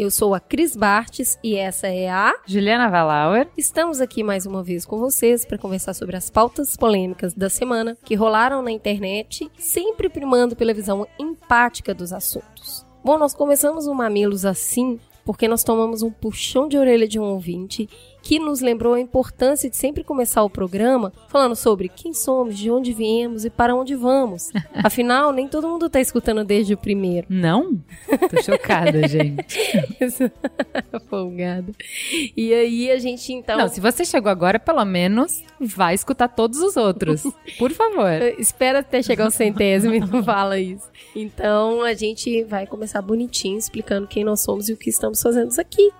Eu sou a Cris Bartes e essa é a Juliana Valauer. Estamos aqui mais uma vez com vocês para conversar sobre as pautas polêmicas da semana que rolaram na internet, sempre primando pela visão empática dos assuntos. Bom, nós começamos o Mamilos assim porque nós tomamos um puxão de orelha de um ouvinte que nos lembrou a importância de sempre começar o programa falando sobre quem somos, de onde viemos e para onde vamos. Afinal, nem todo mundo está escutando desde o primeiro. Não? Tô chocada, gente. Folgada. E aí a gente então. Não, se você chegou agora, pelo menos vai escutar todos os outros. Por favor. Espera até chegar ao centésimo e não fala isso. Então a gente vai começar bonitinho explicando quem nós somos e o que estamos fazendo aqui.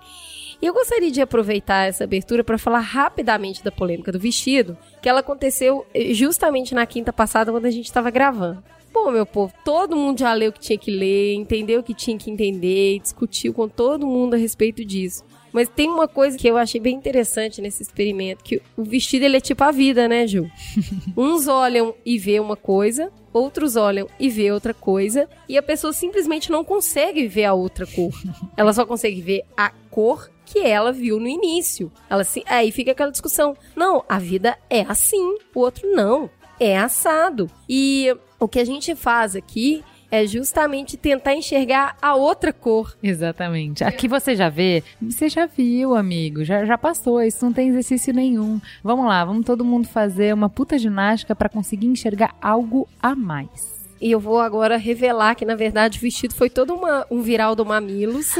E eu gostaria de aproveitar essa abertura para falar rapidamente da polêmica do vestido, que ela aconteceu eh, justamente na quinta passada, quando a gente estava gravando. Pô, meu povo, todo mundo já leu o que tinha que ler, entendeu o que tinha que entender, discutiu com todo mundo a respeito disso. Mas tem uma coisa que eu achei bem interessante nesse experimento, que o vestido ele é tipo a vida, né, Ju? Uns olham e vê uma coisa, outros olham e vê outra coisa, e a pessoa simplesmente não consegue ver a outra cor. Ela só consegue ver a cor que ela viu no início. Ela assim, aí fica aquela discussão. Não, a vida é assim, o outro não, é assado. E o que a gente faz aqui é justamente tentar enxergar a outra cor. Exatamente. Aqui você já vê, você já viu, amigo, já, já passou, isso não tem exercício nenhum. Vamos lá, vamos todo mundo fazer uma puta ginástica para conseguir enxergar algo a mais. E eu vou agora revelar que, na verdade, o vestido foi todo uma, um viral do Mamilos.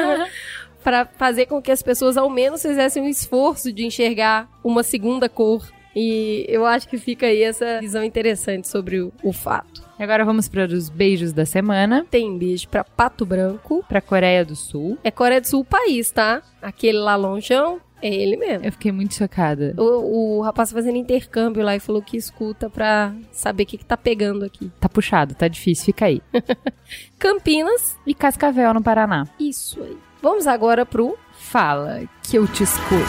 para fazer com que as pessoas ao menos fizessem um esforço de enxergar uma segunda cor. E eu acho que fica aí essa visão interessante sobre o, o fato. Agora vamos para os beijos da semana. Tem beijo para Pato Branco, para Coreia do Sul. É Coreia do Sul o país, tá? Aquele lá longeão, é ele mesmo. Eu fiquei muito chocada. O, o rapaz fazendo intercâmbio lá e falou que escuta pra saber o que, que tá pegando aqui. Tá puxado, tá difícil, fica aí. Campinas e Cascavel, no Paraná. Isso aí. Vamos agora pro Fala, que eu te escuto.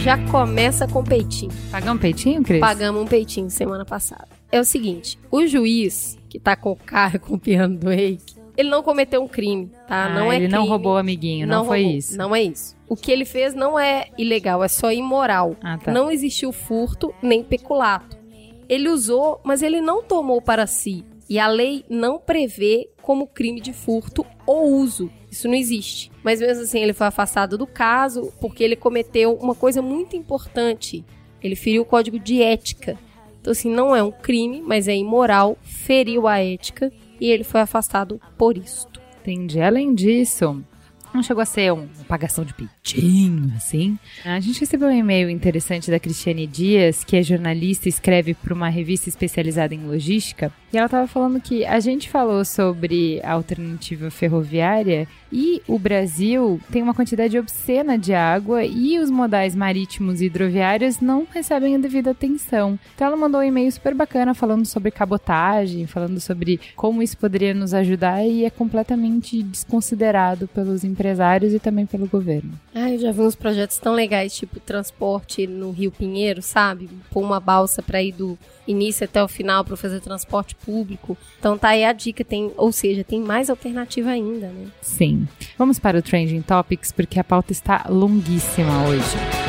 já começa com peitinho. Pagamos um peitinho, Cris? Pagamos um peitinho semana passada. É o seguinte, o juiz que tá com o carro com o piano do reiki, ele não cometeu um crime, tá? Ah, não é ele crime. não roubou o amiguinho, não, não foi roubou, isso. Não é isso. O que ele fez não é ilegal, é só imoral. Ah, tá. Não existiu furto nem peculato. Ele usou, mas ele não tomou para si. E a lei não prevê como crime de furto ou uso. Isso não existe. Mas mesmo assim, ele foi afastado do caso porque ele cometeu uma coisa muito importante. Ele feriu o código de ética. Então, assim, não é um crime, mas é imoral, feriu a ética e ele foi afastado por isto. Entendi. Além disso, não chegou a ser uma pagação de peitinho, assim. A gente recebeu um e-mail interessante da Cristiane Dias, que é jornalista e escreve para uma revista especializada em logística. E ela estava falando que a gente falou sobre a alternativa ferroviária e o Brasil tem uma quantidade obscena de água e os modais marítimos e hidroviários não recebem a devida atenção. Então ela mandou um e-mail super bacana falando sobre cabotagem, falando sobre como isso poderia nos ajudar e é completamente desconsiderado pelos empresários e também pelo governo. Ah, eu já vi uns projetos tão legais, tipo transporte no Rio Pinheiro, sabe? Pôr uma balsa para ir do início até o final para fazer transporte público. Então tá aí a dica, tem, ou seja, tem mais alternativa ainda, né? Sim. Vamos para o Trending Topics porque a pauta está longuíssima hoje.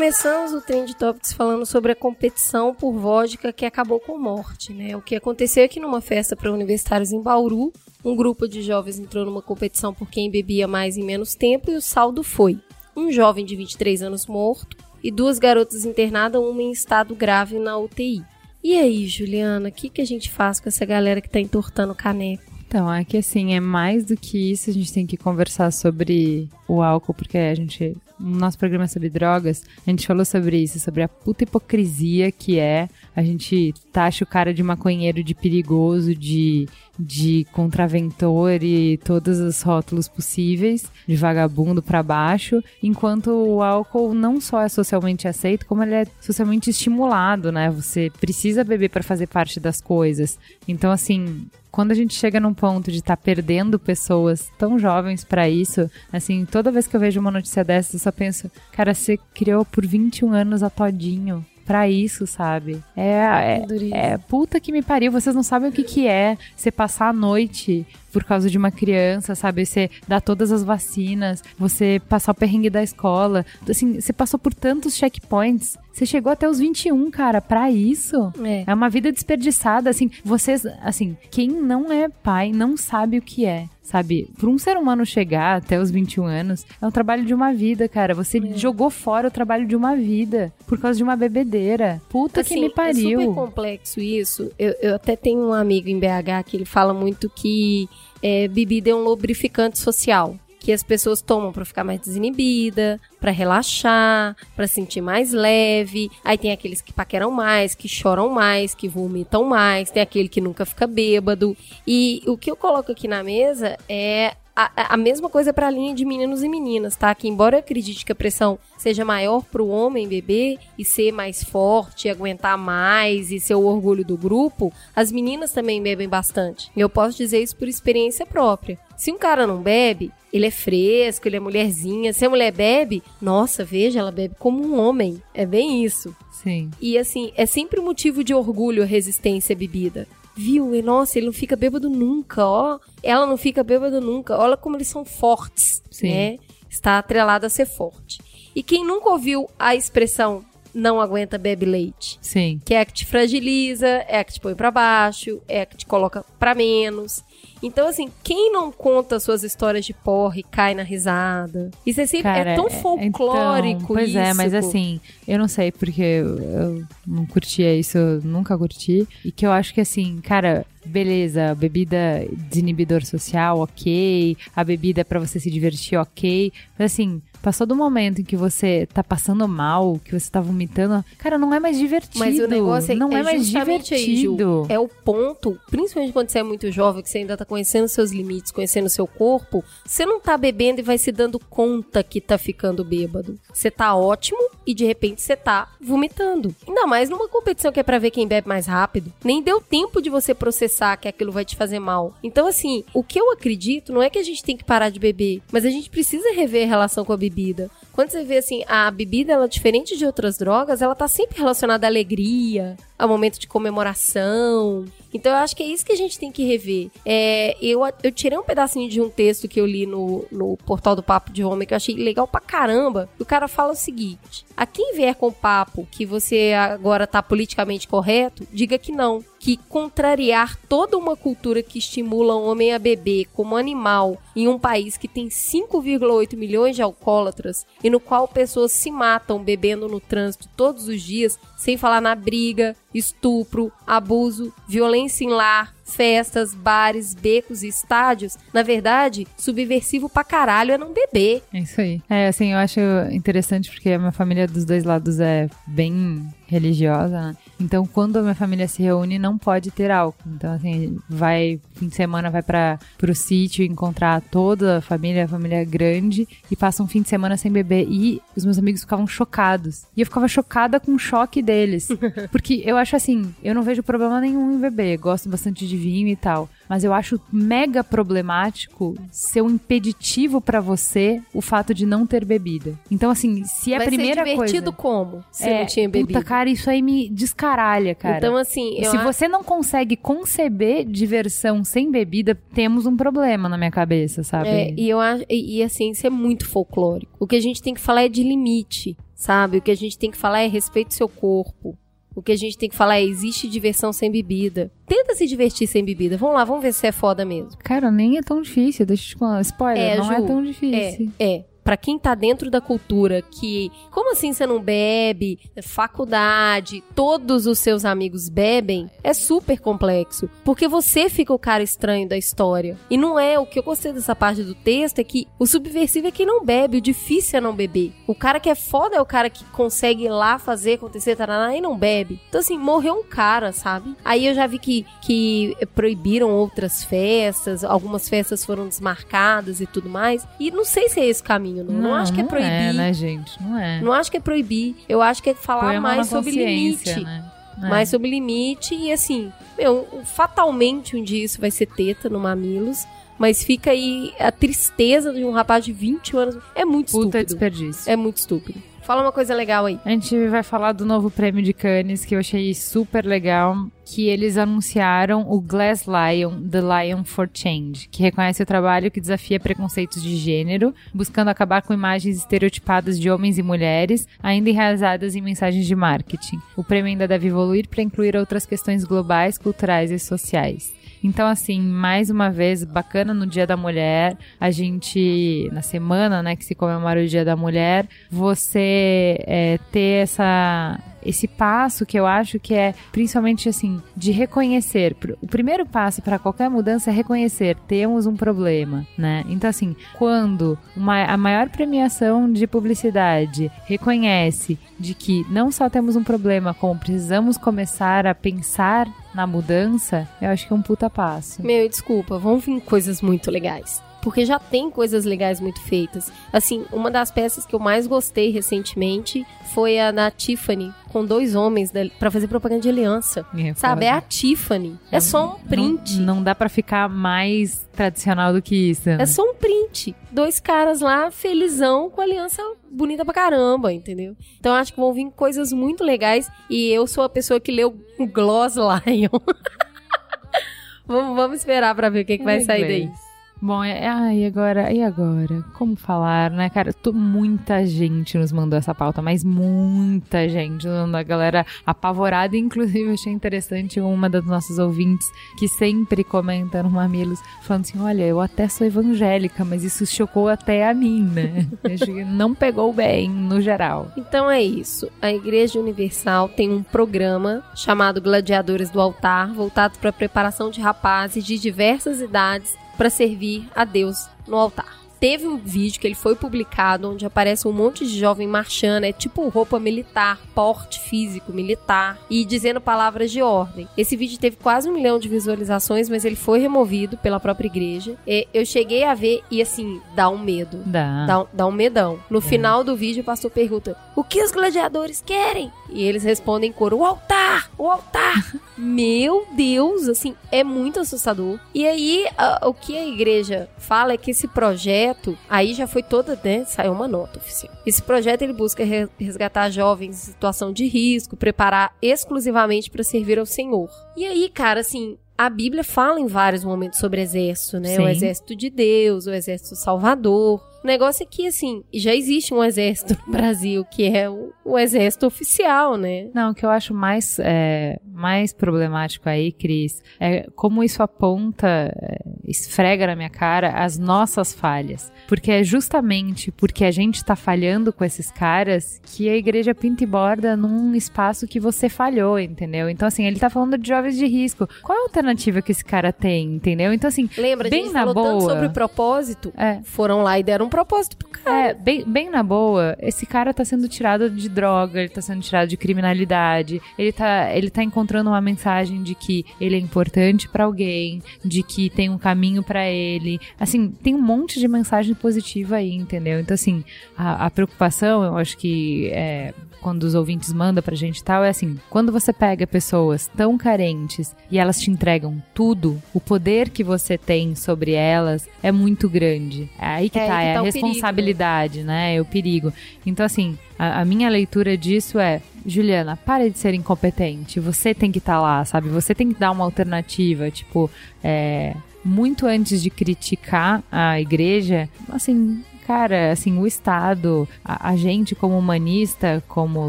Começamos o Trend Topics falando sobre a competição por vodka que acabou com morte, né? O que aconteceu é que numa festa para universitários em Bauru, um grupo de jovens entrou numa competição por quem bebia mais em menos tempo e o saldo foi um jovem de 23 anos morto e duas garotas internadas, uma em estado grave na UTI. E aí, Juliana, o que, que a gente faz com essa galera que tá entortando caneco? Então, é que assim, é mais do que isso, a gente tem que conversar sobre o álcool, porque a gente no nosso programa sobre drogas, a gente falou sobre isso, sobre a puta hipocrisia que é a gente taxa o cara de maconheiro, de perigoso, de, de contraventor e todos os rótulos possíveis, de vagabundo para baixo, enquanto o álcool não só é socialmente aceito, como ele é socialmente estimulado, né? Você precisa beber para fazer parte das coisas. Então, assim, quando a gente chega num ponto de estar tá perdendo pessoas tão jovens para isso, assim, toda vez que eu vejo uma notícia dessa, eu só penso, cara, você criou por 21 anos a Todinho para isso, sabe? É, é, é, puta que me pariu, vocês não sabem o que que é você passar a noite por causa de uma criança, sabe? Você dar todas as vacinas, você passar o perrengue da escola. Assim, você passou por tantos checkpoints. Você chegou até os 21, cara, para isso. É. é uma vida desperdiçada, assim. Vocês, assim, quem não é pai não sabe o que é sabe? Para um ser humano chegar até os 21 anos, é um trabalho de uma vida, cara. Você é. jogou fora o trabalho de uma vida por causa de uma bebedeira. Puta assim, que me pariu. É super complexo isso. Eu, eu até tenho um amigo em BH que ele fala muito que é, bebida é um lubrificante social que as pessoas tomam para ficar mais desinibida, para relaxar, para sentir mais leve. Aí tem aqueles que paqueram mais, que choram mais, que vomitam mais, tem aquele que nunca fica bêbado. E o que eu coloco aqui na mesa é a, a, mesma coisa para a linha de meninos e meninas, tá? Que embora eu acredite que a pressão seja maior para o homem beber e ser mais forte, aguentar mais e ser o orgulho do grupo, as meninas também bebem bastante. E eu posso dizer isso por experiência própria. Se um cara não bebe, ele é fresco, ele é mulherzinha. Se a mulher bebe, nossa, veja, ela bebe como um homem. É bem isso. Sim. E assim, é sempre motivo de orgulho a resistência à bebida viu? E nossa, ele não fica bêbado nunca, ó. Ela não fica bêbada nunca. Olha como eles são fortes, Sim. né? Está atrelado a ser forte. E quem nunca ouviu a expressão não aguenta bebe leite? Sim. Que é a que te fragiliza, é a que te põe para baixo, é a que te coloca para menos. Então, assim, quem não conta suas histórias de porre cai na risada? Isso é sempre é Cara, é tão folclórico. Então, pois isso, é, mas assim, eu não sei porque eu, eu não curtia isso, eu nunca curti. E que eu acho que assim, cara, beleza, bebida desinibidor social, ok. A bebida é pra você se divertir, ok. Mas assim, Passou do momento em que você tá passando mal, que você tá vomitando, cara, não é mais divertido. Mas o negócio é, não é, é mais divertido. Aí, Ju, é o ponto, principalmente quando você é muito jovem, que você ainda tá conhecendo seus limites, conhecendo seu corpo, você não tá bebendo e vai se dando conta que tá ficando bêbado. Você tá ótimo e de repente você tá vomitando. Ainda mais numa competição que é para ver quem bebe mais rápido. Nem deu tempo de você processar que aquilo vai te fazer mal. Então assim, o que eu acredito não é que a gente tem que parar de beber, mas a gente precisa rever a relação com a bebida. Quando você vê assim, a bebida, ela diferente de outras drogas, ela tá sempre relacionada à alegria, ao momento de comemoração. Então eu acho que é isso que a gente tem que rever. É, eu, eu tirei um pedacinho de um texto que eu li no, no portal do Papo de Homem que eu achei legal pra caramba. O cara fala o seguinte: a quem vier com papo que você agora tá politicamente correto, diga que não. Que contrariar toda uma cultura que estimula o homem a beber como animal em um país que tem 5,8 milhões de alcoólatras e no qual pessoas se matam bebendo no trânsito todos os dias, sem falar na briga, estupro, abuso, violência em lar, festas, bares, becos e estádios, na verdade, subversivo pra caralho é não beber. É isso aí. É, assim, eu acho interessante porque a minha família dos dois lados é bem religiosa, né? Então, quando a minha família se reúne, não pode ter álcool. Então, assim, vai, fim de semana, vai para pro sítio encontrar toda a família, a família grande, e passa um fim de semana sem beber. E os meus amigos ficavam chocados. E eu ficava chocada com o choque deles. Porque eu acho assim, eu não vejo problema nenhum em beber. Gosto bastante de vinho e tal mas eu acho mega problemático ser um impeditivo para você o fato de não ter bebida. Então, assim, se é a primeira ser divertido coisa, como se é, não tinha bebida? Puta, cara, isso aí me descaralha, cara. Então, assim, se você não consegue conceber diversão sem bebida, temos um problema na minha cabeça, sabe? É, e eu acho, e, e assim, isso é muito folclórico. O que a gente tem que falar é de limite, sabe? O que a gente tem que falar é respeito ao seu corpo. O que a gente tem que falar é: existe diversão sem bebida. Tenta se divertir sem bebida. Vamos lá, vamos ver se é foda mesmo. Cara, nem é tão difícil. Deixa eu te falar. Spoiler, é, não é Ju, é tão difícil. É, é. Para quem tá dentro da cultura, que como assim você não bebe? Faculdade, todos os seus amigos bebem, é super complexo, porque você fica o cara estranho da história. E não é o que eu gostei dessa parte do texto é que o subversivo é quem não bebe, o difícil é não beber. O cara que é foda é o cara que consegue ir lá fazer acontecer taraná, e não bebe. Então assim, morreu um cara, sabe? Aí eu já vi que que proibiram outras festas, algumas festas foram desmarcadas e tudo mais. E não sei se é esse caminho, não. Não, não acho que é proibir. Não é, né, gente? Não é. Não acho que é proibir. Eu acho que é falar mais sobre limite. Né? É. Mais sobre limite e assim, meu, fatalmente um dia isso vai ser teta no Mamilos. Mas fica aí a tristeza de um rapaz de 20 anos. É muito Puta estúpido. desperdício. É muito estúpido. Fala uma coisa legal aí. A gente vai falar do novo prêmio de Cannes, que eu achei super legal, que eles anunciaram o Glass Lion, The Lion for Change, que reconhece o trabalho que desafia preconceitos de gênero, buscando acabar com imagens estereotipadas de homens e mulheres, ainda enraizadas em mensagens de marketing. O prêmio ainda deve evoluir para incluir outras questões globais, culturais e sociais. Então, assim, mais uma vez, bacana no Dia da Mulher, a gente, na semana, né, que se comemora o Dia da Mulher, você é, ter essa esse passo que eu acho que é principalmente assim de reconhecer. O primeiro passo para qualquer mudança é reconhecer temos um problema, né? Então assim, quando uma, a maior premiação de publicidade reconhece de que não só temos um problema, como precisamos começar a pensar na mudança, eu acho que é um puta passo. Meu, desculpa, vão vir coisas muito legais porque já tem coisas legais muito feitas. Assim, uma das peças que eu mais gostei recentemente foi a da Tiffany, com dois homens para fazer propaganda de aliança. É, sabe? É a Tiffany. É, é só um print. Não, não, dá para ficar mais tradicional do que isso. É só um print. Dois caras lá, felizão, com aliança bonita pra caramba, entendeu? Então acho que vão vir coisas muito legais. E eu sou a pessoa que leu o Gloss Lion. vamos, vamos esperar para ver o que, que vai sair daí. Bom, é, agora, e agora? Como falar, né, cara? Tô, muita gente nos mandou essa pauta, mas muita gente, a galera apavorada, inclusive achei interessante uma das nossas ouvintes que sempre comenta no Mamilos, falando assim, olha, eu até sou evangélica, mas isso chocou até a mim, né? não pegou bem, no geral. Então é isso, a Igreja Universal tem um programa chamado Gladiadores do Altar, voltado para a preparação de rapazes de diversas idades para servir a Deus no altar teve um vídeo que ele foi publicado onde aparece um monte de jovem marchando, é tipo roupa militar, porte físico militar e dizendo palavras de ordem. Esse vídeo teve quase um milhão de visualizações, mas ele foi removido pela própria igreja. E eu cheguei a ver e assim, dá um medo. Dá. Dá, dá um medão. No é. final do vídeo, o pastor pergunta: O que os gladiadores querem? E eles respondem em coro: O altar! O altar! Meu Deus, assim, é muito assustador. E aí, a, o que a igreja fala é que esse projeto projeto, aí já foi toda, né, saiu uma nota oficial. Esse projeto ele busca resgatar jovens em situação de risco, preparar exclusivamente para servir ao Senhor. E aí, cara, assim, a Bíblia fala em vários momentos sobre exército, né? Sim. O exército de Deus, o exército salvador. O negócio é que, assim, já existe um exército no Brasil, que é o, o exército oficial, né? Não, o que eu acho mais, é, mais problemático aí, Cris, é como isso aponta, é, esfrega na minha cara as nossas falhas. Porque é justamente porque a gente tá falhando com esses caras que a igreja pinta e borda num espaço que você falhou, entendeu? Então, assim, ele tá falando de jovens de risco. Qual é a alternativa que esse cara tem, entendeu? Então, assim, Lembra, bem a gente na falou boa, tanto sobre o propósito, é. foram lá e deram propósito pro cara. É, bem, bem na boa, esse cara tá sendo tirado de droga, ele tá sendo tirado de criminalidade, ele tá, ele tá encontrando uma mensagem de que ele é importante para alguém, de que tem um caminho para ele. Assim, tem um monte de mensagem positiva aí, entendeu? Então, assim, a, a preocupação, eu acho que é, quando os ouvintes mandam pra gente e tal, é assim: quando você pega pessoas tão carentes e elas te entregam tudo, o poder que você tem sobre elas é muito grande. É aí que é tá, aí que é tá a responsabilidade, perigo. né? É o perigo. Então, assim, a, a, minha leitura disso é. Juliana, pare de ser incompetente. Você tem que estar tá lá, sabe? Você tem que dar uma alternativa. Tipo, é, muito antes de criticar a igreja, assim, cara, assim, o Estado, a, a gente como humanista, como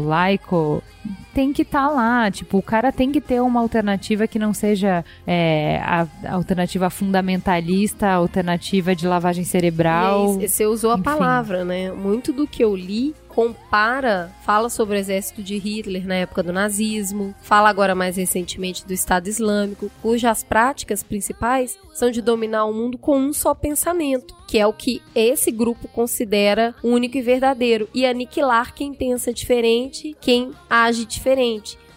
laico, tem que estar tá lá. Tipo, o cara tem que ter uma alternativa que não seja é, a, a alternativa fundamentalista, a alternativa de lavagem cerebral. Aí, você usou a Enfim. palavra, né? Muito do que eu li compara, fala sobre o exército de Hitler na época do nazismo, fala agora mais recentemente do Estado Islâmico, cujas práticas principais são de dominar o mundo com um só pensamento, que é o que esse grupo considera único e verdadeiro, e aniquilar quem pensa diferente, quem age diferente.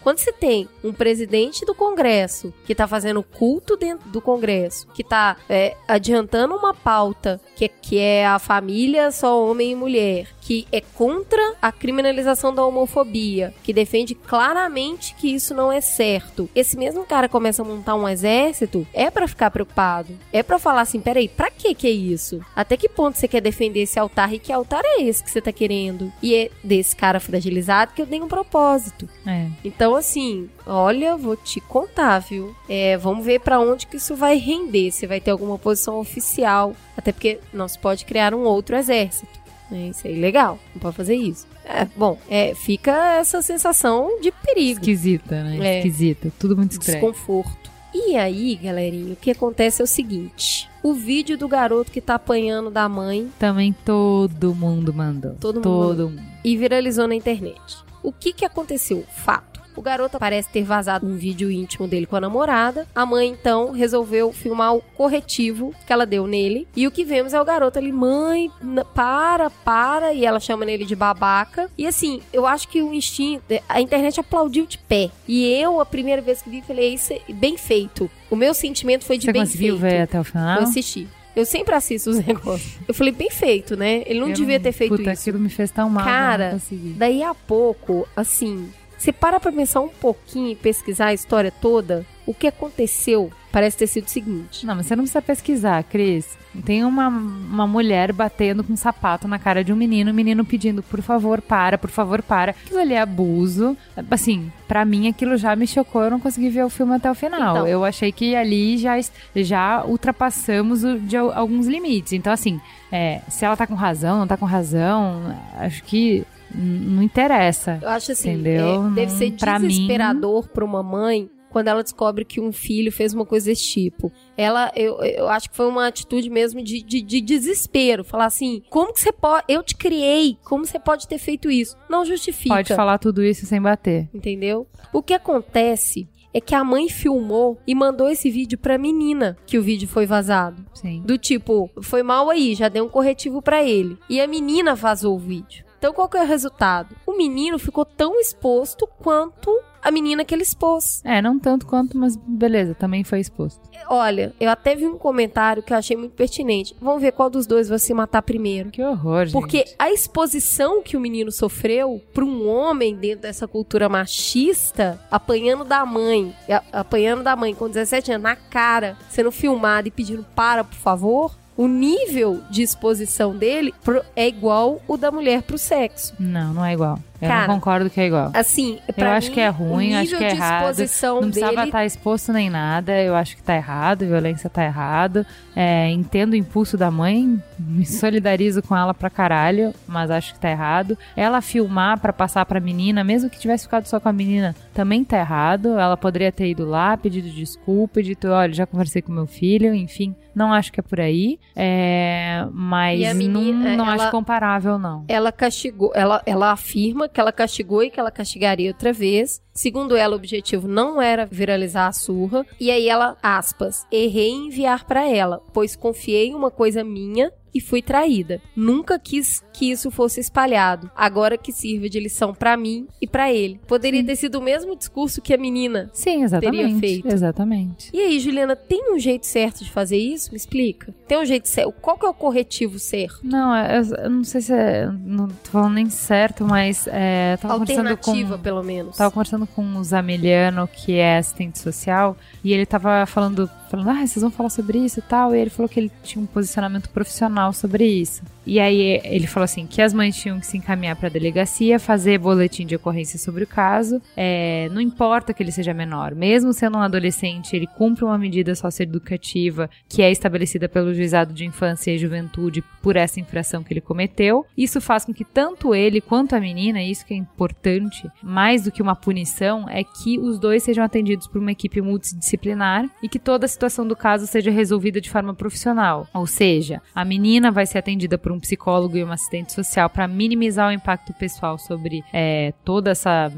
Quando você tem um presidente do Congresso que está fazendo culto dentro do Congresso, que está é, adiantando uma pauta que, que é a família só homem e mulher, que é contra a criminalização da homofobia, que defende claramente que isso não é certo. Esse mesmo cara começa a montar um exército, é para ficar preocupado. É para falar assim, peraí, pra que que é isso? Até que ponto você quer defender esse altar e que altar é esse que você tá querendo? E é desse cara fragilizado que eu tenho um propósito. É. Então, assim, olha, vou te contar, viu? É, vamos ver para onde que isso vai render. Se vai ter alguma posição oficial. Até porque não se pode criar um outro exército. Né? Isso é ilegal, não pode fazer isso. É, bom, é, fica essa sensação de perigo. Esquisita, né? É. Esquisita. Tudo muito estranho. Desconforto. E aí, galerinha, o que acontece é o seguinte: o vídeo do garoto que tá apanhando da mãe. Também todo mundo mandou. Todo mundo. Todo mundo. E viralizou na internet. O que que aconteceu? Fato. O garoto parece ter vazado um vídeo íntimo dele com a namorada. A mãe, então, resolveu filmar o corretivo que ela deu nele. E o que vemos é o garoto ali, mãe, para, para. E ela chama nele de babaca. E assim, eu acho que o instinto. A internet aplaudiu de pé. E eu, a primeira vez que vi, falei, isso é bem feito. O meu sentimento foi de Você bem conseguiu feito. ver até o final? Eu assisti. Eu sempre assisto os negócios. Eu falei, bem feito, né? Ele não eu devia ter feito puta, isso. aquilo me fez tão mal. Cara, daí a pouco, assim, você para pra pensar um pouquinho e pesquisar a história toda, o que aconteceu parece ter sido o seguinte. Não, mas você não precisa pesquisar, Cris. Tem uma, uma mulher batendo com um sapato na cara de um menino, o menino pedindo, por favor, para, por favor, para. Aquilo ali é abuso. Assim, para mim aquilo já me chocou, eu não consegui ver o filme até o final. Então. Eu achei que ali já, já ultrapassamos o, de alguns limites. Então, assim, é, se ela tá com razão, não tá com razão, acho que não interessa. Eu acho assim, entendeu? É, deve ser pra desesperador mim... para uma mãe quando ela descobre que um filho fez uma coisa desse tipo. Ela, eu, eu acho que foi uma atitude mesmo de, de, de desespero. Falar assim, como que você pode. Eu te criei, como você pode ter feito isso? Não justifica. Pode falar tudo isso sem bater. Entendeu? O que acontece é que a mãe filmou e mandou esse vídeo pra menina que o vídeo foi vazado. Sim. Do tipo, foi mal aí, já deu um corretivo para ele. E a menina vazou o vídeo. Então qual que é o resultado? O menino ficou tão exposto quanto a menina que ele expôs. É, não tanto quanto, mas beleza, também foi exposto. Olha, eu até vi um comentário que eu achei muito pertinente. Vamos ver qual dos dois vai se matar primeiro. Que horror, gente. Porque a exposição que o menino sofreu para um homem dentro dessa cultura machista, apanhando da mãe, apanhando da mãe com 17 anos na cara, sendo filmado e pedindo para, por favor, o nível de exposição dele é igual o da mulher pro sexo. Não, não é igual. Eu Cara, não concordo que é igual. Assim, eu acho mim, que é ruim, acho que é errado. Não precisava dele... estar exposto nem nada. Eu acho que tá errado, violência tá errado. É, entendo o impulso da mãe, me solidarizo com ela pra caralho, mas acho que tá errado. Ela filmar para passar pra menina, mesmo que tivesse ficado só com a menina, também tá errado. Ela poderia ter ido lá, pedido desculpa, dito, olha, já conversei com meu filho, enfim. Não acho que é por aí. É, mas menina, não, não ela, acho comparável, não. Ela castigou, ela, ela afirma que ela castigou e que ela castigaria outra vez. Segundo ela, o objetivo não era viralizar a surra. E aí ela, aspas, errei em enviar para ela, pois confiei em uma coisa minha e fui traída. Nunca quis que isso fosse espalhado. Agora que sirva de lição para mim e para ele. Poderia Sim. ter sido o mesmo discurso que a menina Sim, exatamente, teria feito. Exatamente. E aí, Juliana, tem um jeito certo de fazer isso? Me explica. Tem um jeito certo? Qual que é o corretivo certo? Não, eu, eu não sei se é. Não tô falando nem certo, mas. É, tava Alternativa, com, pelo menos. Tava conversando com o Zamiliano, que é assistente social, e ele tava falando falando, ah, vocês vão falar sobre isso e tal. E ele falou que ele tinha um posicionamento profissional sobre isso. E aí ele falou assim que as mães tinham que se encaminhar para a delegacia, fazer boletim de ocorrência sobre o caso. É, não importa que ele seja menor, mesmo sendo um adolescente, ele cumpre uma medida socioeducativa que é estabelecida pelo juizado de infância e juventude por essa infração que ele cometeu. Isso faz com que tanto ele quanto a menina, isso que é importante, mais do que uma punição, é que os dois sejam atendidos por uma equipe multidisciplinar e que toda a situação do caso seja resolvida de forma profissional. Ou seja, a menina vai ser atendida por um psicólogo e uma assistente social para minimizar o impacto pessoal sobre é, toda essa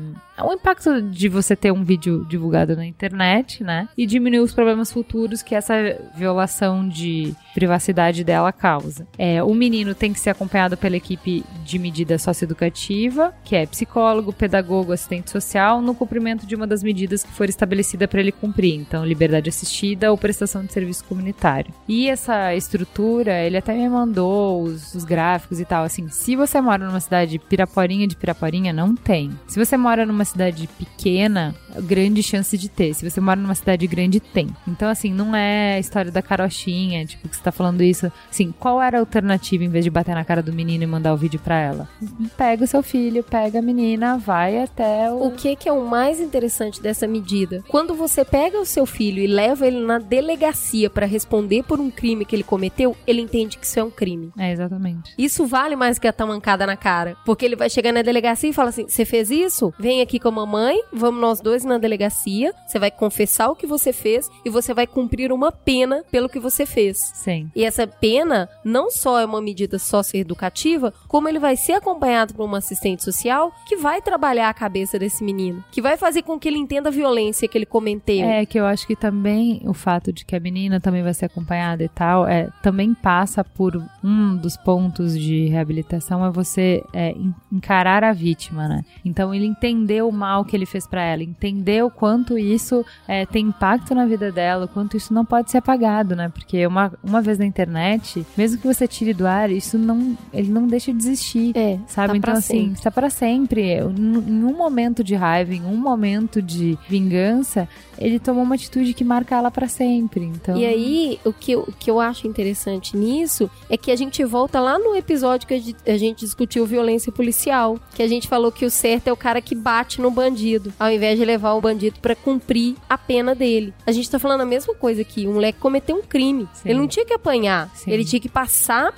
o impacto de você ter um vídeo divulgado na internet, né? E diminuir os problemas futuros que essa violação de privacidade dela causa. É, o menino tem que ser acompanhado pela equipe de medida socioeducativa, que é psicólogo, pedagogo, assistente social, no cumprimento de uma das medidas que for estabelecida para ele cumprir. Então, liberdade assistida ou prestação de serviço comunitário. E essa estrutura, ele até me mandou os, os gráficos e tal. Assim, se você mora numa cidade Piraporinha de Piraporinha, não tem. Se você mora numa cidade pequena, grande chance de ter. Se você mora numa cidade grande, tem. Então, assim, não é a história da carochinha, tipo, que você tá falando isso. Assim, qual era a alternativa em vez de bater na cara do menino e mandar o vídeo pra ela? Pega o seu filho, pega a menina, vai até o. O que, que é o mais interessante dessa medida? Quando você pega o seu filho e leva ele na delegacia para responder por um crime que ele cometeu, ele entende que isso é um crime. É, exatamente. Isso vale mais que a tamancada na cara. Porque ele vai chegar na delegacia e fala assim: você fez isso? Vem aqui com a mamãe, vamos nós dois na delegacia. Você vai confessar o que você fez e você vai cumprir uma pena pelo que você fez. Sim. E essa pena não só é uma medida socioeducativa, como ele vai ser acompanhado por uma assistente social que vai trabalhar a cabeça desse menino, que vai fazer com que ele entenda a violência que ele cometeu. É, que eu acho que também o fato de que a menina também vai ser acompanhada e tal, é, também passa por um dos pontos de reabilitação é você é, encarar a vítima, né? Então ele entendeu o mal que ele fez para ela, entendeu quanto isso é, tem impacto na vida dela, o quanto isso não pode ser apagado, né? Porque uma, uma vez na internet, mesmo que você tire do ar, isso não, ele não deixa de existir, É, sabe? tá então assim, sempre. está para sempre. Em um momento de raiva, em um momento de vingança, ele tomou uma atitude que marca ela para sempre. Então, E aí, o que, eu, o que eu acho interessante nisso é que a gente volta lá no episódio que a gente- discutiu violência policial. Que a gente falou que o certo é o cara que bate no bandido, ao invés de levar o bandido pra cumprir a pena dele. A gente tá falando a mesma coisa aqui. O moleque cometeu um crime. Sim. Ele não tinha que apanhar. Sim. Ele tinha que passar,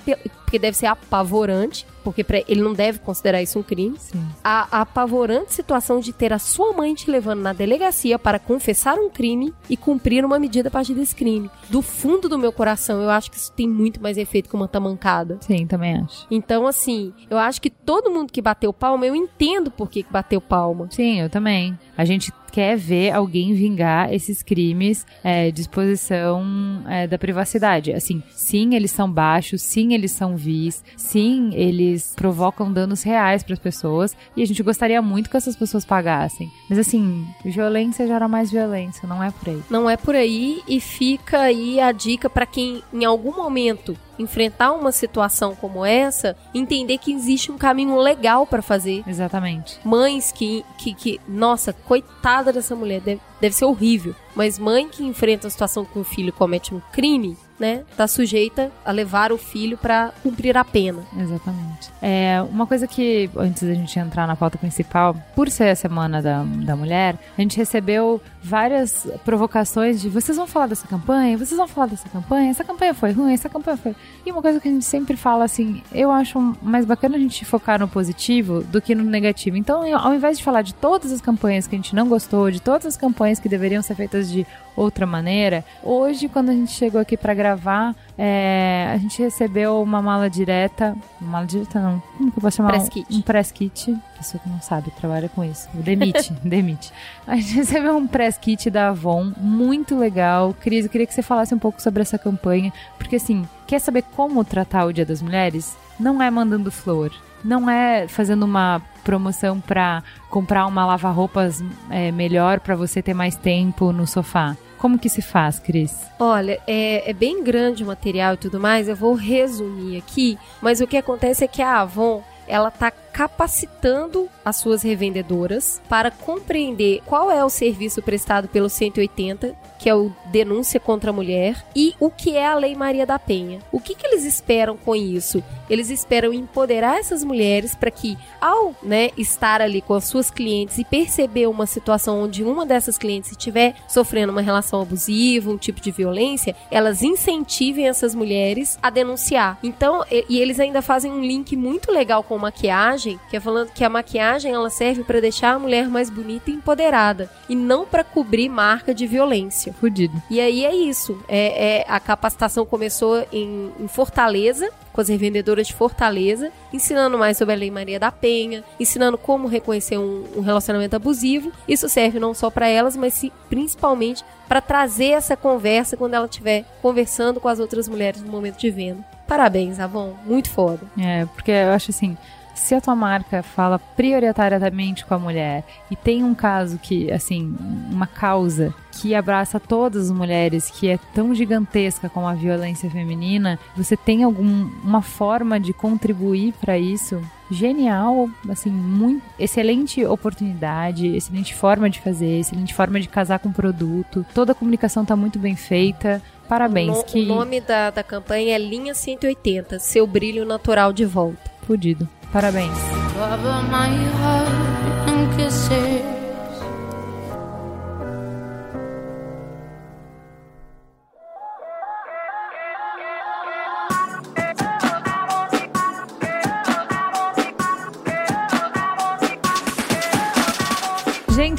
porque deve ser apavorante. Porque ele não deve considerar isso um crime. sim. a, a apavorante situação de ter a sua mãe te levando na delegacia para confessar um crime e cumprir uma medida a partir desse crime. Do fundo do meu coração, eu acho que isso tem muito mais efeito que uma tamancada. Sim, também acho. Então, assim, eu acho que todo mundo que bateu palma, eu entendo por que que bateu palma. Sim, eu também. A gente quer ver alguém vingar esses crimes é, de exposição é, da privacidade. Assim, sim, eles são baixos, sim, eles são vis, sim, eles provocam danos reais para as pessoas e a gente gostaria muito que essas pessoas pagassem. Mas assim, violência gera mais violência, não é por aí. Não é por aí e fica aí a dica para quem em algum momento enfrentar uma situação como essa, entender que existe um caminho legal para fazer. Exatamente. mães que, que, que nossa, coitada dessa mulher, deve, deve ser horrível. Mas mãe que enfrenta a situação que o filho comete um crime, né, tá sujeita a levar o filho pra cumprir a pena. Exatamente. É, uma coisa que, antes da gente entrar na pauta principal, por ser a semana da, da mulher, a gente recebeu várias provocações de vocês vão falar dessa campanha, vocês vão falar dessa campanha, essa campanha foi ruim, essa campanha foi. E uma coisa que a gente sempre fala assim, eu acho mais bacana a gente focar no positivo do que no negativo. Então, ao invés de falar de todas as campanhas que a gente não gostou, de todas as campanhas que deveriam ser feitas de outra maneira, hoje, quando a gente chegou aqui pra gravar, é, a gente recebeu uma mala direta. Uma mala direta não. Como que eu posso chamar? Press kit. Um press kit. Pessoa que não sabe, trabalha com isso. Demite, demite. A gente recebeu um press kit da Avon, muito legal. Cris, eu queria que você falasse um pouco sobre essa campanha. Porque assim, quer saber como tratar o Dia das Mulheres? Não é mandando flor. Não é fazendo uma promoção pra comprar uma lava-roupas é, melhor pra você ter mais tempo no sofá. Como que se faz, Cris? Olha, é, é bem grande o material e tudo mais, eu vou resumir aqui, mas o que acontece é que a Avon, ela está capacitando as suas revendedoras para compreender qual é o serviço prestado pelo 180, que é o denúncia contra a mulher, e o que é a Lei Maria da Penha. O que, que eles esperam com isso? Eles esperam empoderar essas mulheres para que, ao né, estar ali com as suas clientes e perceber uma situação onde uma dessas clientes estiver sofrendo uma relação abusiva, um tipo de violência, elas incentivem essas mulheres a denunciar. Então, e, e eles ainda fazem um link muito legal com maquiagem que é falando que a maquiagem ela serve para deixar a mulher mais bonita e empoderada e não para cobrir marca de violência. Fudido. E aí é isso. É, é a capacitação começou em, em Fortaleza, com as revendedoras de Fortaleza, ensinando mais sobre a Lei Maria da Penha, ensinando como reconhecer um, um relacionamento abusivo. Isso serve não só para elas, mas sim, principalmente para trazer essa conversa quando ela estiver conversando com as outras mulheres no momento de venda. Parabéns, Avon. Muito foda. É, porque eu acho assim, se a tua marca fala prioritariamente com a mulher e tem um caso que, assim, uma causa que abraça todas as mulheres, que é tão gigantesca como a violência feminina, você tem alguma forma de contribuir para isso? Genial, assim, muito excelente oportunidade, excelente forma de fazer, excelente forma de casar com o produto. Toda a comunicação está muito bem feita. Parabéns. O, no, que... o nome da, da campanha é Linha 180, seu brilho natural de volta. Fudido. Parabéns.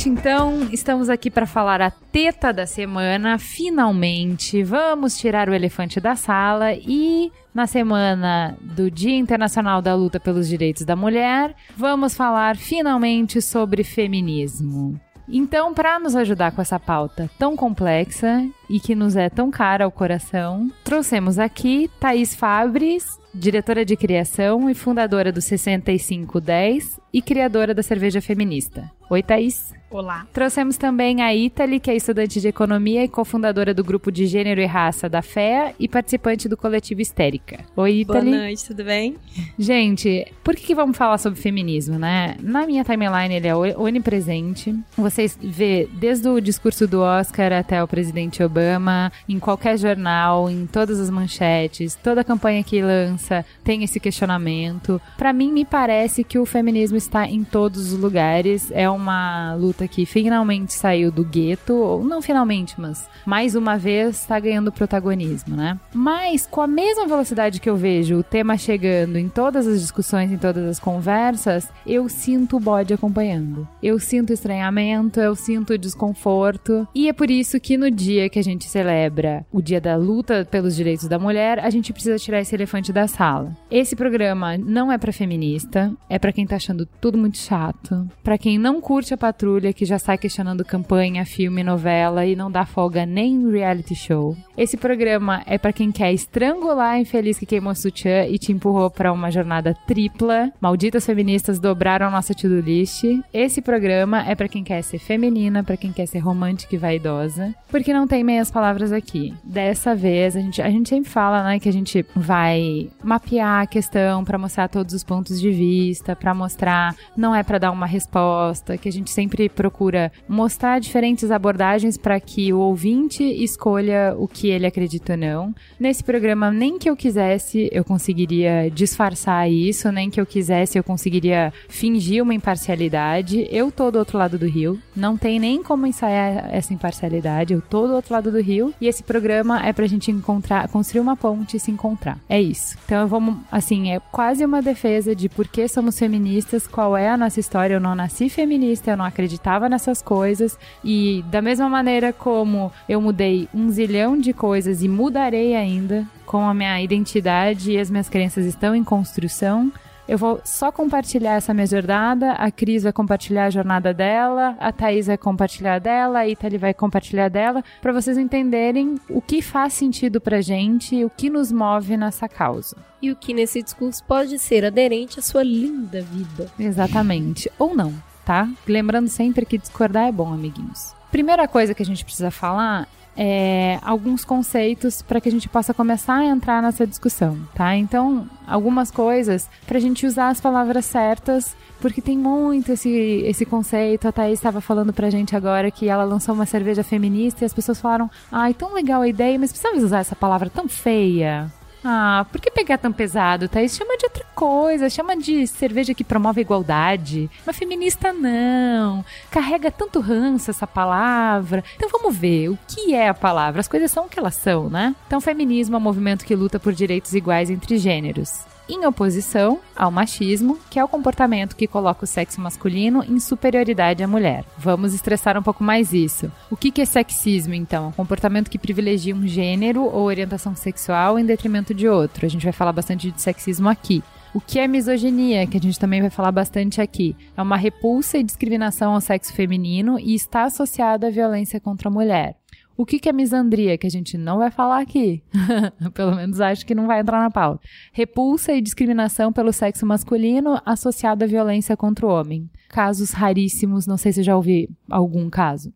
Gente, então estamos aqui para falar a teta da semana. Finalmente, vamos tirar o elefante da sala e na semana do Dia Internacional da Luta pelos Direitos da Mulher, vamos falar finalmente sobre feminismo. Então, para nos ajudar com essa pauta tão complexa e que nos é tão cara ao coração, trouxemos aqui Thaís Fabres, diretora de criação e fundadora do 6510 e criadora da cerveja feminista. Oi, Thaís. Olá. Trouxemos também a Italy, que é estudante de economia e cofundadora do grupo de gênero e raça da FEA e participante do coletivo Histérica. Oi, Italy. Boa noite, tudo bem? Gente, por que, que vamos falar sobre feminismo, né? Na minha timeline ele é onipresente. Vocês vê desde o discurso do Oscar até o presidente Obama, em qualquer jornal, em todas as manchetes, toda campanha que lança tem esse questionamento. Para mim, me parece que o feminismo está em todos os lugares. É uma luta que finalmente saiu do gueto, ou não finalmente, mas mais uma vez está ganhando protagonismo, né? Mas com a mesma velocidade que eu vejo o tema chegando em todas as discussões, em todas as conversas, eu sinto o bode acompanhando. Eu sinto estranhamento, eu sinto desconforto, e é por isso que no dia que a gente celebra o dia da luta pelos direitos da mulher, a gente precisa tirar esse elefante da sala. Esse programa não é para feminista, é para quem tá achando tudo muito chato, para quem não curte a patrulha que já sai questionando campanha, filme, novela e não dá folga nem reality show. Esse programa é para quem quer estrangular a infeliz que queimou sutiã e te empurrou para uma jornada tripla. Malditas feministas dobraram a nossa to-do list. Esse programa é para quem quer ser feminina, para quem quer ser romântica e vaidosa, porque não tem meias palavras aqui. Dessa vez a gente, a gente sempre fala, né, que a gente vai mapear a questão para mostrar todos os pontos de vista, para mostrar não é para dar uma resposta, que a gente sempre procura mostrar diferentes abordagens para que o ouvinte escolha o que ele acredita ou não. Nesse programa, nem que eu quisesse, eu conseguiria disfarçar isso, nem que eu quisesse, eu conseguiria fingir uma imparcialidade. Eu tô do outro lado do rio, não tem nem como ensaiar essa imparcialidade, eu tô do outro lado do rio e esse programa é pra gente encontrar, construir uma ponte e se encontrar. É isso. Então vamos, assim, é quase uma defesa de por que somos feministas, qual é a nossa história. Eu não nasci feminista, eu não acreditava acreditava nessas coisas e da mesma maneira como eu mudei um zilhão de coisas e mudarei ainda, com a minha identidade e as minhas crenças estão em construção, eu vou só compartilhar essa minha jornada, a Cris vai compartilhar a jornada dela, a Thaís vai compartilhar dela, a Itali vai compartilhar dela, para vocês entenderem o que faz sentido pra gente, o que nos move nessa causa. E o que nesse discurso pode ser aderente à sua linda vida. Exatamente. Ou não tá? Lembrando sempre que discordar é bom, amiguinhos. Primeira coisa que a gente precisa falar é, alguns conceitos para que a gente possa começar a entrar nessa discussão, tá? Então, algumas coisas para a gente usar as palavras certas, porque tem muito esse, esse conceito. A Thaís estava falando pra gente agora que ela lançou uma cerveja feminista e as pessoas falaram: ai, tão legal a ideia, mas precisamos usar essa palavra tão feia. Ah, por que pegar tão pesado, Thaís? Chama de outra coisa, chama de cerveja que promove a igualdade. Uma feminista não. Carrega tanto ranço essa palavra. Então vamos ver o que é a palavra. As coisas são o que elas são, né? Então, feminismo é um movimento que luta por direitos iguais entre gêneros em oposição ao machismo, que é o comportamento que coloca o sexo masculino em superioridade à mulher. Vamos estressar um pouco mais isso. O que é sexismo, então? Um comportamento que privilegia um gênero ou orientação sexual em detrimento de outro. A gente vai falar bastante de sexismo aqui. O que é misoginia, que a gente também vai falar bastante aqui? É uma repulsa e discriminação ao sexo feminino e está associada à violência contra a mulher. O que, que é misandria, que a gente não vai falar aqui? pelo menos acho que não vai entrar na pauta. Repulsa e discriminação pelo sexo masculino associada à violência contra o homem. Casos raríssimos, não sei se já ouvi algum caso.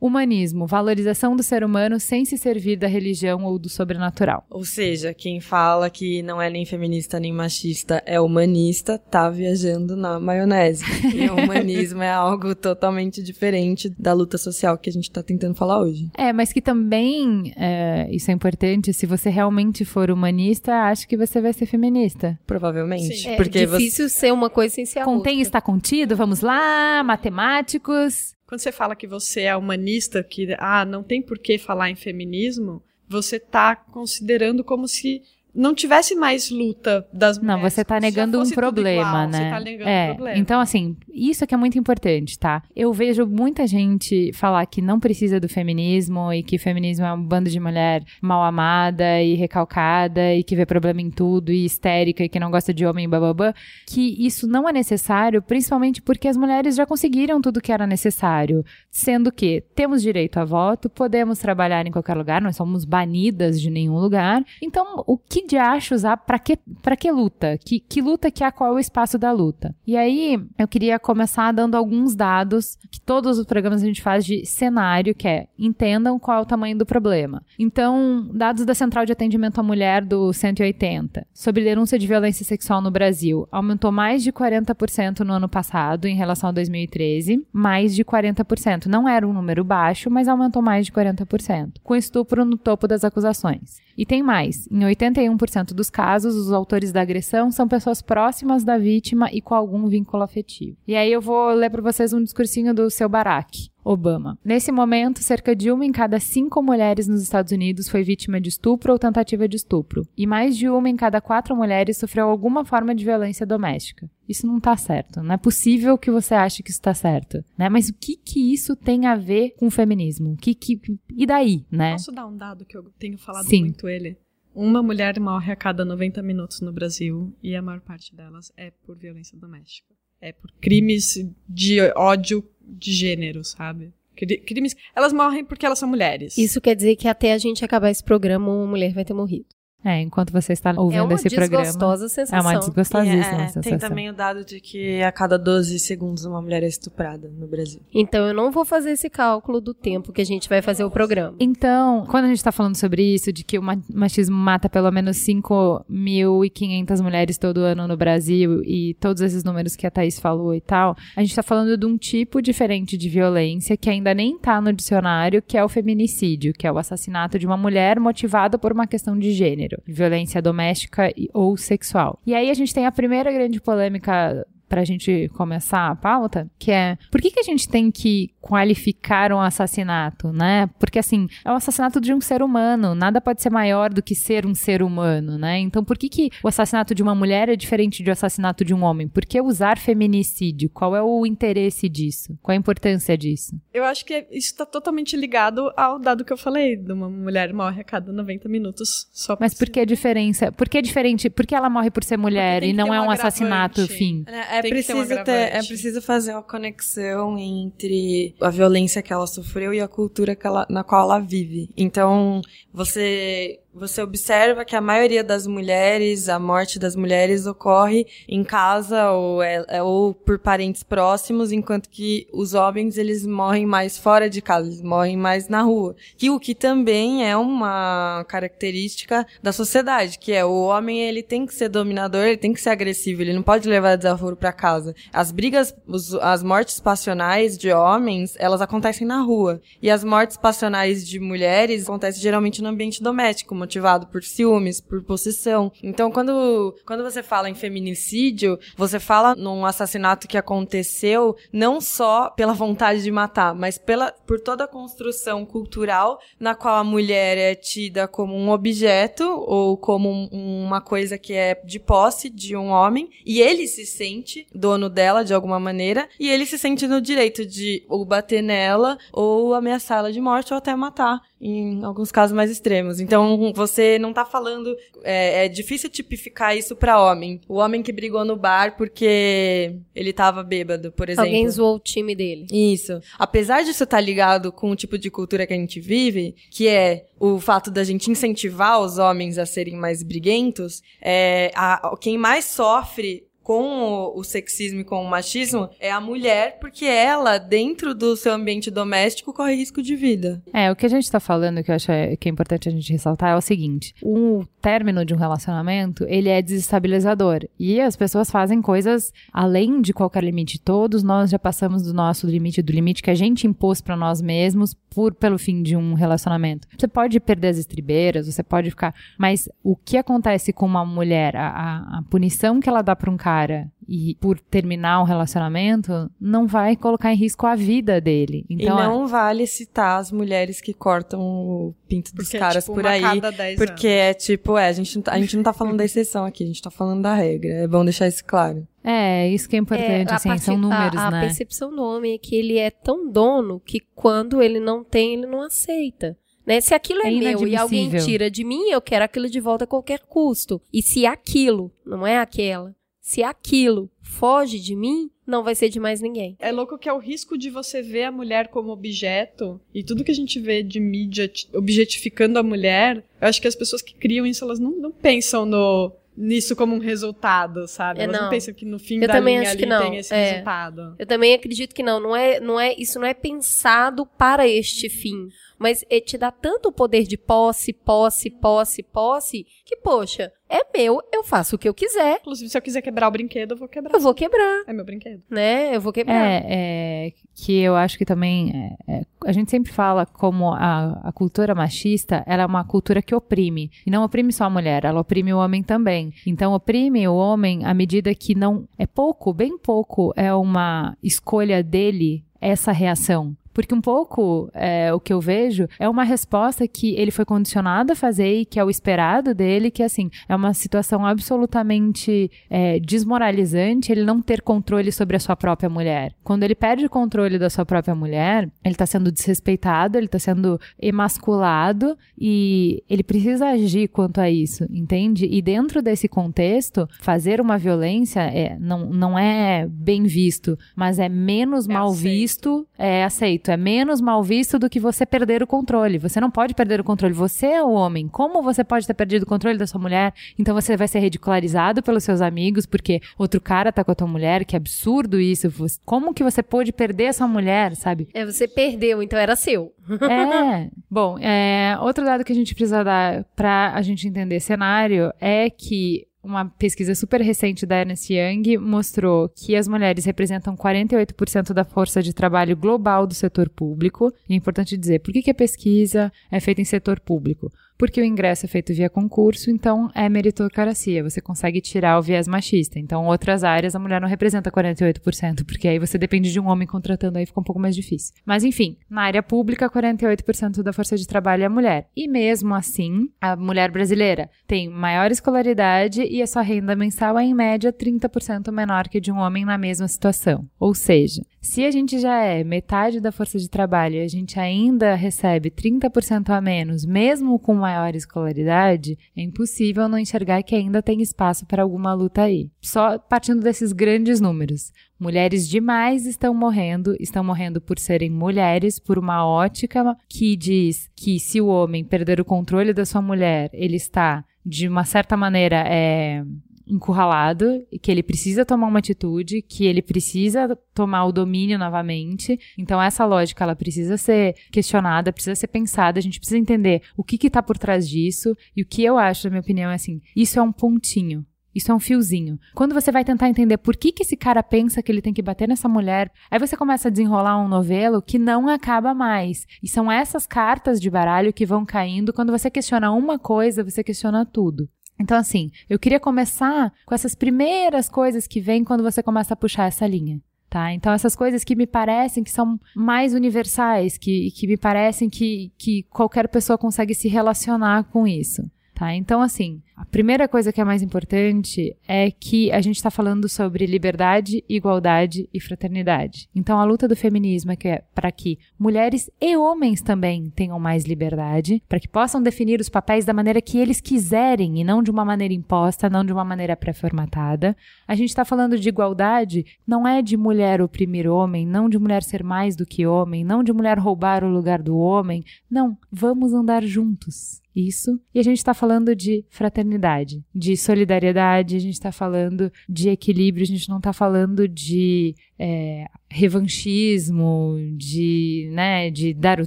Humanismo, valorização do ser humano sem se servir da religião ou do sobrenatural. Ou seja, quem fala que não é nem feminista nem machista é humanista, tá viajando na maionese. E o humanismo é algo totalmente diferente da luta social que a gente tá tentando falar hoje. É, mas que também, é, isso é importante, se você realmente for humanista, acho que você vai ser feminista. Provavelmente. Sim. É porque difícil você... ser uma coisa sem ser a Contém está contido, vamos lá, matemáticos. Quando você fala que você é humanista, que ah, não tem por que falar em feminismo, você está considerando como se não tivesse mais luta das mulheres. Não, você está negando um problema, igual, né? Você tá negando é, um problema. Então, assim, isso que é muito importante, tá? Eu vejo muita gente falar que não precisa do feminismo e que o feminismo é um bando de mulher mal amada e recalcada e que vê problema em tudo e histérica e que não gosta de homem, bababá. Que isso não é necessário, principalmente porque as mulheres já conseguiram tudo que era necessário. Sendo que temos direito a voto, podemos trabalhar em qualquer lugar, não somos banidas de nenhum lugar. Então, o que de acha usar para que, pra que luta? Que, que luta que é qual é o espaço da luta? E aí, eu queria começar dando alguns dados que todos os programas a gente faz de cenário, que é entendam qual é o tamanho do problema. Então, dados da Central de Atendimento à Mulher do 180 sobre denúncia de violência sexual no Brasil aumentou mais de 40% no ano passado em relação a 2013, mais de 40%. Não era um número baixo, mas aumentou mais de 40%, com estupro no topo das acusações. E tem mais, em 81% dos casos, os autores da agressão são pessoas próximas da vítima e com algum vínculo afetivo. E aí eu vou ler para vocês um discursinho do seu Barack. Obama. Nesse momento, cerca de uma em cada cinco mulheres nos Estados Unidos foi vítima de estupro ou tentativa de estupro, e mais de uma em cada quatro mulheres sofreu alguma forma de violência doméstica. Isso não tá certo. Não é possível que você ache que isso tá certo, né? Mas o que que isso tem a ver com o feminismo? O que que e daí, né? Posso dar um dado que eu tenho falado Sim. muito ele? Uma mulher morre a cada 90 minutos no Brasil e a maior parte delas é por violência doméstica. É por crimes de ódio de gênero, sabe? Crimes. Elas morrem porque elas são mulheres. Isso quer dizer que até a gente acabar esse programa, uma mulher vai ter morrido. É, enquanto você está ouvindo esse programa. É uma desgostosa sensação. É uma desgostosíssima é, sensação. Tem também o dado de que a cada 12 segundos uma mulher é estuprada no Brasil. Então eu não vou fazer esse cálculo do tempo que a gente vai fazer o programa. Então, quando a gente está falando sobre isso, de que o machismo mata pelo menos 5.500 mulheres todo ano no Brasil e todos esses números que a Thaís falou e tal, a gente está falando de um tipo diferente de violência que ainda nem está no dicionário, que é o feminicídio, que é o assassinato de uma mulher motivada por uma questão de gênero, violência doméstica ou sexual. E aí a gente tem a primeira grande polêmica pra gente começar a pauta, que é por que, que a gente tem que qualificar um assassinato, né? Porque assim, é o assassinato de um ser humano, nada pode ser maior do que ser um ser humano, né? Então por que, que o assassinato de uma mulher é diferente do assassinato de um homem? Por que usar feminicídio? Qual é o interesse disso? Qual a importância disso? Eu acho que isso está totalmente ligado ao dado que eu falei, de uma mulher morre a cada 90 minutos só por Mas por que a diferença? Por que é diferente? Por que ela morre por ser mulher e não é um assassinato, fim? É, é preciso ter, ter é preciso fazer uma conexão entre a violência que ela sofreu e a cultura ela, na qual ela vive. Então, você você observa que a maioria das mulheres, a morte das mulheres ocorre em casa ou, é, é, ou por parentes próximos, enquanto que os homens eles morrem mais fora de casa, eles morrem mais na rua. Que o que também é uma característica da sociedade, que é o homem ele tem que ser dominador, ele tem que ser agressivo, ele não pode levar desaforo para casa. As brigas, os, as mortes passionais de homens, elas acontecem na rua. E as mortes passionais de mulheres acontecem geralmente no ambiente doméstico, motivado por ciúmes, por possessão. Então, quando, quando você fala em feminicídio, você fala num assassinato que aconteceu não só pela vontade de matar, mas pela, por toda a construção cultural na qual a mulher é tida como um objeto ou como um, uma coisa que é de posse de um homem e ele se sente dono dela de alguma maneira e ele se sente no direito de ou bater nela ou ameaçá-la de morte ou até matar em alguns casos mais extremos. Então, você não tá falando. É, é difícil tipificar isso para homem. O homem que brigou no bar porque ele tava bêbado, por exemplo. Alguém zoou o time dele. Isso. Apesar disso estar tá ligado com o tipo de cultura que a gente vive, que é o fato da gente incentivar os homens a serem mais briguentos, é, a, quem mais sofre com o, sexismo e com o machismo é a mulher, porque ela, dentro do seu ambiente doméstico, corre risco de vida. É, o que a gente tá falando, que eu acho é, que é importante a gente ressaltar, é o seguinte: o término de um relacionamento, ele é desestabilizador. E as pessoas fazem coisas além de qualquer limite. Todos nós já passamos do nosso limite, do limite que a gente impôs para nós mesmos por pelo fim de um relacionamento. Você pode perder as estribeiras, você pode ficar. Mas o que acontece com uma mulher, a, a, a punição que ela dá para um cara, e por terminar um relacionamento, não vai colocar em risco a vida dele. Então, e não é... vale citar as mulheres que cortam o pinto dos porque é caras é, tipo, por aí. porque anos. é tipo, é, a gente, a gente não tá falando da exceção aqui, a gente tá falando da regra. É bom deixar isso claro. É, isso que é importante, é, assim, são números, a, né? A percepção do homem é que ele é tão dono que quando ele não tem, ele não aceita. Né? Se aquilo é, é meu e alguém tira de mim, eu quero aquilo de volta a qualquer custo. E se aquilo não é aquela, se aquilo foge de mim, não vai ser de mais ninguém. É louco que é o risco de você ver a mulher como objeto e tudo que a gente vê de mídia objetificando a mulher. Eu acho que as pessoas que criam isso, elas não, não pensam no nisso como um resultado, sabe? É, Elas não. não pensam que no fim eu da também linha acho que não. tem esse é. resultado. Eu também acredito que não. Não é, não é, isso não é pensado para este fim mas ele te dá tanto poder de posse, posse, posse, posse, que, poxa, é meu, eu faço o que eu quiser. Inclusive, se eu quiser quebrar o brinquedo, eu vou quebrar. Eu vou quebrar. É meu brinquedo. Né? Eu vou quebrar. É, é que eu acho que também. É, é, a gente sempre fala como a, a cultura machista ela é uma cultura que oprime. E não oprime só a mulher, ela oprime o homem também. Então, oprime o homem à medida que não. É pouco, bem pouco, é uma escolha dele essa reação. Porque um pouco é, o que eu vejo é uma resposta que ele foi condicionado a fazer e que é o esperado dele, que assim, é uma situação absolutamente é, desmoralizante ele não ter controle sobre a sua própria mulher. Quando ele perde o controle da sua própria mulher, ele está sendo desrespeitado, ele está sendo emasculado e ele precisa agir quanto a isso, entende? E dentro desse contexto, fazer uma violência é, não, não é bem visto, mas é menos é mal aceito. visto, é aceito é menos mal visto do que você perder o controle. Você não pode perder o controle. Você é o homem. Como você pode ter perdido o controle da sua mulher? Então você vai ser ridicularizado pelos seus amigos porque outro cara tá com a tua mulher. Que absurdo isso. Como que você pôde perder essa mulher, sabe? É, você perdeu, então era seu. é. Bom, é, outro dado que a gente precisa dar pra a gente entender cenário é que uma pesquisa super recente da Ernst Young mostrou que as mulheres representam 48% da força de trabalho global do setor público. E é importante dizer, por que, que a pesquisa é feita em setor público? Porque o ingresso é feito via concurso, então é meritocracia, você consegue tirar o viés machista. Então, outras áreas a mulher não representa 48%, porque aí você depende de um homem contratando, aí fica um pouco mais difícil. Mas enfim, na área pública, 48% da força de trabalho é mulher. E mesmo assim, a mulher brasileira tem maior escolaridade e a sua renda mensal é em média 30% menor que de um homem na mesma situação. Ou seja, se a gente já é metade da força de trabalho e a gente ainda recebe 30% a menos, mesmo com maior escolaridade, é impossível não enxergar que ainda tem espaço para alguma luta aí. Só partindo desses grandes números. Mulheres demais estão morrendo, estão morrendo por serem mulheres, por uma ótica que diz que se o homem perder o controle da sua mulher, ele está, de uma certa maneira, é, encurralado e que ele precisa tomar uma atitude, que ele precisa tomar o domínio novamente. Então essa lógica ela precisa ser questionada, precisa ser pensada, a gente precisa entender o que está por trás disso e o que eu acho, na minha opinião, é assim, isso é um pontinho. Isso é um fiozinho. Quando você vai tentar entender por que, que esse cara pensa que ele tem que bater nessa mulher, aí você começa a desenrolar um novelo que não acaba mais. E são essas cartas de baralho que vão caindo. Quando você questiona uma coisa, você questiona tudo. Então, assim, eu queria começar com essas primeiras coisas que vêm quando você começa a puxar essa linha. Tá? Então, essas coisas que me parecem que são mais universais, que, que me parecem que, que qualquer pessoa consegue se relacionar com isso. Tá? Então, assim, a primeira coisa que é mais importante é que a gente está falando sobre liberdade, igualdade e fraternidade. Então, a luta do feminismo é, que é para que mulheres e homens também tenham mais liberdade, para que possam definir os papéis da maneira que eles quiserem e não de uma maneira imposta, não de uma maneira pré-formatada. A gente está falando de igualdade, não é de mulher oprimir homem, não de mulher ser mais do que homem, não de mulher roubar o lugar do homem. Não, vamos andar juntos. Isso. E a gente está falando de fraternidade de solidariedade, a gente está falando de equilíbrio, a gente não está falando de é, revanchismo, de, né, de dar o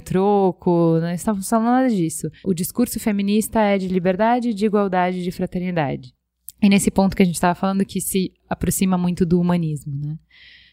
troco, não estamos falando nada disso. O discurso feminista é de liberdade, de igualdade, de fraternidade. E nesse ponto que a gente estava falando que se aproxima muito do humanismo, né?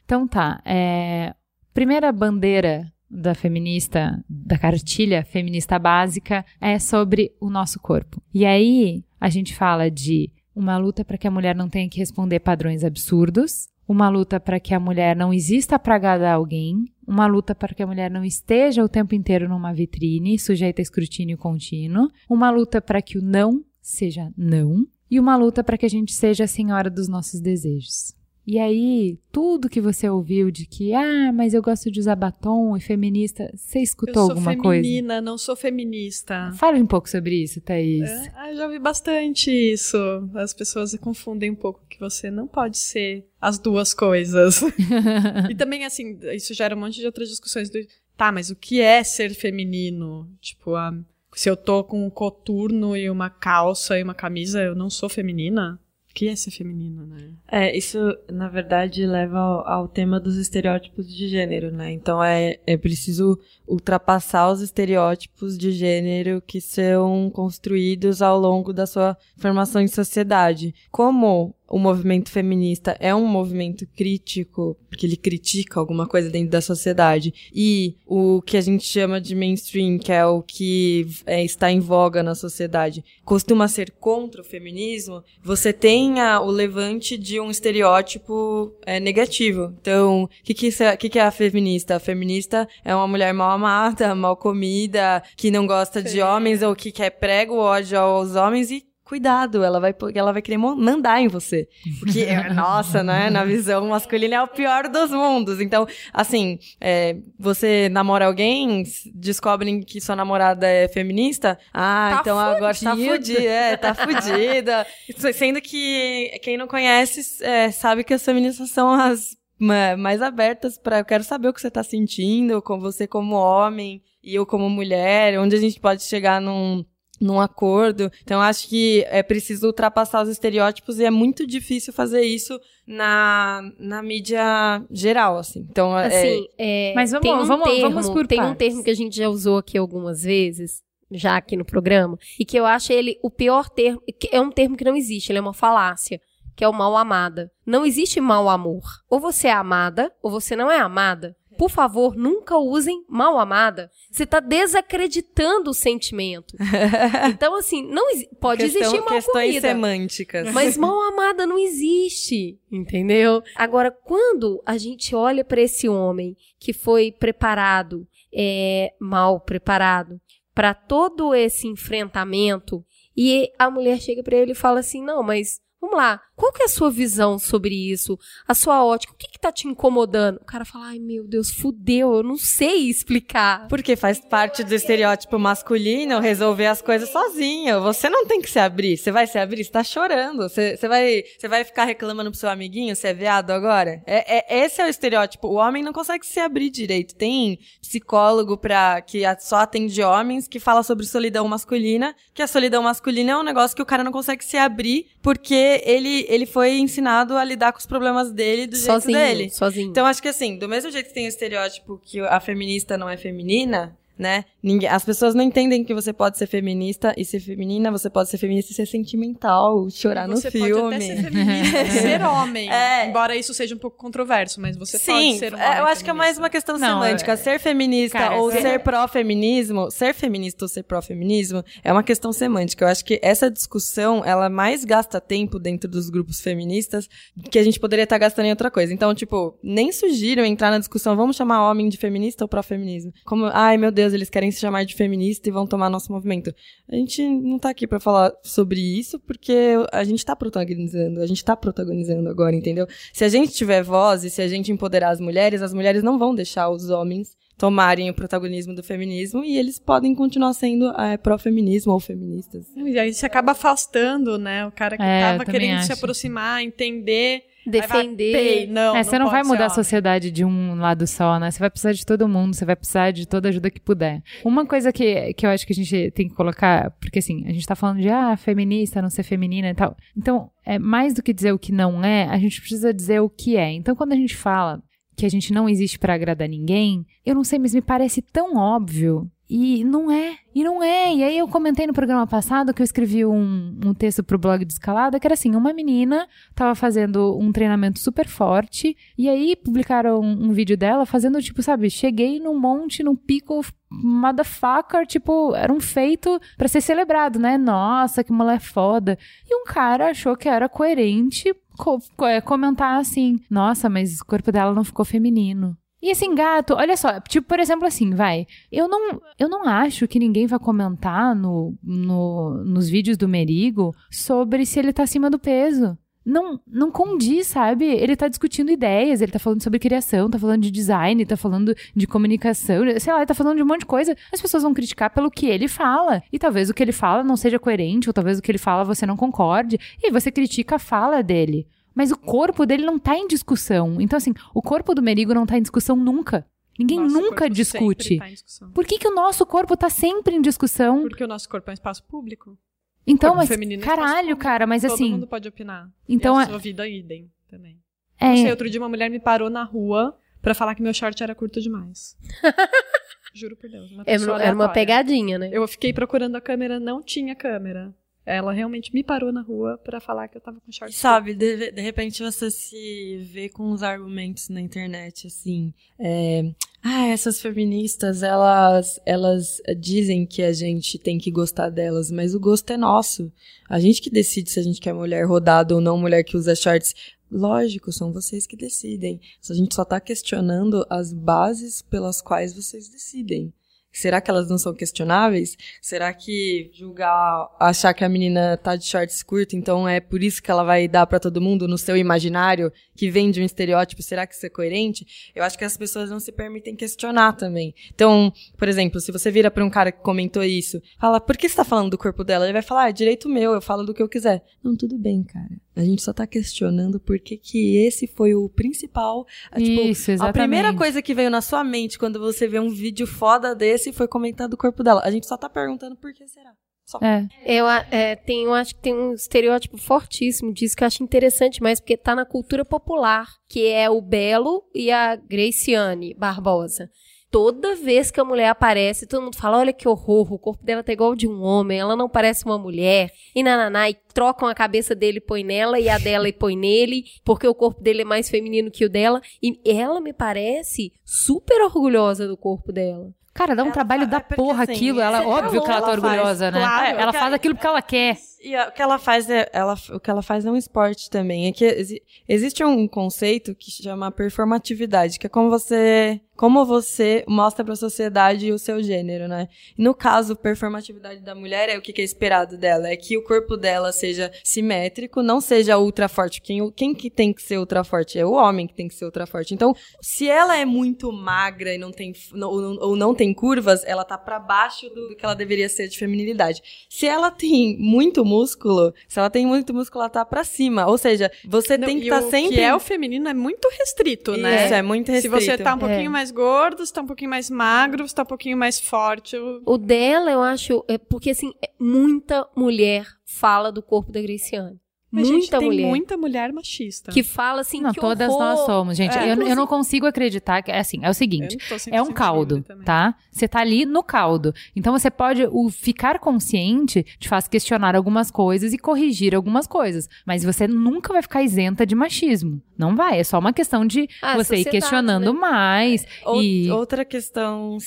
Então tá, é, primeira bandeira da feminista, da cartilha feminista básica, é sobre o nosso corpo. E aí a gente fala de uma luta para que a mulher não tenha que responder padrões absurdos, uma luta para que a mulher não exista para agradar alguém, uma luta para que a mulher não esteja o tempo inteiro numa vitrine, sujeita a escrutínio contínuo, uma luta para que o não seja não, e uma luta para que a gente seja a senhora dos nossos desejos. E aí, tudo que você ouviu de que, ah, mas eu gosto de usar batom e feminista, você escutou alguma coisa? Eu sou feminina, não sou feminista. Fale um pouco sobre isso, Thaís. É, ah, já ouvi bastante isso. As pessoas confundem um pouco que você não pode ser as duas coisas. e também, assim, isso gera um monte de outras discussões do, tá, mas o que é ser feminino? Tipo, a, se eu tô com um coturno e uma calça e uma camisa, eu não sou feminina? Que é ser feminino, né? É, isso, na verdade, leva ao, ao, tema dos estereótipos de gênero, né? Então é, é preciso ultrapassar os estereótipos de gênero que são construídos ao longo da sua formação em sociedade. Como o movimento feminista é um movimento crítico, porque ele critica alguma coisa dentro da sociedade, e o que a gente chama de mainstream, que é o que é, está em voga na sociedade, costuma ser contra o feminismo, você tenha o levante de um estereótipo é, negativo. Então, o que, que, que, que é a feminista? A feminista é uma mulher mal amada, mal comida, que não gosta de homens ou que quer prego ódio aos homens e cuidado, ela vai, ela vai querer mandar em você. Porque, nossa, né? Na visão masculina é o pior dos mundos. Então, assim, é, você namora alguém, descobrem que sua namorada é feminista, ah, tá então fudido. agora tá fudida, é, tá fudida. Sendo que quem não conhece é, sabe que as feministas são as mais abertas para eu quero saber o que você tá sentindo, com você como homem e eu como mulher, onde a gente pode chegar num num acordo. Então, acho que é preciso ultrapassar os estereótipos e é muito difícil fazer isso na, na mídia geral, assim. Então, é assim, é... Mas vamos, tem um vamos, termo, vamos por Tem partes. um termo que a gente já usou aqui algumas vezes, já aqui no programa, e que eu acho ele o pior termo, é um termo que não existe, ele é uma falácia, que é o mal amada. Não existe mal amor. Ou você é amada, ou você não é amada por favor, nunca usem mal amada. Você está desacreditando o sentimento. Então, assim, não pode Questão, existir mal questões comida. semânticas. Mas mal amada não existe, entendeu? Agora, quando a gente olha para esse homem que foi preparado, é, mal preparado, para todo esse enfrentamento, e a mulher chega para ele e fala assim: não, mas Vamos lá. Qual que é a sua visão sobre isso? A sua ótica? O que que tá te incomodando? O cara fala, ai meu Deus, fudeu, eu não sei explicar. Porque faz parte do estereótipo masculino resolver as coisas sozinho. Você não tem que se abrir. Você vai se abrir, você tá chorando. Você, você, vai, você vai ficar reclamando pro seu amiguinho, você é viado agora? É, é, esse é o estereótipo. O homem não consegue se abrir direito. Tem psicólogo pra, que só atende homens que fala sobre solidão masculina, que a solidão masculina é um negócio que o cara não consegue se abrir porque ele, ele foi ensinado a lidar com os problemas dele do sozinho, jeito dele. Sozinho. Então, acho que assim, do mesmo jeito que tem o estereótipo que a feminista não é feminina, né? Ninguém, as pessoas não entendem que você pode ser feminista e ser feminina, você pode ser feminista e ser sentimental, chorar você no filme. Pode até ser feminista e ser homem. É. Embora isso seja um pouco controverso, mas você Sim, pode ser um é, homem eu acho que é mais feminista. uma questão Não, semântica. é- ser feminista Cara, ou ser- ser pró-feminismo, ser feminista ou ser pró-feminismo é uma questão semântica. Eu acho que essa discussão, ela mais gasta tempo dentro dos grupos feministas que a gente poderia estar gastando em outra coisa. Então, tipo, nem sugiram entrar na discussão, vamos chamar homem de feminista ou pró-feminismo. Como, ai meu Deus, eles querem se chamar de feminista e vão tomar nosso movimento. A gente não tá aqui pra falar sobre isso, porque a gente tá protagonizando, a gente tá protagonizando agora, entendeu? Se a gente tiver voz e se a gente empoderar as mulheres, as mulheres não vão deixar os homens tomarem o protagonismo do feminismo e eles podem continuar sendo é, pró-feminismo ou feministas. E aí você acaba afastando, né? O cara que É, tava querendo se acho. aproximar, entender. Defender. Vai, Não, É, você não, vai mudar a sociedade de um lado só, né? Você vai precisar de todo mundo, você vai precisar de toda ajuda que puder. Uma coisa que, que eu acho que a gente tem que colocar, porque assim, a gente tá falando de, ah, feminista, não ser feminina e tal. Então, é mais do que dizer o que não é, a gente precisa dizer o que é. Então, quando a gente fala que a gente não existe pra agradar ninguém, eu não sei, mas me parece tão óbvio. E não é, e não é. E aí eu comentei no programa passado que eu escrevi um, um texto pro blog de escalada, que era assim, uma menina tava fazendo um treinamento super forte, e aí publicaram um, um vídeo dela fazendo, tipo, sabe, cheguei num monte, num pico motherfucker, tipo, era um feito pra ser celebrado, né? Nossa, que mulher foda. E um cara achou que era coerente co- co- é, comentar assim, nossa, mas o corpo dela não ficou feminino. E assim, gato, olha só, tipo, por exemplo, assim, vai. Eu não, eu não acho que ninguém vai comentar no, no, nos vídeos do Merigo sobre se ele tá acima do peso. Não, não condiz, sabe? Ele tá discutindo ideias, ele tá falando sobre criação, tá falando de design, tá falando de comunicação, sei lá, ele tá falando de um monte de coisa. As pessoas vão criticar pelo que ele fala. E talvez o que ele fala não seja coerente, ou talvez o que ele fala você não concorde. E você critica a fala dele. Mas o corpo dele não tá em discussão. Então, assim, o corpo do Merigo não tá em discussão nunca. Ninguém Nosso nunca corpo discute. tá em discussão. Por que, que o nosso corpo tá sempre em discussão? Porque o nosso corpo é um espaço público. Então, mas, é caralho, público. cara, mas Todo assim. mundo pode opinar. Então, e é- a sua vida idem também. é, Não sei, outro dia uma mulher me parou na rua pra falar que meu short era curto demais. Juro por Deus. Uma Era, É, uma pegadinha, né? Eu fiquei procurando a câmera, não tinha câmera. Ela realmente me parou na rua pra falar que eu tava com short Sabe, de, de repente você se vê com os argumentos na internet, assim. é, ah, essas feministas, elas, elas dizem que a gente tem que gostar delas, mas o gosto é nosso. A gente que decide se a gente quer mulher rodada ou não, mulher que usa shorts. Lógico, são vocês que decidem. A gente só tá questionando as bases pelas quais vocês decidem. Será que elas não são questionáveis? Será que julgar, achar que a menina tá de shorts curto, então é por isso que ela vai dar pra todo mundo no seu imaginário, que vem de um estereótipo, será que isso é coerente? Eu acho que as pessoas não se permitem questionar também. Então, por exemplo, se você vira pra um cara que comentou isso, fala, por que você tá falando do corpo dela? Ele vai falar, ah, é direito meu, eu falo do que eu quiser. Não, tudo bem, cara. A gente só tá questionando por que que esse foi o principal, a, tipo, Isso, exatamente. a primeira coisa que veio na sua mente quando você vê um vídeo foda desse foi comentar do corpo dela. A gente só tá perguntando por que será. Só. É. Eu, é, eu acho que tem um estereótipo fortíssimo disso que eu acho interessante, mas porque tá na cultura popular, que é o Belo e a Graciane Barbosa. Toda vez que a mulher aparece, todo mundo fala: olha que horror, o corpo dela tá igual ao de um homem, ela não parece uma mulher. E nananá, e trocam a cabeça dele e põe nela, e a dela e põe nele, porque o corpo dele é mais feminino que o dela. E ela me parece super orgulhosa do corpo dela. Cara, dá um Ela trabalho fa- da é porra assim, aquilo. Ela, você óbvio falou, que ela tá ela faz, orgulhosa, né? claro, ela eu faz aquilo porque ela quer. E o que ela faz é, ela, o que ela faz é um esporte também. É que exi- existe um conceito que chama performatividade, que é como você, como você mostra para a sociedade o seu gênero, né? No caso, performatividade da mulher é o que, que é esperado dela, é que o corpo dela seja simétrico, não seja ultra forte. Quem, quem que tem que ser ultra forte? É o homem que tem que ser ultra forte. Então, se ela é muito magra e não tem não- ou, não, tem curvas, ela tá para baixo do que ela deveria ser de feminilidade. Se ela tem muito músculo, se ela tem muito músculo, ela tá pra cima. Ou seja, você Não, tem que estar o sempre. que é o feminino é muito restrito, né? Isso, é muito restrito. Se você tá um pouquinho É. mais gordo, você tá um pouquinho mais magro, você tá um pouquinho mais forte. o- O dela, eu acho, é porque assim, é- muita mulher fala do corpo da Graciane. Mas, muita gente, tem mulher. muita mulher machista. Que fala assim, Não, que todas horror. nós somos, gente. É. eu, eu não consigo acreditar que é assim. É o seguinte. É um 100% caldo, tá? Você tá ali no caldo. Então você pode o ficar consciente te faz questionar algumas coisas e corrigir algumas coisas, mas você nunca vai ficar isenta de machismo. Não vai, é só uma questão de Ah, você ir sociedade, questionando né? mais Ou- e Outra questão é,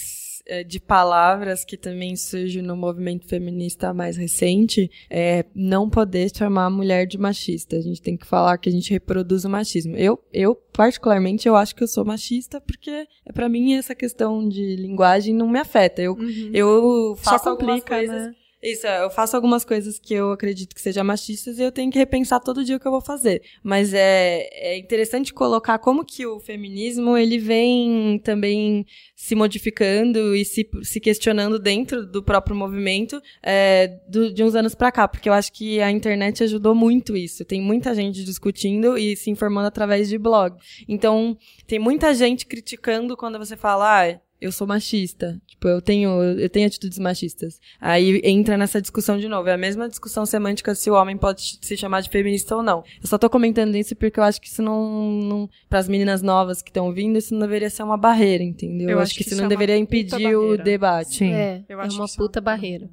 de palavras que também surge no movimento feminista mais recente é não poder chamar a mulher de machista. A gente tem que falar que a gente reproduz o machismo. Eu, eu particularmente, eu acho que eu sou machista porque, pra mim, essa questão de linguagem não me afeta. Eu, Uhum. eu Só faço algumas complica, coisas né? Isso, é, eu faço algumas coisas que eu acredito que sejam machistas e eu tenho que repensar todo dia o que eu vou fazer. Mas é, é interessante colocar como que o feminismo, ele vem também se modificando e se, se questionando dentro do próprio movimento é, do- de uns anos pra cá, porque eu acho que a internet ajudou muito isso. Tem muita gente discutindo e se informando através de blog. Então, tem muita gente criticando quando você fala, ah, eu sou machista. Tipo, eu tenho, eu tenho atitudes machistas. Aí entra nessa discussão de novo. É a mesma discussão semântica se o homem pode se chamar de feminista ou não. Eu só tô comentando isso porque eu acho que isso não, não para as meninas novas que estão vindo, isso não deveria ser uma barreira, entendeu? Eu, acho que, isso isso não é deveria impedir o debate. Sim. É, Eu é acho uma que isso é uma puta puta barreira.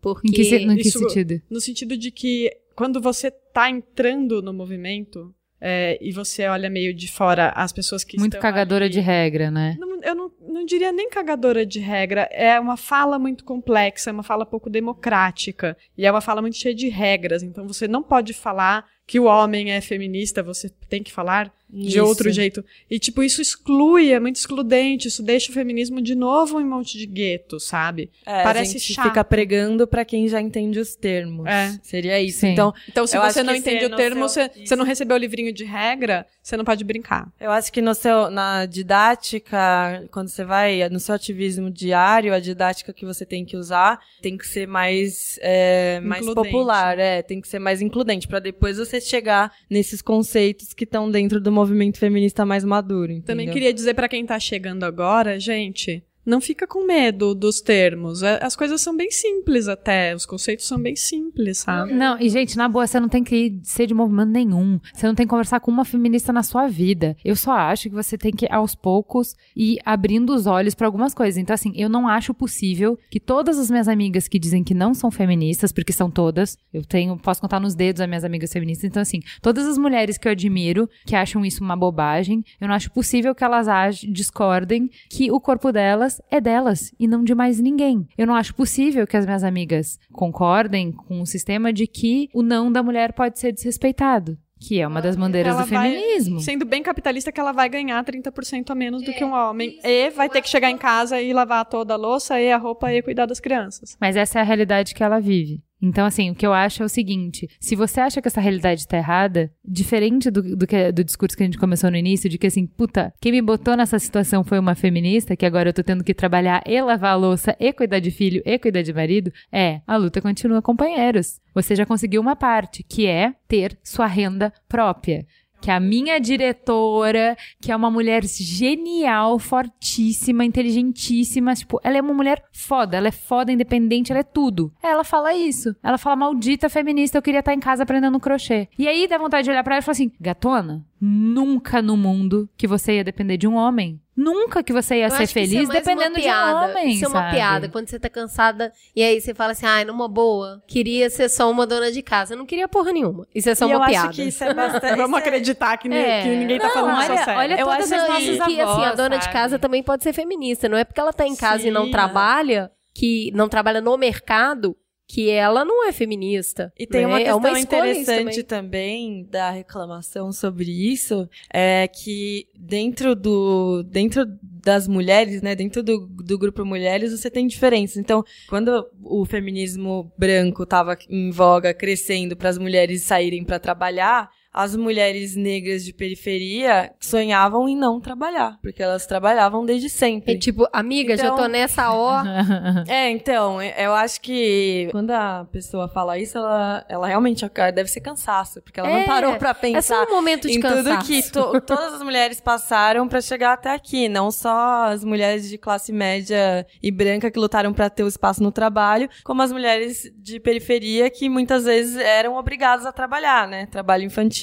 Porque... Em que, se- no que isso- sentido? No sentido de que quando você tá entrando no movimento é, e você olha meio de fora as pessoas que Muito cagadora ali- de regra, né? Não, eu não, não diria nem cagadora de regra. É uma fala muito complexa, é uma fala pouco democrática. E é uma fala muito cheia de regras. Então você não pode falar que o homem é feminista, você tem que falar de Isso. outro jeito. E, tipo, isso exclui, é muito excludente. Isso deixa o feminismo de novo em um monte de gueto, sabe? É, Parece a gente chato. fica pregando pra quem já entende os termos. É. Seria isso. Sim. Então, Então, se você não entende o termo, seu- você, você não recebeu o livrinho de regra, você não pode brincar. Eu acho que no seu, na didática, quando você vai, no seu ativismo diário, a didática que você tem que usar tem que ser mais, é, mais Includente. popular, é, tem que ser mais includente, pra depois você chegar nesses conceitos que estão dentro do movimento feminista mais maduro, entendeu? Também queria dizer pra quem tá chegando agora, gente, não fica com medo dos termos. É, As coisas são bem simples até, os conceitos são bem simples, sabe? Não, e gente, na boa, você não tem que ser de movimento nenhum. Você não tem que conversar com uma feminista na sua vida. Eu só acho que você tem que, aos poucos, ir abrindo os olhos pra algumas coisas. Então, assim, eu não acho possível que todas as minhas amigas que dizem que não são feministas, porque são todas, eu tenho, posso contar nos dedos as minhas amigas feministas. Então, assim, todas as mulheres que eu admiro, que acham isso uma bobagem, eu não acho possível que elas discordem que o corpo delas é delas e não de mais ninguém. Eu não acho possível que as minhas amigas concordem com o sistema de que o não da mulher pode ser desrespeitado. Que é uma das bandeiras Ela do vai- feminismo. Sendo bem capitalista que ela vai ganhar 30% a menos do que um homem. E vai ter que chegar em casa e lavar toda a louça e a roupa e cuidar das crianças. Mas essa é a realidade que ela vive. Então, assim, o que eu acho é o seguinte: se você acha que essa realidade tá errada, diferente do, do, que, do discurso que a gente começou no início, de que assim, puta, quem me botou nessa situação foi uma feminista, que agora eu tô tendo que trabalhar e lavar a louça, e cuidar de filho, e cuidar de marido, é, a luta continua, companheiros. Você já conseguiu uma parte, que é ter sua renda própria. Que a minha diretora, que é uma mulher genial, fortíssima, inteligentíssima, tipo, ela é uma mulher foda, ela é foda, independente, ela é tudo. Ela fala isso. Ela fala, maldita feminista, eu queria estar em casa aprendendo crochê. E aí dá vontade de olhar pra ela e falar assim, gatona, nunca no mundo que você ia depender de um homem. Nunca que você ia Eu ser acho isso é feliz uma dependendo de um piada. homem, Isso é uma sabe? piada. Quando você tá cansada e aí você fala assim, ai, numa boa, queria ser só uma dona de casa. Eu não queria porra nenhuma. Isso é só E eu uma acho piada. que isso é bastante... Vamos isso é- acreditar que, É. que ninguém tá Não, falando isso olha- a sério. olha Eu todas acho as que, nossas que, assim, a avós, dona de sabe? casa também pode ser feminista. Não é porque ela tá em casa e não Sim, trabalha, que não trabalha no mercado, que ela não é feminista. E tem né? uma É questão escolha isso interessante também. da reclamação sobre isso, é que dentro do dentro das mulheres, né, dentro do, do grupo mulheres, você tem diferenças. Então, quando o feminismo branco estava em voga, crescendo para as mulheres saírem para trabalhar, as mulheres negras de periferia sonhavam em não trabalhar, porque elas trabalhavam desde sempre. É tipo, amiga, já Então- tô nessa ó. É, então, eu acho que quando a pessoa fala isso, ela, ela realmente deve ser cansaço, porque ela É, não parou pra É só pensar um momento de em tudo cansaço. que to- todas as mulheres passaram pra chegar até aqui, não só as mulheres de classe média e branca que lutaram pra ter o espaço no trabalho, como as mulheres de periferia que muitas vezes eram obrigadas a trabalhar, né? Trabalho infantil,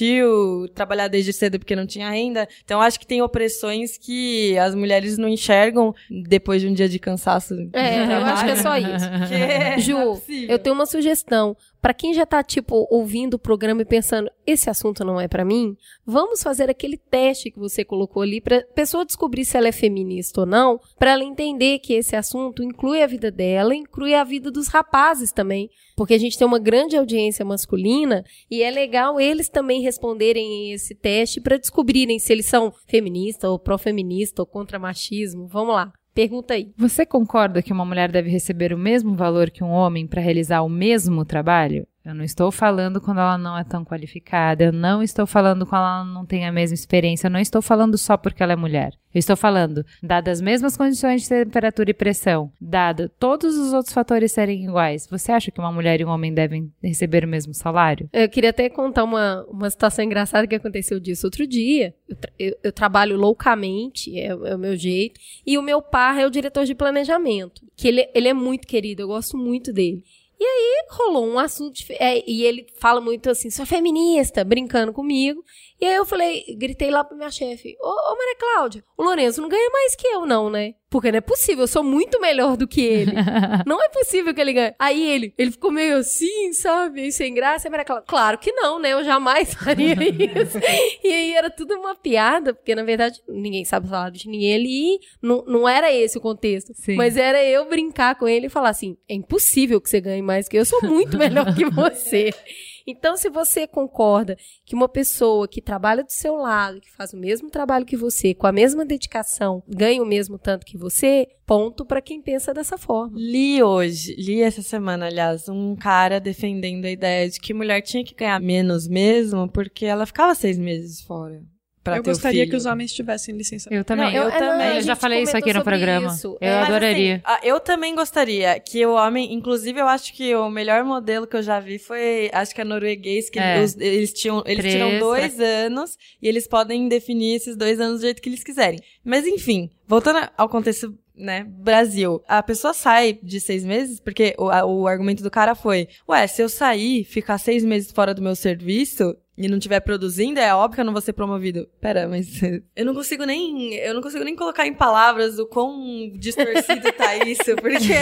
trabalhar desde cedo porque não tinha renda. Então acho que tem opressões que as mulheres não enxergam depois de um dia de cansaço. É, eu acho que é só isso. Que é Ju, possível. eu tenho uma sugestão. Pra quem já tá, tipo, ouvindo o programa e pensando, esse assunto não é pra mim, vamos fazer aquele teste que você colocou ali pra pessoa descobrir se ela é feminista ou não, pra ela entender que esse assunto inclui a vida dela, inclui a vida dos rapazes também. Porque a gente tem uma grande audiência masculina e é legal eles também responderem esse teste pra descobrirem se eles são feministas ou pró-feminista ou contra machismo. Vamos lá. Pergunta aí. Você concorda que uma mulher deve receber o mesmo valor que um homem para realizar o mesmo trabalho? Eu não estou falando quando ela não é tão qualificada, eu não estou falando quando ela não tem a mesma experiência, eu não estou falando só porque ela é mulher. Eu estou falando, dadas as mesmas condições de temperatura e pressão, dado todos os outros fatores serem iguais, você acha que uma mulher e um homem devem receber o mesmo salário? Eu queria até contar uma, uma situação engraçada que aconteceu disso outro dia. Eu, tra- eu- eu trabalho loucamente, é, é o meu jeito. E o meu par é o diretor de planejamento. Que ele, ele é muito querido, eu gosto muito dele. E aí rolou um assunto. é, e ele fala muito assim, sou feminista, brincando comigo. E aí eu falei, gritei lá pra minha chefe: Ô, ô Maria Cláudia, o Lourenço não ganha mais que eu, não, né? Porque não é possível, eu sou muito melhor do que ele. Não é possível que ele ganhe. Aí ele, ele ficou meio assim, sabe? Meio sem graça. E Maria Clara, claro que não, né? Eu jamais faria isso. e aí era tudo uma piada, porque na verdade ninguém sabe o salário de ninguém ali. Não, não era esse o contexto. Sim. Mas era eu brincar com ele e falar assim: é impossível que você ganhe mais que eu, eu sou muito melhor que você. Então, se você concorda que uma pessoa que trabalha do seu lado, que faz o mesmo trabalho que você, com a mesma dedicação, ganha o mesmo tanto que você, ponto pra quem pensa dessa forma. Li hoje, li essa semana, aliás, um cara defendendo a ideia de que mulher tinha que ganhar menos mesmo, porque ela ficava seis meses fora. Pra eu ter o gostaria filho. que os homens tivessem licença. Eu também. Não, eu não, também. a Eu já falei isso aqui no programa. isso. Eu É, Mas, adoraria. assim, eu também gostaria que o homem, inclusive, eu acho que o melhor modelo que eu já vi foi, acho que é norueguês, que É. os- eles tinham, eles Três, tiram dois anos e eles podem definir esses dois anos do jeito que eles quiserem. Mas enfim, voltando ao contexto né, Brasil. A pessoa sai de seis meses, porque o, a- o argumento do cara foi, ué, se eu sair, ficar seis meses fora do meu serviço e não estiver produzindo, é óbvio que eu não vou ser promovido. Pera, mas eu não consigo nem, eu não consigo nem colocar em palavras o quão distorcido tá isso, porque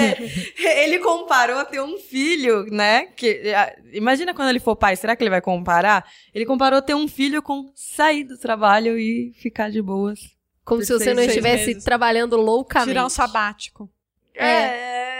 ele comparou ter um filho, né, que, imagina quando ele for pai, será que ele vai comparar? Ele comparou ter um filho com sair do trabalho e ficar de boas. Como se você não estivesse meses. trabalhando loucamente. Tirar um sabático.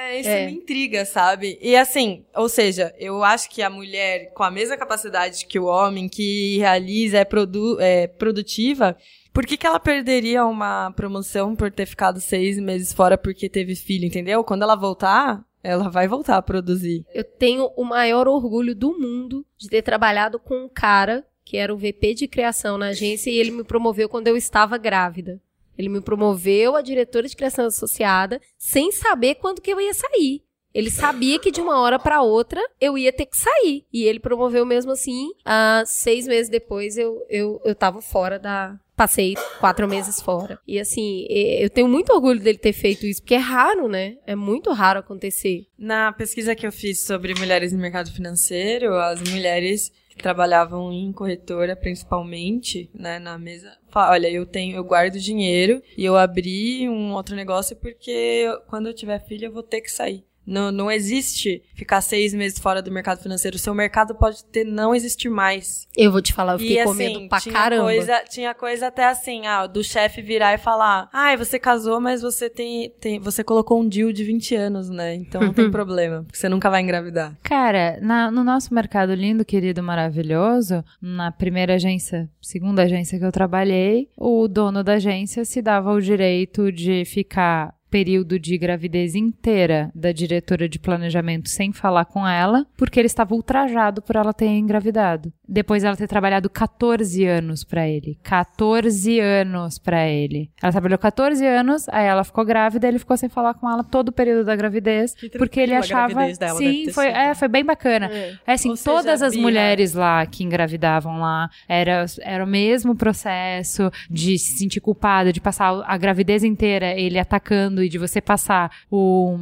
É, isso É. me intriga, sabe? E assim, ou seja, eu acho que a mulher com a mesma capacidade que o homem, que realiza, é, produ é produtiva, por que, que ela perderia uma promoção por ter ficado seis meses fora porque teve filho, entendeu? Quando ela voltar, ela vai voltar a produzir. Eu tenho o maior orgulho do mundo de ter trabalhado com um cara que era o VP de criação na agência e ele me promoveu quando eu estava grávida. Ele me promoveu a diretora de criação associada sem saber quando que eu ia sair. Ele sabia que de uma hora para outra eu ia ter que sair. E ele promoveu mesmo assim. Ah, seis meses depois eu, eu, eu tava fora da. Passei quatro meses fora. E assim, eu tenho muito orgulho dele ter feito isso, porque é raro, né? É muito raro acontecer. Na pesquisa que eu fiz sobre mulheres no mercado financeiro, as mulheres que trabalhavam em corretora, principalmente, né, na mesa, falam, olha, eu tenho, eu guardo dinheiro e eu abri um outro negócio porque quando eu tiver filho eu vou ter que sair. Não, não existe ficar seis meses fora do mercado financeiro. O seu mercado pode ter não existir mais. Eu vou te falar, eu fiquei e com assim, medo pra tinha caramba. Coisa, tinha coisa até assim, ah, do chefe virar e falar: ai, você casou, mas você tem, tem. Você colocou um deal de 20 anos, né? Então não tem problema, porque você nunca vai engravidar. Cara, na- no nosso mercado lindo, querido, maravilhoso, na primeira agência, segunda agência que eu trabalhei, o dono da agência se dava o direito de ficar período de gravidez inteira da diretora de planejamento sem falar com ela, porque ele estava ultrajado por ela ter engravidado. Depois ela ter trabalhado 14 anos pra ele. 14 anos pra ele. Ela trabalhou 14 anos, aí ela ficou grávida, ele ficou sem falar com ela todo o período da gravidez, Que porque ele achava, dela sim, foi, sido. é, foi bem bacana. É. É assim, Ou seja, todas as Bia- mulheres lá que engravidavam lá era, era o mesmo processo de se sentir culpada, de passar a gravidez inteira ele atacando e de você passar o,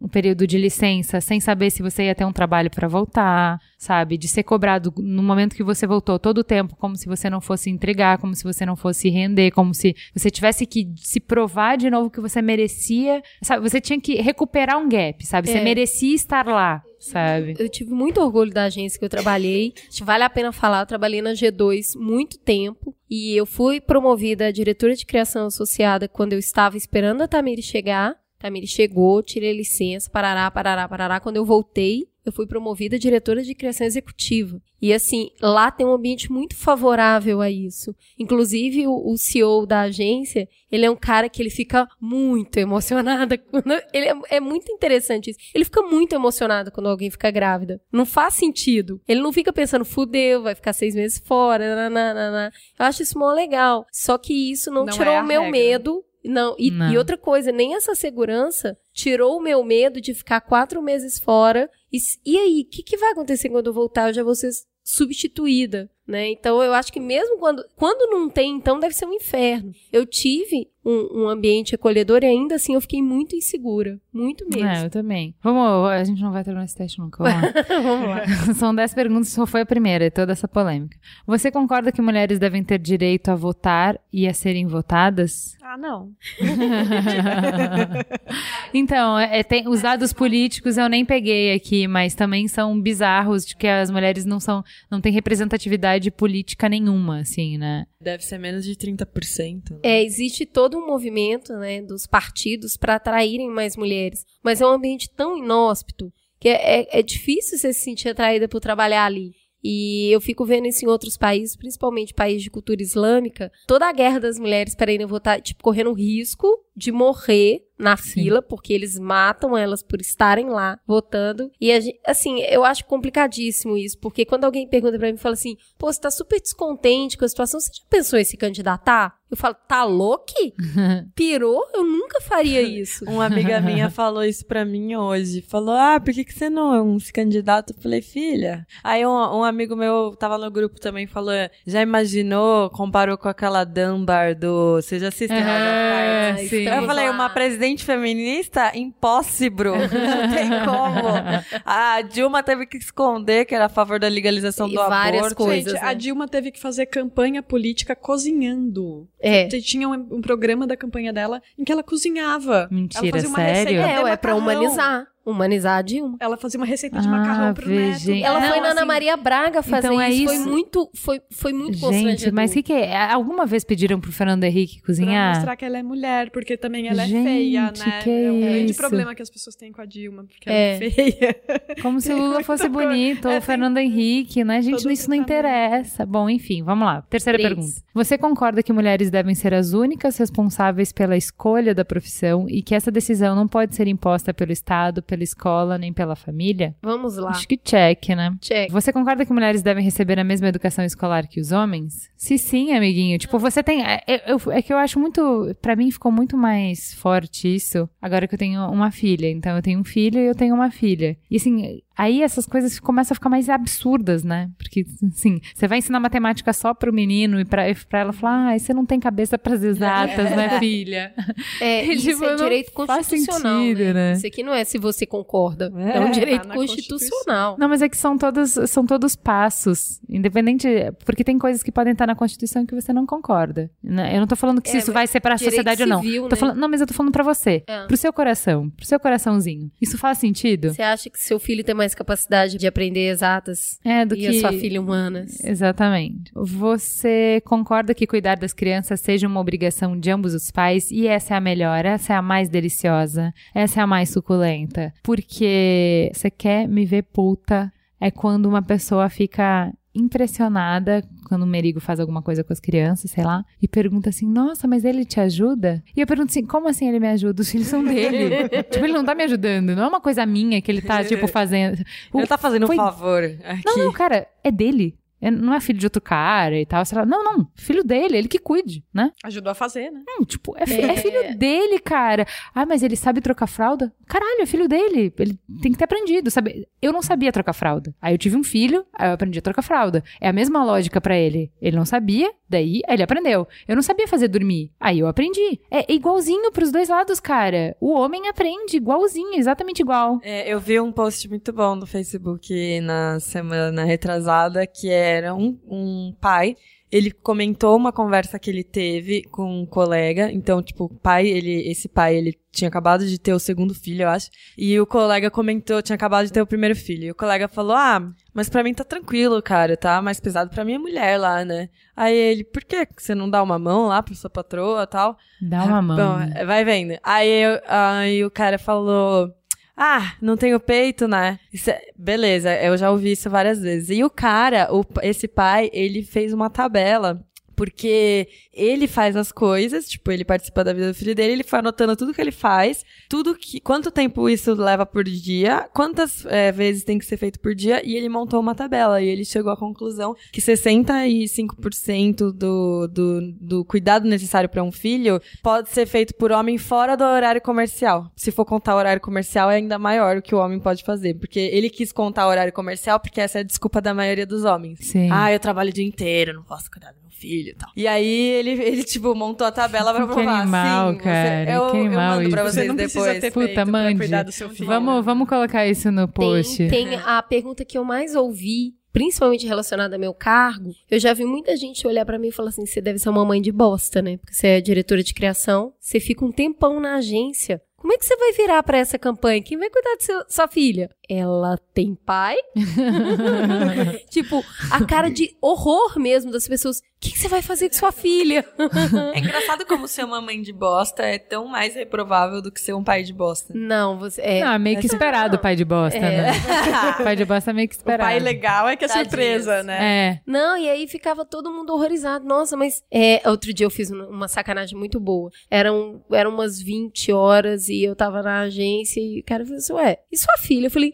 um período de licença sem saber se você ia ter um trabalho para voltar, sabe? De ser cobrado no momento que você voltou todo o tempo, como se você não fosse entregar, como se você não fosse render, como se você tivesse que se provar de novo que você merecia, sabe? Você tinha que recuperar um gap, sabe? Você É. merecia estar lá, sabe? Eu tive muito orgulho da agência que eu trabalhei. Acho que Vale a pena falar, eu trabalhei na G2 muito tempo. E eu fui promovida a diretora de criação associada quando eu estava esperando a Tamiri chegar. Tamiri chegou, tirei licença, parará, parará, parará. Quando eu voltei, eu fui promovida a diretora de criação executiva. E assim, lá tem um ambiente muito favorável a isso. Inclusive, o, o CEO da agência, ele é um cara que ele fica muito emocionado. quando- Ele é, é muito interessante isso. Ele fica muito emocionado quando alguém fica grávida. Não faz sentido. Ele não fica pensando, fudeu, vai ficar seis meses fora. nananana. Eu acho isso mó legal. Só que isso não, Não tirou é o meu regra. medo. Não. E, Não. e outra coisa, nem essa segurança tirou o meu medo de ficar quatro meses fora. E, e aí, o que, que vai acontecer quando eu voltar? Eu já vou ser substituída, né? Então eu acho que mesmo quando quando não tem, então deve ser um inferno. Eu tive um, um ambiente acolhedor e ainda assim eu fiquei muito insegura, muito mesmo. É, eu também. Vamos, a gente não vai terminar esse teste nunca. Vamos lá. Vamos lá. São 10 perguntas, só foi a primeira, e toda essa polêmica. Você concorda que mulheres devem ter direito a votar e a serem votadas? Ah, não. então, é, tem, os dados políticos eu nem peguei aqui, mas também são bizarros de que as mulheres não são, não têm representatividade política nenhuma, assim, né? Deve ser menos de 30%. né? É, existe todo um movimento, né, dos partidos para atraírem mais mulheres, mas é um ambiente tão inóspito que é, é, é difícil você se sentir atraída por trabalhar ali. E eu fico vendo isso em outros países, principalmente países de cultura islâmica, toda a guerra das mulheres para irem votar, tipo, correndo risco de morrer na Sim. fila, porque eles matam elas por estarem lá votando. E, a gen- assim, eu acho complicadíssimo isso, porque quando alguém pergunta pra mim, fala assim, pô, você tá super descontente com a situação, você já pensou em se candidatar? Eu falo, tá louco? Pirou? Eu nunca faria isso. Uma amiga minha falou isso pra mim hoje. Falou, ah, por que, que você não se candidata? Eu falei, filha. Aí um, um amigo meu tava no grupo também falou, já imaginou, comparou com aquela Dunbar do... Você já assistiu? Of É, sim. Eu falei, uma presidente feminista? Impossível. Não tem como. A Dilma teve que esconder que era a favor da legalização E do várias aborto. coisas. Gente, né? a Dilma teve que fazer campanha política cozinhando. É. Tinha um, um programa da campanha dela em que ela cozinhava. Mentira, ela fazia uma sério? receita É, ué, pra humanizar. Humanizar a Dilma. Ela fazia uma receita de Ah, macarrão pro vê, neto. gente. Ela Não, foi na Ana assim, Maria Braga fazer então é isso. Foi muito, foi, foi muito Gente, constrangedor. mas o que, que é? Alguma vez pediram pro Fernando Henrique Pra cozinhar? mostrar que ela é mulher, porque também ela Gente, é feia, né? que é um grande isso. problema que as pessoas têm com a Dilma, porque É. ela é feia. Como se o Lula fosse bonito, ou É, o Fernando Henrique, né? Gente, todo isso não interessa. Bom, enfim, vamos lá. Terceira Três. pergunta. Você concorda que mulheres devem ser as únicas responsáveis pela escolha da profissão e que essa decisão não pode ser imposta pelo Estado, pela escola, nem pela família? Vamos lá. Acho que check, né? Check. Você concorda que mulheres devem receber a mesma educação escolar que os homens? Se sim, amiguinho. Tipo, você tem. É, é- eu- é que eu acho muito. Pra mim ficou muito mais forte isso agora que eu tenho uma filha. Então eu tenho um filho e eu tenho uma filha. E assim. Aí essas coisas começam a ficar mais absurdas, né? Porque, assim, você vai ensinar matemática só pro menino e pra, e pra ela falar, ah, você não tem cabeça pras exatas, né, filha? É, isso Tipo, é não direito constitucional, sentido, né? né? Isso aqui não é se você você concorda. É, É, um direito tá na constitucional. Não, mas é que são todos, são todos passos, independente, porque tem coisas que podem estar na Constituição que você não concorda. né? Eu não tô falando que É, isso vai ser pra direito sociedade ou não. civil, né? falando, não, mas eu tô falando pra você, É. pro seu coração, pro seu coraçãozinho. Isso faz sentido? Você acha que seu filho tem mais capacidade de aprender exatas É, do e que a sua filha humanas? Exatamente. Você concorda que cuidar das crianças seja uma obrigação de ambos os pais? E essa é a melhor, essa é a mais deliciosa, essa é a mais suculenta. Porque você quer me ver puta é quando uma pessoa fica impressionada quando o Merigo faz alguma coisa com as crianças, sei lá, e pergunta assim: Nossa, mas ele te ajuda? E eu pergunto assim: Como assim ele me ajuda? Os filhos são dele. tipo, ele não tá me ajudando. Não é uma coisa minha que ele tá, tipo, fazendo. Ele tá fazendo foi- um favor aqui. não, não, cara, é dele. É- não é filho de outro cara e tal. Sei lá. Não, não. Filho dele, ele que cuide, né? Ajudou a fazer, né? Não, tipo, é, fi- é filho dele, cara. Ah, mas ele sabe trocar fralda? Caralho, é filho dele. Ele tem que ter aprendido, sabe? Eu não sabia trocar fralda. Aí eu tive um filho, aí eu aprendi a trocar fralda. É a mesma lógica pra ele. Ele não sabia, daí ele aprendeu. Eu não sabia fazer dormir. Aí eu aprendi. É igualzinho pros dois lados, cara. O homem aprende igualzinho, exatamente igual. É, eu vi um post muito bom no Facebook na semana retrasada que era um, um pai. Ele comentou uma conversa que ele teve com um colega. Então, tipo, o pai, ele, esse pai, ele tinha acabado de ter o segundo filho, eu acho. E o colega comentou, tinha acabado de ter o primeiro filho. E o colega falou: Ah, mas pra mim tá tranquilo, cara, tá mais pesado pra minha mulher lá, né? Aí ele, por que você não dá uma mão lá pra sua patroa e tal? Dá uma mão. Bom, vai vendo. Aí, eu- aí o cara falou. Ah, não tenho peito, né? É- beleza, eu já ouvi isso várias vezes. E o cara, o- esse pai, ele fez uma tabela. Porque ele faz as coisas, tipo, ele participa da vida do filho dele, ele foi anotando tudo que ele faz, tudo que. Quanto tempo isso leva por dia, quantas é, vezes tem que ser feito por dia, e ele montou uma tabela. E ele chegou à conclusão que 65% do, do, do cuidado necessário para um filho pode ser feito por homem fora do horário comercial. Se for contar o horário comercial, é ainda maior o que o homem pode fazer. Porque ele quis contar o horário comercial, porque essa é a desculpa da maioria dos homens. Sim. Ah, eu trabalho o dia inteiro, não posso cuidar do meu filho e tal. E aí ele, ele tipo, montou a tabela pra Que provar. animal, Sim, cara, Você, eu, que eu animal mando pra vocês Você não precisa depois. ter Puta, mande. cuidar do seu filho. Vamos, vamos colocar isso no post. Tem, tem a pergunta que eu mais ouvi, principalmente relacionada ao meu cargo. Eu já vi muita gente olhar pra mim e falar assim: você deve ser uma mãe de bosta, né? Porque você é diretora de criação, você fica um tempão na agência. Como é que você vai virar pra essa campanha? Quem vai cuidar de seu- sua filha? Ela tem pai? tipo, a cara de horror mesmo das pessoas. O que, que você vai fazer com sua filha? É engraçado como ser uma mãe de bosta é tão mais reprovável do que ser um pai de bosta. Não, você. É, Ah, meio que esperado o pai de bosta, né? pai de bosta é meio que O esperado. pai legal é que é surpresa, né? É. Não, e aí ficava todo mundo horrorizado. Nossa, mas é, outro dia eu fiz uma- uma sacanagem muito boa. Eram, eram umas 20 horas e eu tava na agência e o cara falou assim: Ué, e sua filha? Eu falei: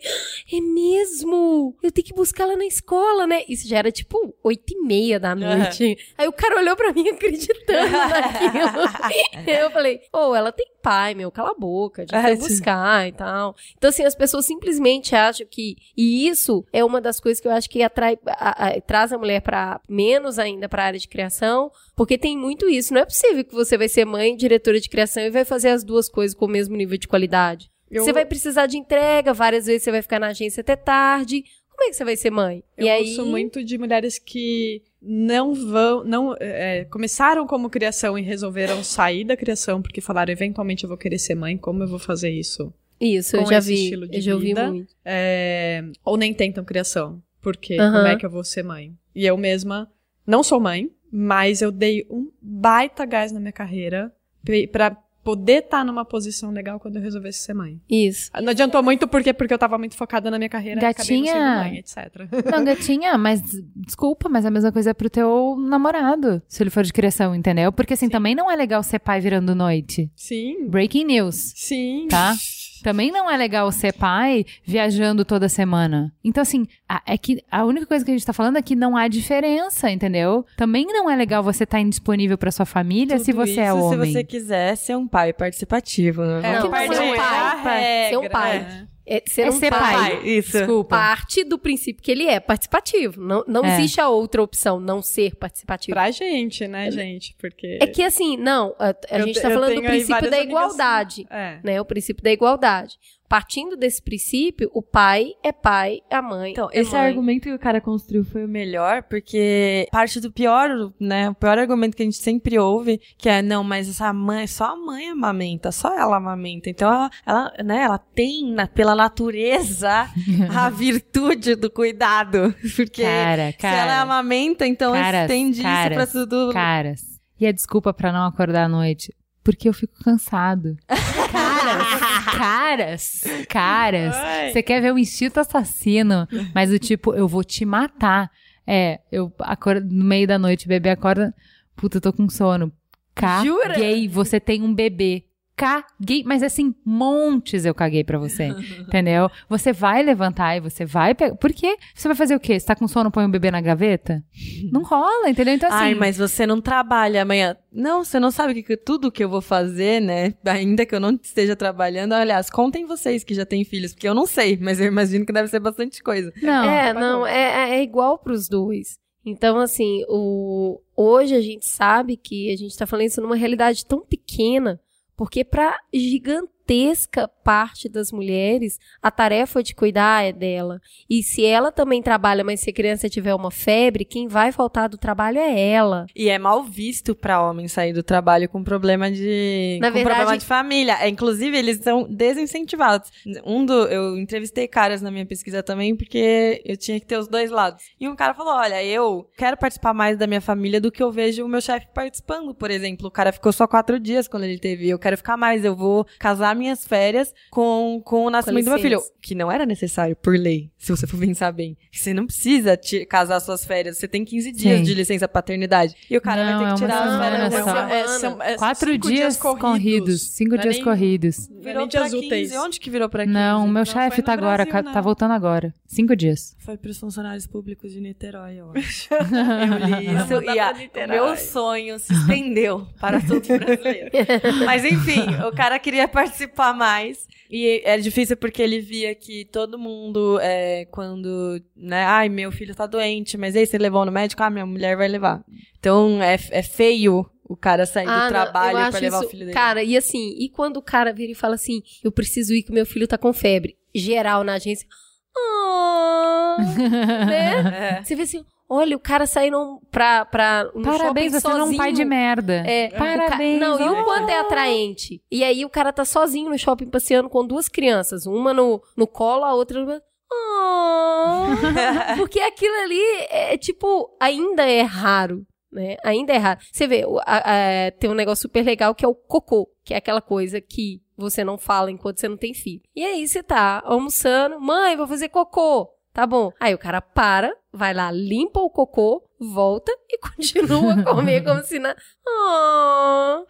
É mesmo? Eu tenho que buscar ela na escola, né? Isso já era tipo 8 e meia da noite. Aí o cara olhou pra mim acreditando naquilo. eu falei: Ô, ela tem pai, meu, cala a boca, de É, buscar e tal. Então, assim, as pessoas simplesmente acham que. E isso é uma das coisas que eu acho que atrai, a- a- traz a mulher para menos ainda para a área de criação, porque tem muito isso. Não é possível que você vai ser mãe, diretora de criação e vai fazer as duas coisas com o mesmo nível de qualidade. Eu- Você vai precisar de entrega, várias vezes você vai ficar na agência até tarde. Como é que você vai ser mãe? Eu e aí, ouço muito de mulheres que não vão, não é, começaram como criação e resolveram sair da criação porque falaram eventualmente eu vou querer ser mãe, como eu vou fazer isso? isso, eu com já esse vi, estilo de eu já ouvi vida. muito. É, ou nem tentam criação, porque como é que eu vou ser mãe? E eu mesma não sou mãe, mas eu dei um baita gás na minha carreira pra poder estar numa posição legal quando eu resolvesse ser mãe. Isso. Não adiantou muito porque porque eu tava muito focada na minha carreira, Gatinha. mãe, etc. Não, gatinha, mas desculpa, mas a mesma coisa é pro teu namorado, se ele for de criação, entendeu? Porque assim, também não é legal ser pai virando noite. Sim. Breaking news, Sim. tá? Também não é legal ser pai viajando toda semana. Então, assim, a- é que a única coisa que a gente tá falando é que não há diferença, entendeu? Também não é legal você estar indisponível pra sua família se Tudo você é isso homem. Se você quiser ser um pai participativo, né? É, Não, não, parte ser um é pai, ser um pai. É ser, É um ser pai. Isso. Desculpa. Parte do princípio que ele é participativo. Não, não É. existe a outra opção, não ser participativo. Pra gente, né, gente? Porque. É que assim, não, a, a Eu gente te- tá falando do princípio da igualdade, É. né? O princípio da igualdade. Partindo desse princípio, o pai é pai, a mãe Então, é esse mãe. argumento que o cara construiu foi o melhor, porque parte do pior, né? O pior argumento que a gente sempre ouve, que é, não, mas essa mãe, só a mãe amamenta, só ela amamenta. Então, ela, ela, né, ela tem, na- pela natureza, a virtude do cuidado. Porque Cara, se ela cara, amamenta, então Caras, estende isso caras, pra tudo. caras. E a desculpa pra não acordar à noite? Porque eu fico cansado. Caras, caras, caras. Você quer ver o instinto assassino, mas o tipo, eu vou te matar. É, eu acordo no meio da noite, o bebê acorda. Puta, eu tô com sono. Jura? Caguei, você tem um bebê. Caguei, mas assim, montes eu caguei pra você. entendeu? Você vai levantar e você vai pegar. Por quê? Você vai fazer o quê? Você tá com sono, põe o bebê na gaveta? Não rola, entendeu? Então assim. Ai, mas você não trabalha amanhã. Não, você não sabe que, que tudo que eu vou fazer, né? Ainda que eu não esteja trabalhando. Aliás, contem vocês que já têm filhos, porque eu não sei, mas eu imagino que deve ser bastante coisa. Não. É, não, é, é igual pros dois. Então, assim, o, hoje a gente sabe que a gente tá falando isso numa realidade tão pequena, porque pra gigantesca parte das mulheres, a tarefa de cuidar é dela. E se ela também trabalha, mas se a criança tiver uma febre, quem vai faltar do trabalho é ela. E é mal visto pra homem sair do trabalho com problema de Na com verdade- problema de família. É, inclusive, eles são desincentivados. Um do eu entrevistei caras na minha pesquisa também porque eu tinha que ter os dois lados. E um cara falou: "Olha, eu quero participar mais da minha família do que eu vejo o meu chefe participando, por exemplo. O cara ficou só quatro dias quando ele teve. Eu quero ficar mais. Eu vou casar minhas férias com, com o nascimento do meu filho, que não era necessário por lei, se você for pensar bem. Você não precisa ti- casar suas férias. Você tem 15 dias Sim. de licença paternidade. E o cara Não, vai ter é que uma tirar as férias. só. É, são- é Quatro dias, corridos. Cinco Não é dias nem- corridos. É Virou dias 15. úteis. Onde que virou pra 15? Não, o meu chefe tá agora, Brasil, tá voltando agora. Cinco dias. Foi pros funcionários públicos de Niterói, eu acho. eu li isso e a, meu sonho se estendeu para todos os brasileiros. Mas enfim, o cara queria participar mais. E é difícil porque ele via que todo mundo, é, quando, né, ai, meu filho tá doente, mas aí você levou no médico, ah, minha mulher vai levar. Então é, é feio o cara sair Ah, do trabalho acho levar isso- o filho dele. Cara, e assim, e quando o cara vira e fala assim, eu preciso ir que meu filho tá com febre. Geral na agência. Ah, né? É. Você vê assim, olha, o cara saindo pra, pra no Parabéns, shopping você não é um pai de sozinho. merda. É, ca- Parabéns. Não, e o quanto é atraente. E aí o cara tá sozinho no shopping passeando com duas crianças. Uma no, no colo, a outra. Ah, porque aquilo ali é tipo, ainda é raro. Né? Ainda é raro. Você vê, a- a- tem um negócio super legal que é o cocô, que é aquela coisa que você não fala enquanto você não tem filho. E aí você tá almoçando, mãe, vou fazer cocô. Tá bom. Aí o cara para, vai lá, limpa o cocô, volta e continua a comer como se na. Ah.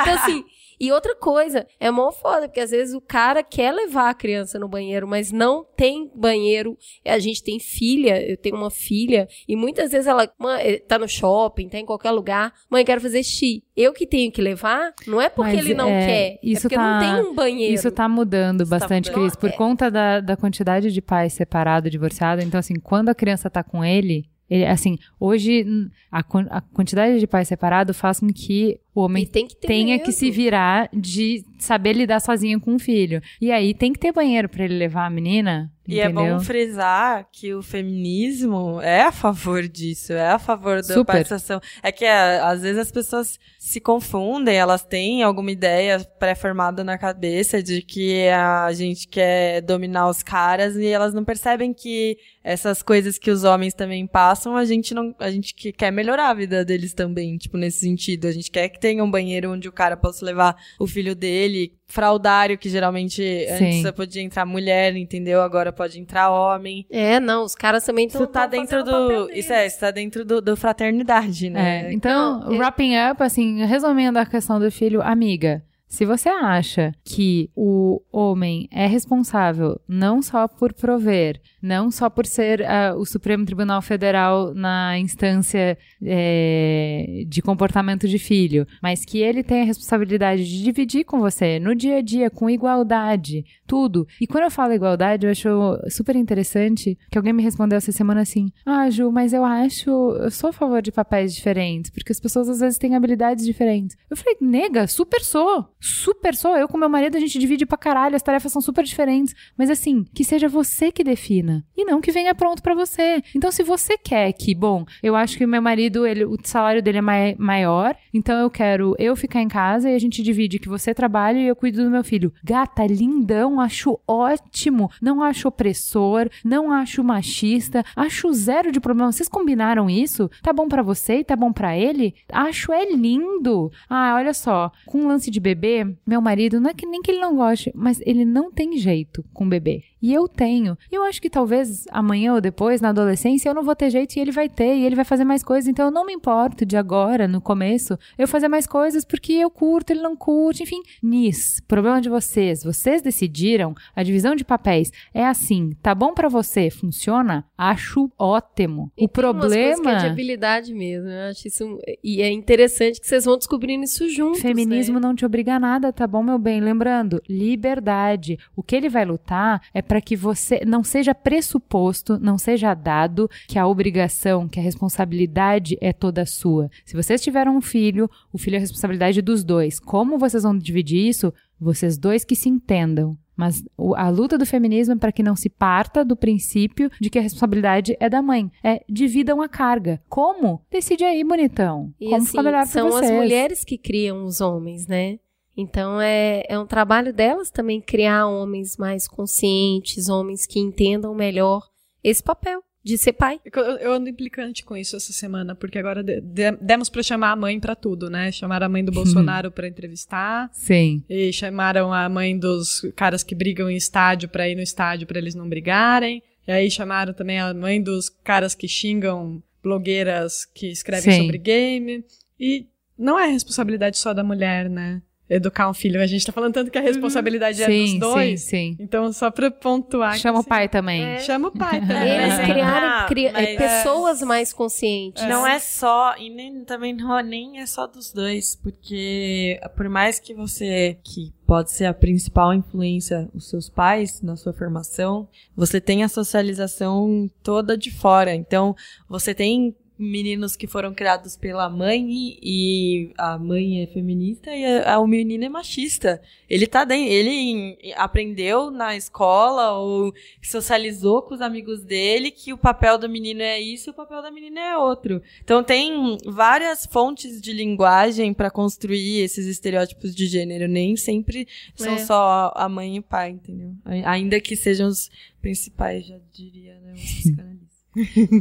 Então, assim, e outra coisa, é mó foda, porque às vezes o cara quer levar a criança no banheiro, mas não tem banheiro. A gente tem filha, eu tenho uma filha, e muitas vezes ela eh, tá no shopping, tá em qualquer lugar, mãe, quero fazer xixi. Eu que tenho que levar, não é porque Mas, ele não é, quer, isso é porque tá- não tem um banheiro. Isso tá mudando Isso tá bastante, mudando. Cris, por conta da, da quantidade de pais separados, divorciados. Então, assim, quando a criança tá com ele, ele assim, hoje a, a quantidade de pais separados faz com que o homem E tem que tenha mesmo. que se virar de saber lidar sozinho com o filho. E aí tem que ter banheiro pra ele levar a menina. E é entendeu? bom frisar que o feminismo é a favor disso, é a favor da Super. participação. É que é, às vezes as pessoas se confundem, elas têm alguma ideia pré-formada na cabeça de que a gente quer dominar os caras e elas não percebem que essas coisas que os homens também passam, a gente não, a gente que quer melhorar a vida deles também, tipo nesse sentido. A gente quer que tenha um banheiro onde o cara possa levar o filho dele, fraudário que geralmente antes Sim. só podia entrar mulher, entendeu? Agora pode entrar homem. É, não, os caras também estão Isso tá dentro do. Isso é, isso tá dentro do, do fraternidade, né? É, então, Não, é- wrapping up, assim, resumindo a questão do filho, amiga, se você acha que o homem é responsável não só por prover, Não só por ser uh, o Supremo Tribunal Federal na instância é, de comportamento de filho, mas que ele tem a responsabilidade de dividir com você no dia a dia, com igualdade, tudo. E quando eu falo igualdade, eu acho super interessante que alguém me respondeu essa semana assim: Ah, Ju, mas eu acho, eu sou a favor de papéis diferentes, porque as pessoas às vezes têm habilidades diferentes. Eu falei, nega, super sou. Super sou. Eu com meu marido, a gente divide pra caralho, as tarefas são super diferentes. Mas assim, que seja você que defina. E não que venha pronto para você. Então, se você quer que, bom, eu acho que meu marido, ele, o salário dele é mai maior, então eu quero eu ficar em casa e a gente divide que você trabalha e eu cuido do meu filho. Gata, lindão, acho ótimo. Não acho opressor, não acho machista, acho zero de problema. Vocês combinaram isso? Tá bom para você e tá bom para ele? Acho é lindo. Ah, olha só, com um lance de bebê, meu marido, não é que nem que ele não goste, mas ele não tem jeito com bebê. E eu tenho. E eu acho que talvez amanhã ou depois, na adolescência, eu não vou ter jeito e ele vai ter, e ele vai fazer mais coisas. Então eu não me importo de agora, no começo, eu fazer mais coisas porque eu curto, ele não curte, enfim. Nis, problema de vocês. Vocês decidiram, a divisão de papéis é assim, tá bom para você, funciona? Acho ótimo. E o problema. É de habilidade mesmo. Eu acho isso. E é interessante que vocês vão descobrindo isso juntos. Feminismo né? não te obriga a nada, tá bom, meu bem? Lembrando, liberdade. O que ele vai lutar é para que você não seja pressuposto, não seja dado que a obrigação, que a responsabilidade é toda sua. Se vocês tiveram um filho, o filho é a responsabilidade dos dois. Como vocês vão dividir isso? Vocês dois que se entendam. Mas a luta do feminismo é para que não se parta do princípio de que a responsabilidade é da mãe. É dividam a carga. Como? Decide aí, bonitão. E Como assim, ficar melhor são vocês. as mulheres que criam os homens, né? Então é, é um trabalho delas também criar homens mais conscientes, homens que entendam melhor esse papel de ser pai. Eu, eu ando implicante com isso essa semana, porque agora de, de, demos para chamar a mãe para tudo, né? Chamaram a mãe do Bolsonaro para entrevistar. Sim. E chamaram a mãe dos caras que brigam em estádio para ir no estádio para eles não brigarem. E aí chamaram também a mãe dos caras que xingam blogueiras que escrevem Sim. sobre game. E não é responsabilidade só da mulher, né? Educar um filho. A gente tá falando tanto que a responsabilidade é dos Sim, dois. sim, sim. Então, só pra pontuar. Chama o assim, pai também. É. Chama o pai também. Eles É. criaram Ah, cri- mas- pessoas mais conscientes. Não é só, e nem, também não, nem é só dos dois, porque por mais que você, que pode ser a principal influência, os seus pais na sua formação, você tem a socialização toda de fora. Então, você tem meninos que foram criados pela mãe e, a mãe é feminista e a, a- o menino é machista. Ele tá dentro, ele aprendeu na escola ou socializou com os amigos dele que o papel do menino é isso e o papel da menina é outro. Então tem várias fontes de linguagem para construir esses estereótipos de gênero, nem sempre são É. só a mãe e o pai, entendeu? Ai- Ainda que sejam os principais, já diria, né.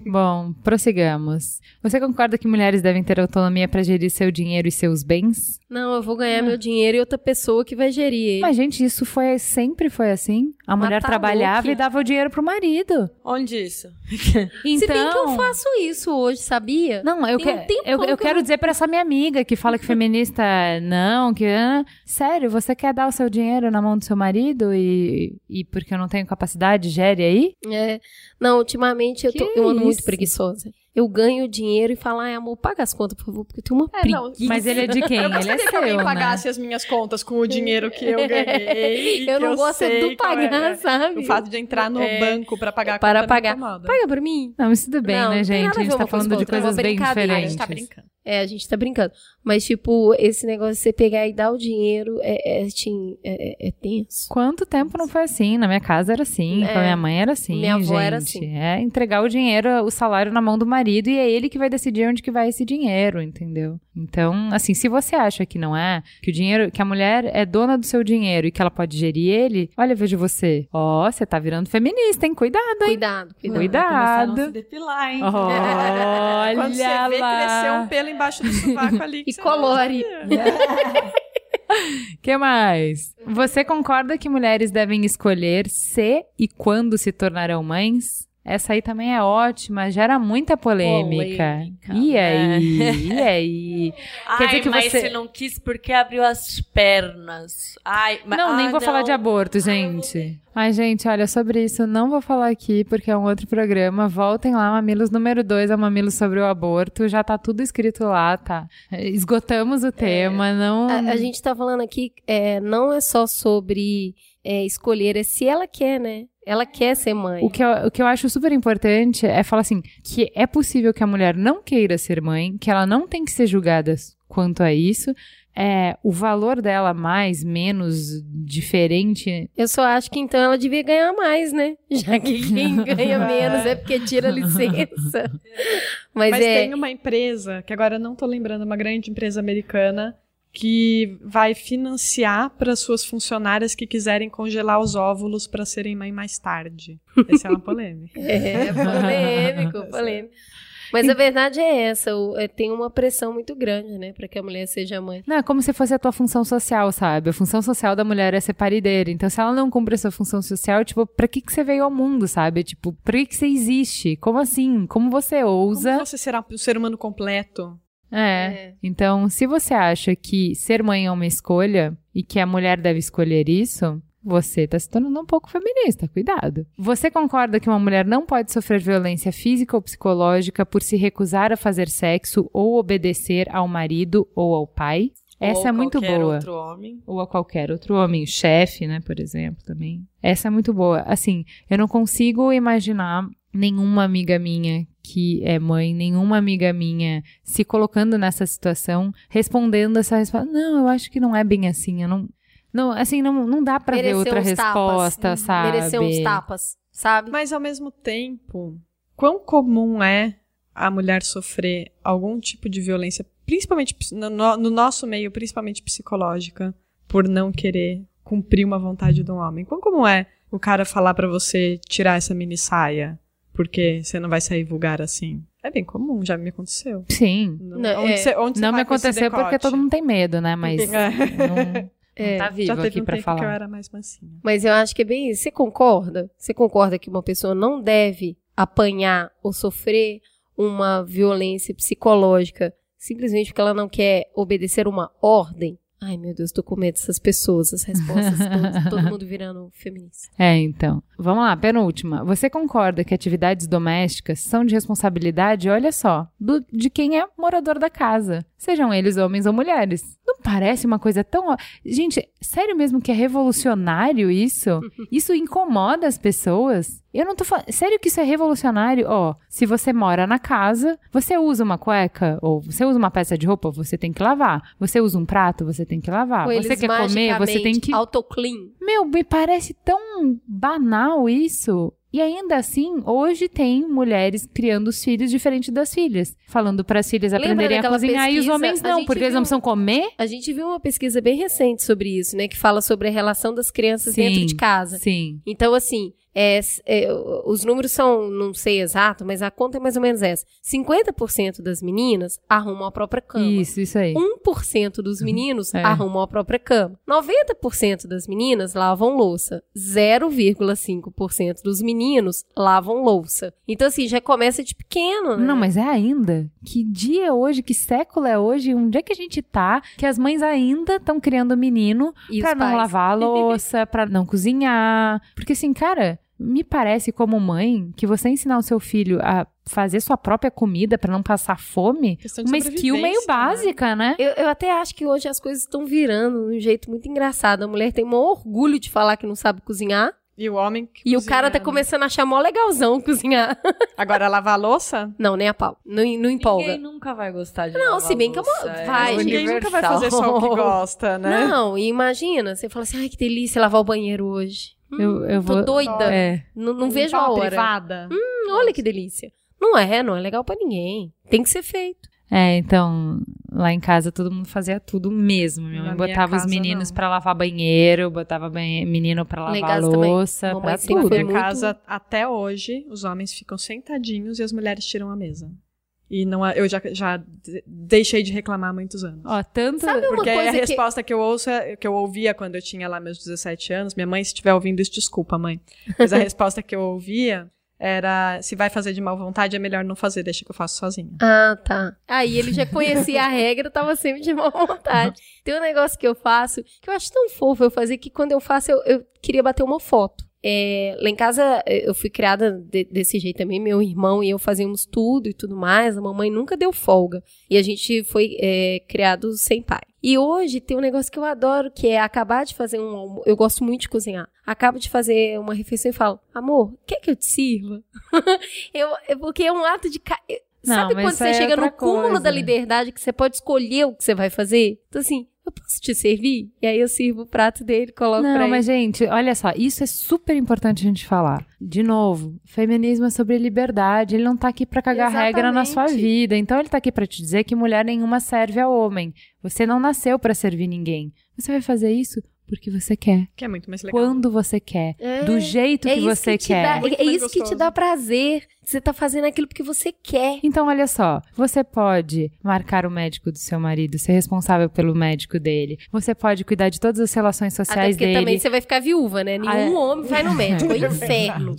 Bom, prossigamos. Você concorda que mulheres devem ter autonomia para gerir seu dinheiro e seus bens? Não, eu vou ganhar meu dinheiro e outra pessoa que vai gerir ele. Mas, gente, isso foi sempre foi assim. A mulher tá trabalhava louca. e dava o dinheiro pro marido. Onde isso? Então, Se bem que eu faço isso hoje, sabia? Não, eu, um que- tempão eu, eu que eu quero dizer pra essa minha amiga que fala que feminista não, que. ah, sério, você quer dar o seu dinheiro na mão do seu marido e, e porque eu não tenho capacidade, gere aí? É. Não, ultimamente eu, tô- eu ando muito preguiçosa. Eu ganho dinheiro e falo, ai, amor, paga as contas, por favor, porque eu tenho uma É, não, preguiça. Mas ele é de quem? Eu ele é gostaria que alguém seu, né? pagasse as minhas contas com o dinheiro que eu ganhei. e Eu não gosto é sei do pagar, é. sabe? O fato de entrar no É. banco pra pagar a Para conta pagar. Paga pra mim. Não, mas tudo bem, Não, né, não gente? nada A a gente tá falando de é coisas bem brincadeira. A diferentes. gente tá brincando. É, a gente tá brincando. Mas, tipo, esse negócio de você pegar e dar o dinheiro é, é, assim, é, é- é tenso. Quanto tempo não foi assim? Na minha casa era assim, É. com a minha mãe era assim, Minha avó gente. era assim. É entregar o dinheiro, o salário na mão do marido e é ele que vai decidir onde que vai esse dinheiro, entendeu? Então, assim, se você acha que não é, que o dinheiro, que a mulher é dona do seu dinheiro e que ela pode gerir ele, olha, veja você. Ó, você tá virando feminista, hein? Cuidado, hein? Cuidado, cuidado. Cuidado. A se depilar, hein? Olha Quando você vê lá. crescer um pelo embaixo do sovaco ali. que E não colore. que mais? Você concorda que mulheres devem escolher se e quando se tornarão mães? Essa aí também é ótima, gera muita polêmica. Polêmica, e né? aí? E aí? Quer dizer Ai, que mas você- você não quis porque abriu as pernas. Ai, mas, Não, nem ah, vou falar de não. aborto, gente. Mas, gente, olha, sobre isso eu não vou falar aqui, porque é um outro programa. Voltem lá, Mamilos número 2 é Mamilos sobre o aborto. Já tá tudo escrito lá, tá? Esgotamos o tema, não... A, a gente tá falando aqui, é, não é só sobre é, escolher, é se ela quer, né? Ela quer ser mãe. O que, eu, o que eu acho super importante é falar assim, que é possível que a mulher não queira ser mãe, que ela não tem que ser julgada quanto a isso. É, o valor dela mais, menos, diferente, Eu só acho que então ela devia ganhar mais, né? Já que quem ganha menos é porque tira a licença. Mas, Mas é. tem uma empresa, que agora eu não tô lembrando, uma grande empresa americana, que vai financiar para suas funcionárias que quiserem congelar os óvulos para serem mãe mais tarde. Essa é uma polêmica. É polêmico, polêmico. Mas a verdade é essa, é, tem uma pressão muito grande, né, para que a mulher seja mãe. Não, é como se fosse a tua função social, sabe? A função social da mulher é ser parideira. Então, se ela não cumpre essa função social, tipo, pra que, que você veio ao mundo, sabe? Tipo, pra que, que você existe? Como assim? Como você ousa? Como você será um ser humano completo? É. Então, se você acha que ser mãe é uma escolha e que a mulher deve escolher isso, você tá se tornando um pouco feminista, cuidado. Você concorda que uma mulher não pode sofrer violência física ou psicológica por se recusar a fazer sexo ou obedecer ao marido ou ao pai? Essa é muito boa. outro homem. ou a qualquer outro homem, o chefe, né, por exemplo, também. Essa é muito boa. Assim, eu não consigo imaginar nenhuma amiga minha que é mãe, nenhuma amiga minha se colocando nessa situação, respondendo essa resposta. Não, eu acho que não é bem assim. Eu não, não assim, não, não dá pra ver outra resposta, tapas. sabe? Mereceu uns tapas, sabe? Mas ao mesmo tempo, quão comum é a mulher sofrer algum tipo de violência, principalmente no, no- no nosso meio, principalmente psicológica, por não querer cumprir uma vontade de um homem? Quão comum é o cara falar pra você tirar essa mini saia porque você não vai sair vulgar assim? É bem comum, já me aconteceu. Sim. Não, onde é. você- onde você Não me aconteceu porque todo mundo tem medo, né? Mas É. não, É. não tá vivo Já teve aqui um pra tempo que eu falar. era mais mansinha. Mas eu acho que é bem isso. Você concorda? Você concorda que uma pessoa não deve apanhar ou sofrer uma violência psicológica simplesmente porque ela não quer obedecer uma ordem? Ai, meu Deus, tô com medo dessas pessoas, as respostas, todo, todo mundo virando feminista. É, então. Vamos lá, penúltima. Você concorda que atividades domésticas são de responsabilidade, olha só, do- de quem é morador da casa? Sejam eles homens ou mulheres. Não parece uma coisa tão. Gente, sério mesmo que é revolucionário isso? Isso incomoda as pessoas? Eu não tô falando. Sério que isso é revolucionário? Ó, se você mora na casa, você usa uma cueca, ou você usa uma peça de roupa, você tem que lavar. Você usa um prato, você tem que lavar. Ou você quer comer, você tem que. Autoclean. Meu, me parece tão banal isso. E ainda assim, hoje tem mulheres criando os filhos diferente das filhas. Falando para as filhas Lembra aprenderem a cozinhar e os pesquisa? homens não, porque eles não viu- precisam comer. A gente viu uma pesquisa bem recente sobre isso, né? Que fala sobre a relação das crianças Sim. dentro de casa. Sim. Então, assim, é, é, os números são, não sei exato, mas a conta é mais ou menos essa. 50% das meninas arrumam a própria cama. Isso, isso aí. 1% dos meninos É. arrumam a própria cama. 90% das meninas lavam louça. 0,5% dos meninos lavam louça. Então, assim, já começa de pequeno, né? Não, mas é ainda. Que dia é hoje? Que século é hoje? Onde é que a gente tá? Que as mães ainda estão criando menino E pra não pais? lavar a louça, pra não cozinhar. Porque assim, cara, me parece como mãe que você ensinar o seu filho a fazer sua própria comida pra não passar fome, uma skill meio né? básica, né? Eu, eu até acho que hoje as coisas estão virando de um jeito muito engraçado. A mulher tem um orgulho de falar que não sabe cozinhar. E o homem que E o cozinha, cara tá né? começando a achar mó legalzão cozinhar. Agora, lavar a louça? Não, nem a pau. Não, não empolga. Ninguém nunca vai gostar de Não, lavar se bem que é uma- é vai, Ninguém nunca vai universal. fazer só o que gosta, né? Não, e imagina, você fala assim, ai, que delícia lavar o banheiro hoje. Hum, Eu, eu tô vou. doida. É. Não, vejo a uma hora. privada. Hum, olha que delícia. Não é, não é legal pra ninguém. Tem que ser feito. É, então, lá em casa todo mundo fazia tudo mesmo. Minha Na mãe minha botava os casa, meninos pra lavar banheiro, botava banhe- menino em lavar também. louça, pra tudo. Na minha muito- casa, até hoje, os homens ficam sentadinhos e as mulheres tiram a mesa. E não, é- eu já, já de- deixei de reclamar há muitos anos. Ó, tanto. Sabe uma Porque coisa a que... resposta que... eu ouço, é- que eu ouvia quando eu tinha lá meus 17 anos, minha mãe, se estiver ouvindo isso, desculpa, mãe. Mas a resposta que eu ouvia era se vai fazer de má vontade, é melhor não fazer, deixa que eu faço sozinha. Ah, tá. Aí ele já conhecia a regra, tava sempre de má vontade. Tem um negócio que eu faço, que eu acho tão fofo eu fazer, que quando eu faço, eu, eu queria bater uma foto. É, lá em casa, eu fui criada de- desse jeito também. Meu irmão e eu fazíamos tudo e tudo mais. A mamãe nunca deu folga. E a gente foi é, criado sem pai. E hoje tem um negócio que eu adoro, que é acabar de fazer um Eu gosto muito de cozinhar. Acabo de fazer uma refeição e falo, amor, quer que eu te sirva? eu, é porque é um ato de. ca- Não, Sabe quando você é chega no cúmulo coisa. da liberdade que você pode escolher o que você vai fazer? Então, assim, eu posso te servir? E aí eu sirvo o prato dele, coloco pra Não, ele. mas gente, olha só, isso é super importante a gente falar. De novo, feminismo é sobre liberdade, ele não tá aqui pra cagar regra na sua Exatamente. vida. Então ele tá aqui pra te dizer que mulher nenhuma serve a homem. Você não nasceu pra servir ninguém. Você vai fazer isso porque você quer, Que é muito mais legal. quando você quer, É, do jeito é que isso você te quer. dá- é mais isso que te gostoso. dá prazer. Você tá fazendo aquilo porque você quer. Então, olha só, você pode marcar o médico do seu marido, ser responsável pelo médico dele. Você pode cuidar de todas as relações Até sociais porque dele. também você vai ficar viúva, né? Nenhum Ah, é. homem vai no médico. É inferno.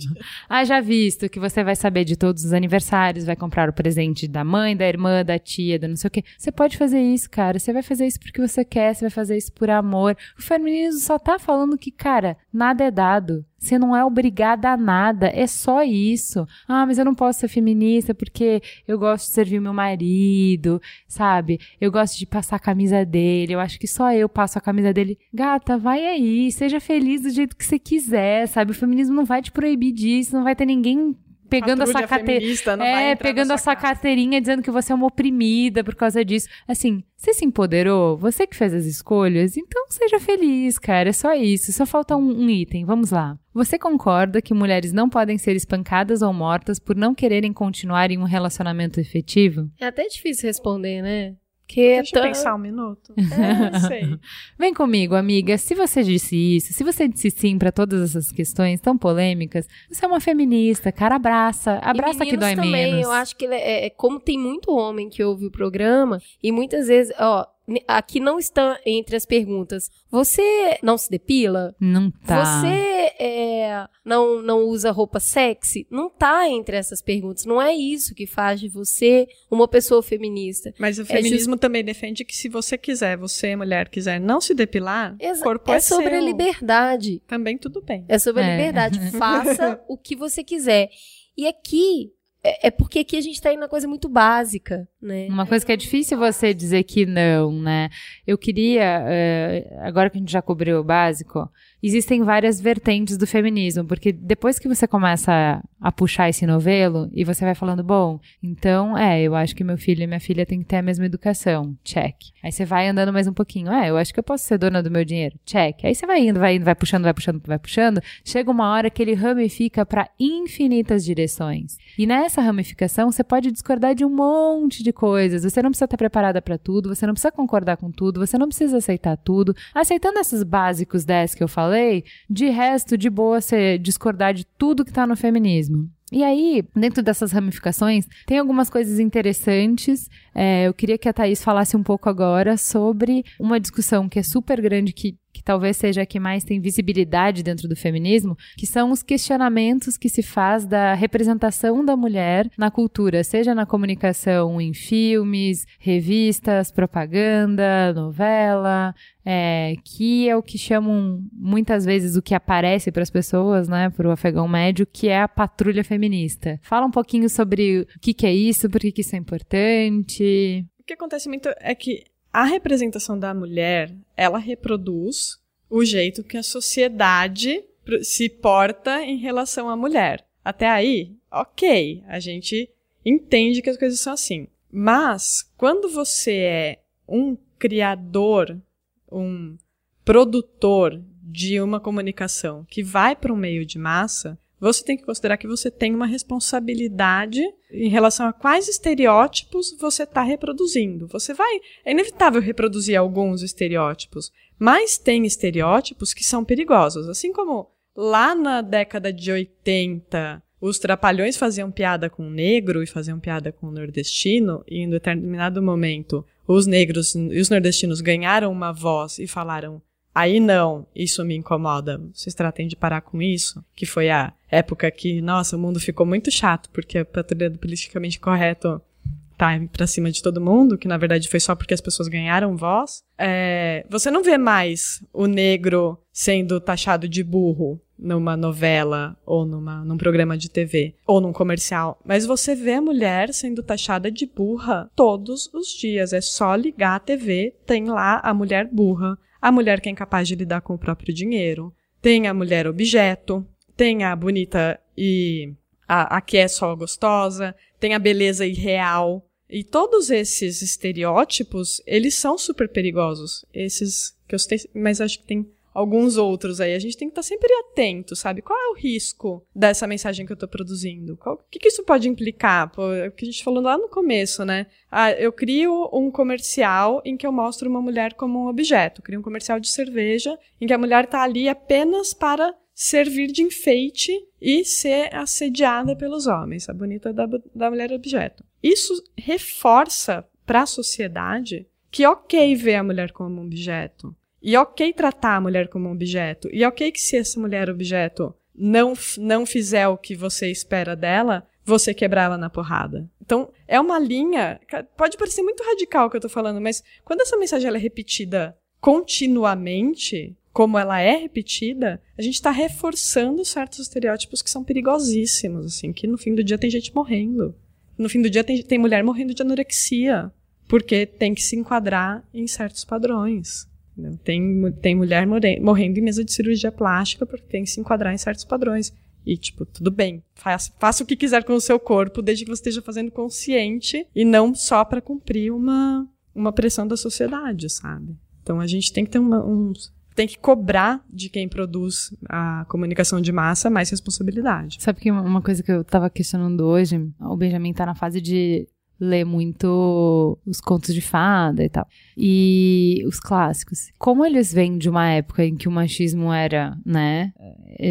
Haja visto que você vai saber de todos os aniversários, vai comprar o presente da mãe, da irmã, da tia, da não sei o quê. Você pode fazer isso, cara. Você vai fazer isso porque você quer, você vai fazer isso por amor. O feminismo só tá falando que, cara, nada é dado. Você não é obrigada a nada, é só isso. Ah, mas eu não posso ser feminista porque eu gosto de servir meu marido, sabe? Eu gosto de passar a camisa dele, eu acho que só eu passo a camisa dele. Gata, vai aí, seja feliz do jeito que você quiser, sabe? O feminismo não vai te proibir disso, não vai ter ninguém pegando Patrulha essa carteira. feminista não vai É, pegando sua essa carteirinha dizendo que você é uma oprimida por causa disso. Assim, você se empoderou? Você que fez as escolhas? Então seja feliz, cara. É só isso. Só falta um, um item. Vamos lá. Você concorda que mulheres não podem ser espancadas ou mortas por não quererem continuar em um relacionamento efetivo? É até difícil responder, né? Porque é Deixa eu pensar um minuto. É, não sei. Vem comigo, amiga. Se você disse isso, se você disse sim pra todas essas questões tão polêmicas, você é uma feminista, cara. Abraça. Abraça e que dói também, menos. Eu acho que é, é- como tem muito homem que ouve o programa e muitas vezes, ó, aqui não está entre as perguntas. Você não se depila? Não tá. Você é, não, não usa roupa sexy? Não tá entre essas perguntas. Não é isso que faz de você uma pessoa feminista. Mas o feminismo também defende que se você quiser, você, mulher, quiser não se depilar, Exa- o corpo é é, sobre a seu. liberdade. Também tudo bem. É sobre a É. liberdade. Faça o que você quiser. E aqui, é, é porque aqui a gente tá indo na coisa muito básica, né? Uma coisa que é difícil você dizer que não, né? Eu queria, eh, agora que a gente já cobriu o básico, existem várias vertentes do feminismo, porque depois que você começa a, puxar esse novelo e você vai falando, bom, então, é, eu acho que meu filho e minha filha têm que ter a mesma educação, check. Aí você vai andando mais um pouquinho, é, eu acho que eu posso ser dona do meu dinheiro, check. Aí você vai indo, vai indo, vai puxando, vai puxando, vai puxando, chega uma hora que ele ramifica para infinitas direções. E nessa ramificação, você pode discordar de um monte de coisas. Você não precisa estar preparada para tudo, você não precisa concordar com tudo, você não precisa aceitar tudo. Aceitando esses básicos 10 que eu falei, de resto, de boa você discordar de tudo que tá no feminismo. E aí, dentro dessas ramificações, tem algumas coisas interessantes. É, eu queria que a Thaís falasse um pouco agora sobre uma discussão que é super grande, que talvez seja a que mais tem visibilidade dentro do feminismo, que são os questionamentos que se faz da representação da mulher na cultura, seja na comunicação em filmes, revistas, propaganda, novela, é, que é o que chamam muitas vezes o que aparece para as pessoas, né, para o afegão médio, que é a patrulha feminista. Fala um pouquinho sobre o que, que é isso, por que, que isso é importante. O que acontece muito é que a representação da mulher, ela reproduz o jeito que a sociedade se porta em relação à mulher. Até aí, ok, a gente entende que as coisas são assim. Mas, quando você é um criador, um produtor de uma comunicação que vai para um meio de massa, você tem que considerar que você tem uma responsabilidade em relação a quais estereótipos você está reproduzindo. Você vai. É inevitável reproduzir alguns estereótipos, mas tem estereótipos que são perigosos. Assim como lá na década de 80 os trapalhões faziam piada com o negro e faziam piada com o nordestino, e em determinado momento os negros e os nordestinos ganharam uma voz e falaram: aí não, isso me incomoda, vocês tratem de parar com isso, que foi a época que, nossa, o mundo ficou muito chato, porque a patrulha do politicamente correto tá pra cima de todo mundo, que na verdade foi só porque as pessoas ganharam voz. É, você não vê mais o negro sendo taxado de burro numa novela ou numa, num programa de TV ou num comercial, mas você vê a mulher sendo taxada de burra todos os dias. É só ligar a TV, tem lá a mulher burra, a mulher que é incapaz de lidar com o próprio dinheiro, tem a mulher objeto, tem a bonita e a, a que é só gostosa, tem a beleza irreal. E todos esses estereótipos, eles são super perigosos. Esses que eu citei, mas acho que tem alguns outros aí. A gente tem que estar sempre atento, sabe? Qual é o risco dessa mensagem que eu estou produzindo? o que, que, isso pode implicar? Pô, é o que a gente falou lá no começo, né? Ah, eu crio um comercial em que eu mostro uma mulher como um objeto. Eu crio um comercial de cerveja em que a mulher está ali apenas para servir de enfeite e ser assediada pelos homens, a bonita da, da mulher objeto. Isso reforça para a sociedade que ok ver a mulher como um objeto, e ok tratar a mulher como um objeto, e ok que se essa mulher objeto não, não fizer o que você espera dela, você quebrar ela na porrada. Então, é uma linha, pode parecer muito radical o que eu tô falando, mas quando essa mensagem é repetida continuamente, como ela é repetida, a gente está reforçando certos estereótipos que são perigosíssimos, assim, que no fim do dia tem gente morrendo. No fim do dia tem, tem mulher morrendo de anorexia, porque tem que se enquadrar em certos padrões. Tem, tem mulher morrendo em mesa de cirurgia plástica porque tem que se enquadrar em certos padrões. E, tipo, tudo bem, faça, faça o que quiser com o seu corpo, desde que você esteja fazendo consciente e não só para cumprir uma, uma pressão da sociedade, sabe? Então a gente tem que ter uma, uns, tem que cobrar de quem produz a comunicação de massa mais responsabilidade. Sabe que uma coisa que eu estava questionando hoje, o Benjamin está na fase de ler muito os contos de fada e tal. E os clássicos. Como eles vêm de uma época em que o machismo era, né,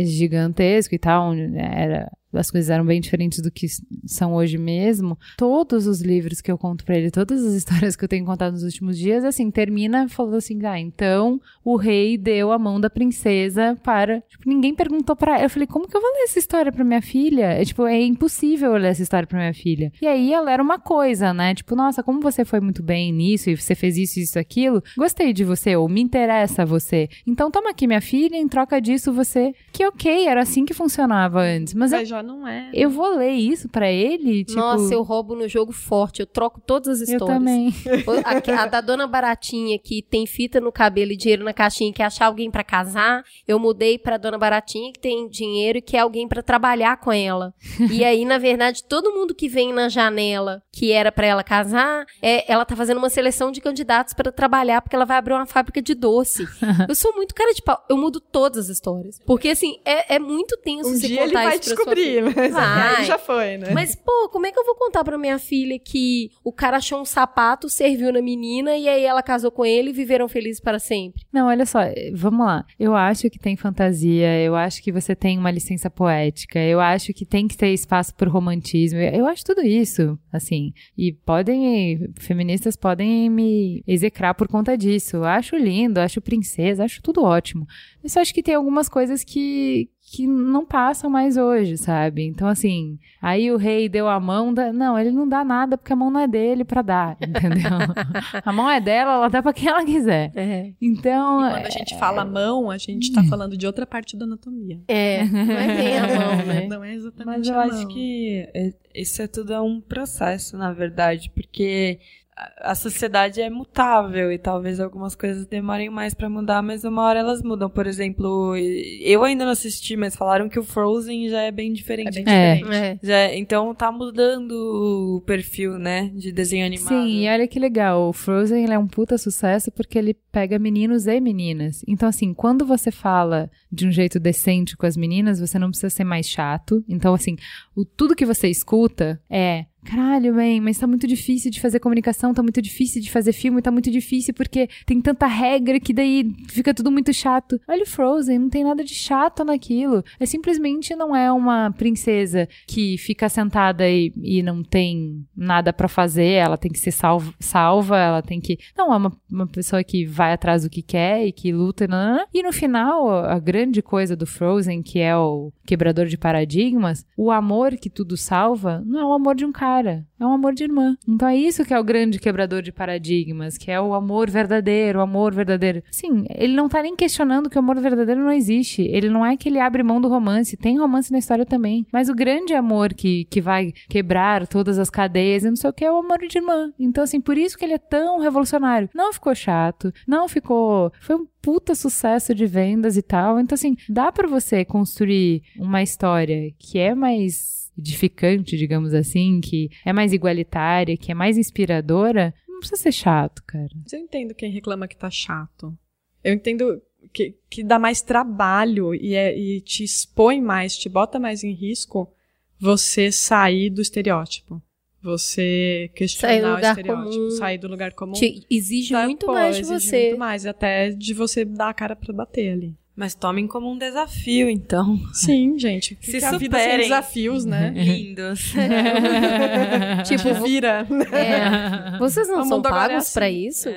gigantesco e tal, era as coisas eram bem diferentes do que são hoje mesmo. Todos os livros que eu conto para ele, todas as histórias que eu tenho contado nos últimos dias, assim, termina falando assim, ah, então o rei deu a mão da princesa para, tipo, ninguém perguntou para Eu falei, como que eu vou ler essa história para minha filha? É tipo, é impossível eu ler essa história para minha filha. E aí ela era uma coisa, né? Tipo, nossa, como você foi muito bem nisso e você fez isso, isso, aquilo. Gostei de você ou me interessa você. Então toma aqui minha filha, em troca disso você. Que OK, era assim que funcionava antes, mas, mas eu... não é. Eu vou ler isso para ele, tipo... Nossa, eu roubo no jogo forte, eu troco todas as histórias. Eu também. A, a da dona Baratinha, que tem fita no cabelo e dinheiro na caixinha, que achar alguém para casar, eu mudei pra dona Baratinha, que tem dinheiro e quer alguém para trabalhar com ela. e aí, na verdade, todo mundo que vem na janela, que era para ela casar, é, ela tá fazendo uma seleção de candidatos para trabalhar, porque ela vai abrir uma fábrica de doce. eu sou muito cara de pau, eu mudo todas as histórias. Porque, assim, é, é muito tenso um você dia contar ele vai isso pra descobrir, mas Vai. já foi, né? Mas, pô, como é que eu vou contar pra minha filha que o cara achou um sapato, serviu na menina e aí ela casou com ele e viveram felizes para sempre? Não, olha só, vamos lá. Eu acho que tem fantasia, eu acho que você tem uma licença poética, eu acho que tem que ter espaço pro romantismo. Eu acho tudo isso, assim. E podem, feministas podem me execrar por conta disso. Eu acho lindo, acho princesa, acho tudo ótimo. Eu só acho que tem algumas coisas que, que não passam mais hoje, sabe? Então, assim, aí o rei deu a mão, da... não, ele não dá nada porque a mão não é dele pra dar, entendeu? a mão é dela, ela dá pra quem ela quiser. É. Então. E quando a gente fala mão, a gente tá falando de outra parte da anatomia. É, não é bem a mão, né? Não é exatamente Mas eu a acho que é- isso é tudo um processo, na verdade, porque a- sociedade é mutável e talvez algumas coisas demorem mais pra mudar, mas uma hora elas mudam. Por exemplo, eu ainda não assisti, mas falaram que o Frozen já é bem diferente. É bem É. diferente. É. Já, então tá mudando o perfil, né, de desenho animado. Sim, e olha que legal. O Frozen ele é um puta sucesso porque ele pega meninos e meninas. Então, assim, quando você fala de um jeito decente com as meninas, você não precisa ser mais chato. Então, assim, o, tudo que você escuta é caralho, bem, mas tá muito difícil de fazer comunicação, tá muito difícil de fazer filme, tá muito difícil porque tem tanta regra que daí fica tudo muito chato. Olha o Frozen, não tem nada de chato naquilo. É simplesmente não é uma princesa que fica sentada e, e não tem nada para fazer, ela tem que ser salva, salva, ela tem que. Não, é uma, uma pessoa que vai atrás do que quer e que luta. Nanana. E no final, a grande coisa do Frozen, que é o quebrador de paradigmas, o amor que tudo salva, não é o amor de um cara, é um amor de irmã. Então é isso que é o grande quebrador de paradigmas, que é o amor verdadeiro, o amor verdadeiro. Sim, ele não tá nem questionando que o amor verdadeiro não existe. Ele não é que ele abre mão do romance, tem romance na história também. Mas o grande amor que, que vai quebrar todas as cadeias e não sei o que é o amor de irmã. Então, assim, por isso que ele é tão revolucionário. Não ficou chato, não ficou. Foi um puta sucesso de vendas e tal. Então, assim, dá para você construir uma história que é mais edificante, digamos assim, que é mais igualitária, que é mais inspiradora, não precisa ser chato, cara. Mas eu entendo quem reclama que tá chato. Eu entendo que, que dá mais trabalho e, é, e te expõe mais, te bota mais em risco você sair do estereótipo. Você questionar Sair do o estereótipo, comum. sair do lugar comum. Te exige Tá, muito pô, mais de exige você. Muito mais, até de você dar a cara pra bater ali. Mas tomem como um desafio, então. Sim, gente. Que Se que a vida sem superem. desafios, né? Lindos. Tipo, Vira. é, vocês não O são é pagos assim. pra isso?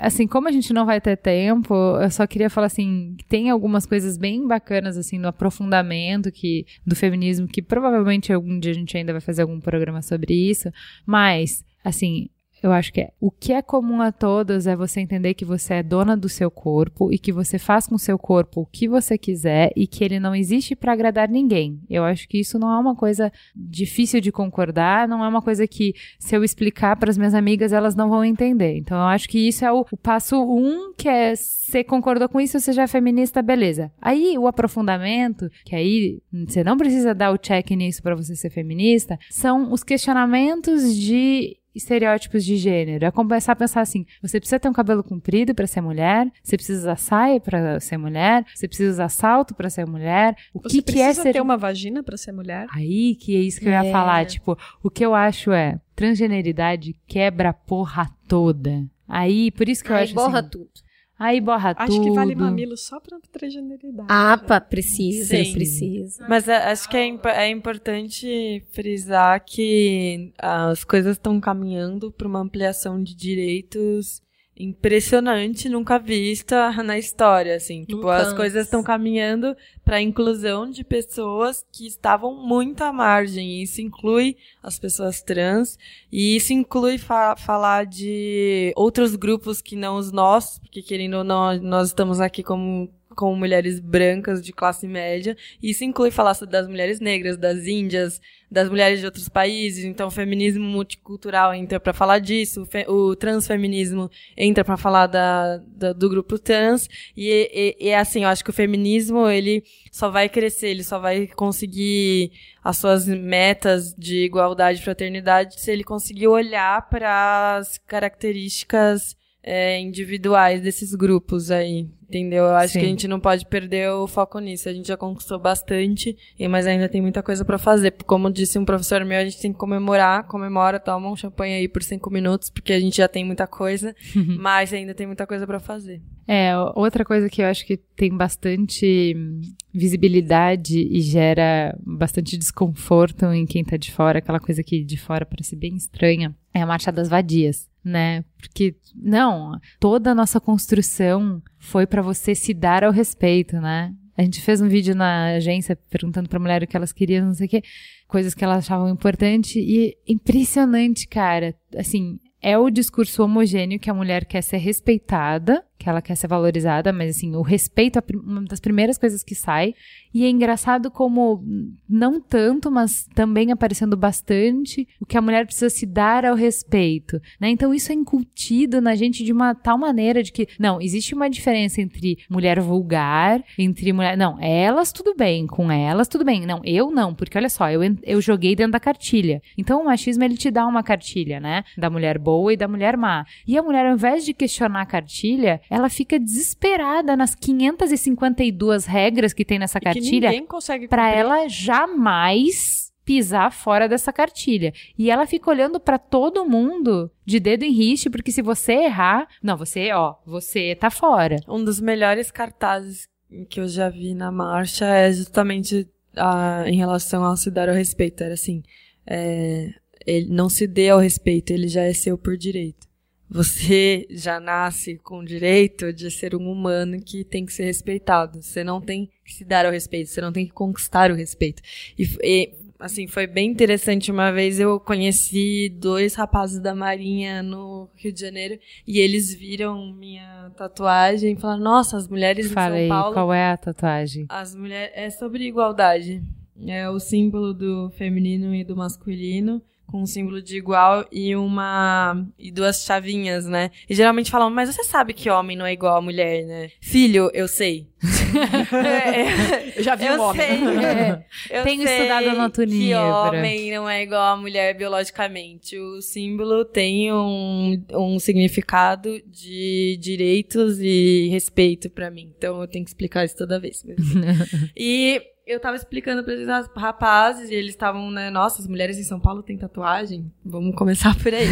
Assim, como a gente não vai ter tempo, eu só queria falar assim, que tem algumas coisas bem bacanas assim no aprofundamento que do feminismo que provavelmente algum dia a gente ainda vai fazer algum programa sobre isso, mas assim, eu acho que é, o que é comum a todos é você entender que você é dona do seu corpo e que você faz com o seu corpo o que você quiser e que ele não existe para agradar ninguém. Eu acho que isso não é uma coisa difícil de concordar, não é uma coisa que se eu explicar para as minhas amigas elas não vão entender. Então eu acho que isso é o, o passo um, que é você concordou com isso, você já é feminista, beleza. Aí o aprofundamento, que aí você não precisa dar o check nisso para você ser feminista, são os questionamentos de estereótipos de gênero. É começar a pensar assim: você precisa ter um cabelo comprido para ser mulher, você precisa usar saia para ser mulher, você precisa usar salto para ser mulher. O Você que, que é precisa ser ter uma vagina pra ser mulher? Aí que é isso que eu ia É. falar. Tipo, o que eu acho é transgeneridade quebra a porra toda. Aí, por isso que eu Aí acho borra assim, tudo. Aí borra Acho tudo. que vale mamilo só pra transgeneridade. Ah, pá, precisa, Sim. precisa. Mas é, acho que é, impo- é importante frisar que as coisas estão caminhando para uma ampliação de direitos impressionante, nunca vista na história, assim. Tipo, Nunca as coisas estão caminhando para a inclusão de pessoas que estavam muito à margem. Isso inclui as pessoas trans e isso inclui fa- falar de outros grupos que não os nossos, porque querendo ou não, nós estamos aqui como como mulheres brancas de classe média. E isso inclui falar das mulheres negras, das índias, das mulheres de outros países. Então, o feminismo multicultural entra para falar disso, o, fe- o transfeminismo entra para falar da, da- do grupo trans. E, e assim, eu acho que o feminismo ele só vai crescer, ele só vai conseguir as suas metas de igualdade e fraternidade se ele conseguir olhar para as características é, individuais desses grupos aí, entendeu? Eu acho Sim. que a gente não pode perder o foco nisso. A gente já conquistou bastante, e- mas ainda tem muita coisa pra fazer. Como disse um professor meu, a gente tem que comemorar, comemora, toma um champanhe aí por cinco minutos, porque a gente já tem muita coisa, mas ainda tem muita coisa pra fazer. É, outra coisa que eu acho que tem bastante hum, visibilidade e gera bastante desconforto em quem tá de fora, aquela coisa que de fora parece bem estranha, é a marcha das vadias, né? Porque, não, toda a nossa construção foi pra você se dar ao respeito, né? A gente fez um vídeo na agência perguntando pra mulher o que elas queriam, não sei o quê, coisas que elas achavam importante e impressionante, cara. Assim, é o discurso homogêneo que a mulher quer ser respeitada, que ela quer ser valorizada, mas assim, o respeito é uma das primeiras coisas que sai. E é engraçado como, não tanto, mas também aparecendo bastante, o que a mulher precisa se dar ao respeito, né? Então isso é incutido na gente de uma tal maneira de que, não, existe uma diferença entre mulher vulgar, entre mulher... Não, elas tudo bem, com elas tudo bem. Não, eu não, porque olha só, eu, eu joguei dentro da cartilha. Então o machismo, ele te dá uma cartilha, né? Da mulher boa e da mulher má. E a mulher, ao invés de questionar a cartilha, ela fica desesperada nas 552 regras que tem nessa cartilha ninguém consegue Pra cumprir. ela jamais pisar fora dessa cartilha. E ela fica olhando pra todo mundo de dedo em riste, porque se você errar, não, você, ó, você tá fora. Um dos melhores cartazes que eu já vi na marcha é justamente ah, em relação ao se dar ao respeito. Era assim, é, ele não se dê ao respeito, ele já é seu por direito. Você já nasce com o direito de ser um humano que tem que ser respeitado. Você não tem que se dar ao respeito, você não tem que conquistar o respeito. E, e assim, foi bem interessante. Uma vez eu conheci dois rapazes da Marinha no Rio de Janeiro e eles viram minha tatuagem e falaram: Nossa, as mulheres Fala em São Paulo. qual é a tatuagem? As mulheres. É sobre igualdade. É o símbolo do feminino e do masculino. Com um símbolo de igual e uma. e duas chavinhas, né? E geralmente falam, mas você sabe que homem não é igual a mulher, né? Filho, eu sei. É, Eu já vi eu um homem. sei. é, eu Tenho sei estudado anatomia, Que homem não é igual a mulher biologicamente. O símbolo tem um, um significado de direitos e respeito pra mim. Então eu tenho que explicar isso toda vez. e eu tava explicando pra esses rapazes e eles estavam, né? Nossa, as mulheres em São Paulo têm tatuagem? Vamos começar por aí.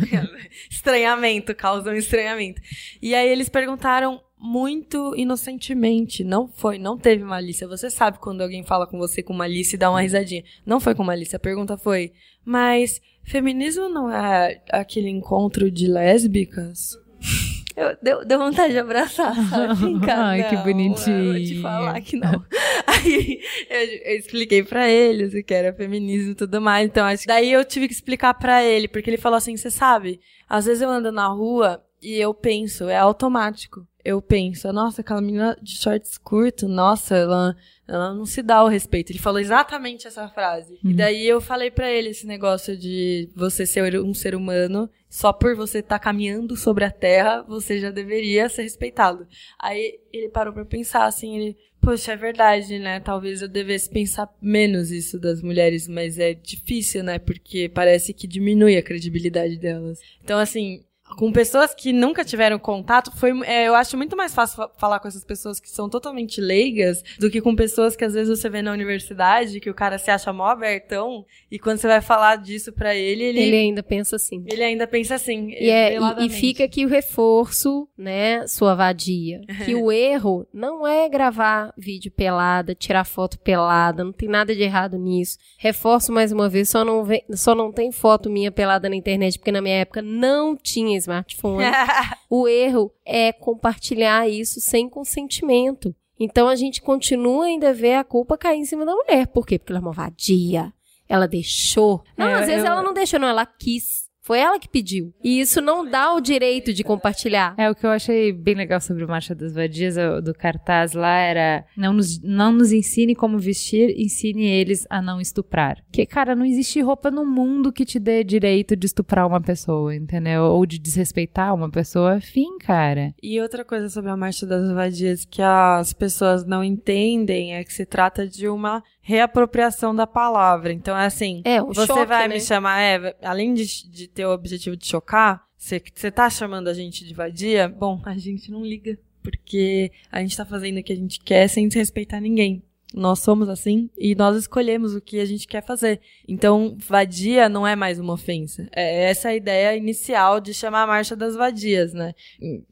estranhamento, causam estranhamento. E aí eles perguntaram muito inocentemente. Não foi, não teve malícia. Você sabe quando alguém fala com você com malícia e dá uma risadinha. Não foi com malícia. A pergunta foi: Mas feminismo não é aquele encontro de lésbicas? Eu, deu, deu vontade de abraçar, sabe? Brincar, Ai, que bonitinho. Eu vou te falar que não. Aí eu, eu expliquei pra eles o que era feminismo e tudo mais. Então, acho que daí eu tive que explicar pra ele, porque ele falou assim: você sabe, às vezes eu ando na rua e eu penso, é automático. Eu penso, nossa, aquela menina de shorts curto, nossa, ela, ela não se dá o respeito. Ele falou exatamente essa frase. E daí eu falei pra ele esse negócio de você ser um ser humano, só por você estar caminhando sobre a terra, você já deveria ser respeitado. Aí ele parou pra pensar assim, ele, poxa, é verdade, né? Talvez eu devesse pensar menos isso das mulheres, mas é difícil, né? Porque parece que diminui a credibilidade delas. Então, assim, com pessoas que nunca tiveram contato, foi, é, eu acho muito mais fácil fa- falar com essas pessoas que são totalmente leigas do que com pessoas que às vezes você vê na universidade, que o cara se acha mó abertão, e quando você vai falar disso pra ele, ele, Ele ele, ainda pensa assim. ainda pensa assim. E, é, e- e, fica aqui o reforço, né, sua vadia. Que o erro não é gravar vídeo pelada, tirar foto pelada, não tem nada de errado nisso. Reforço mais uma vez, só não, vem- só não tem foto minha pelada na internet, porque na minha época não tinha smartphone. o erro é compartilhar isso sem consentimento. Então a gente continua ainda a ver a culpa cair em cima da mulher. Por quê? Porque ela é uma vadia. Ela deixou. Não, É, às vezes eu- ela não deixou, não, ela quis. Foi ela que pediu. E isso não dá o direito de compartilhar. É, o que eu achei bem legal sobre o Marcha das Vadias, do cartaz lá, era não nos, não nos ensine como vestir, ensine eles a não estuprar. Porque, cara, não existe roupa no mundo que te dê direito de estuprar uma pessoa, entendeu? Ou de desrespeitar uma pessoa. Fim, cara. E outra coisa sobre a Marcha das Vadias que as pessoas não entendem é que se trata de uma reapropriação da palavra. Então é assim, É, você choque, vai né? me chamar, é, além de, de ter o objetivo de chocar, você, você tá chamando a gente de vadia? Bom, a gente não liga, porque a gente tá fazendo o que a gente quer sem desrespeitar ninguém. Nós somos assim e nós escolhemos o que a gente quer fazer. Então, vadia não é mais uma ofensa. É essa a ideia inicial de chamar a marcha das vadias, né?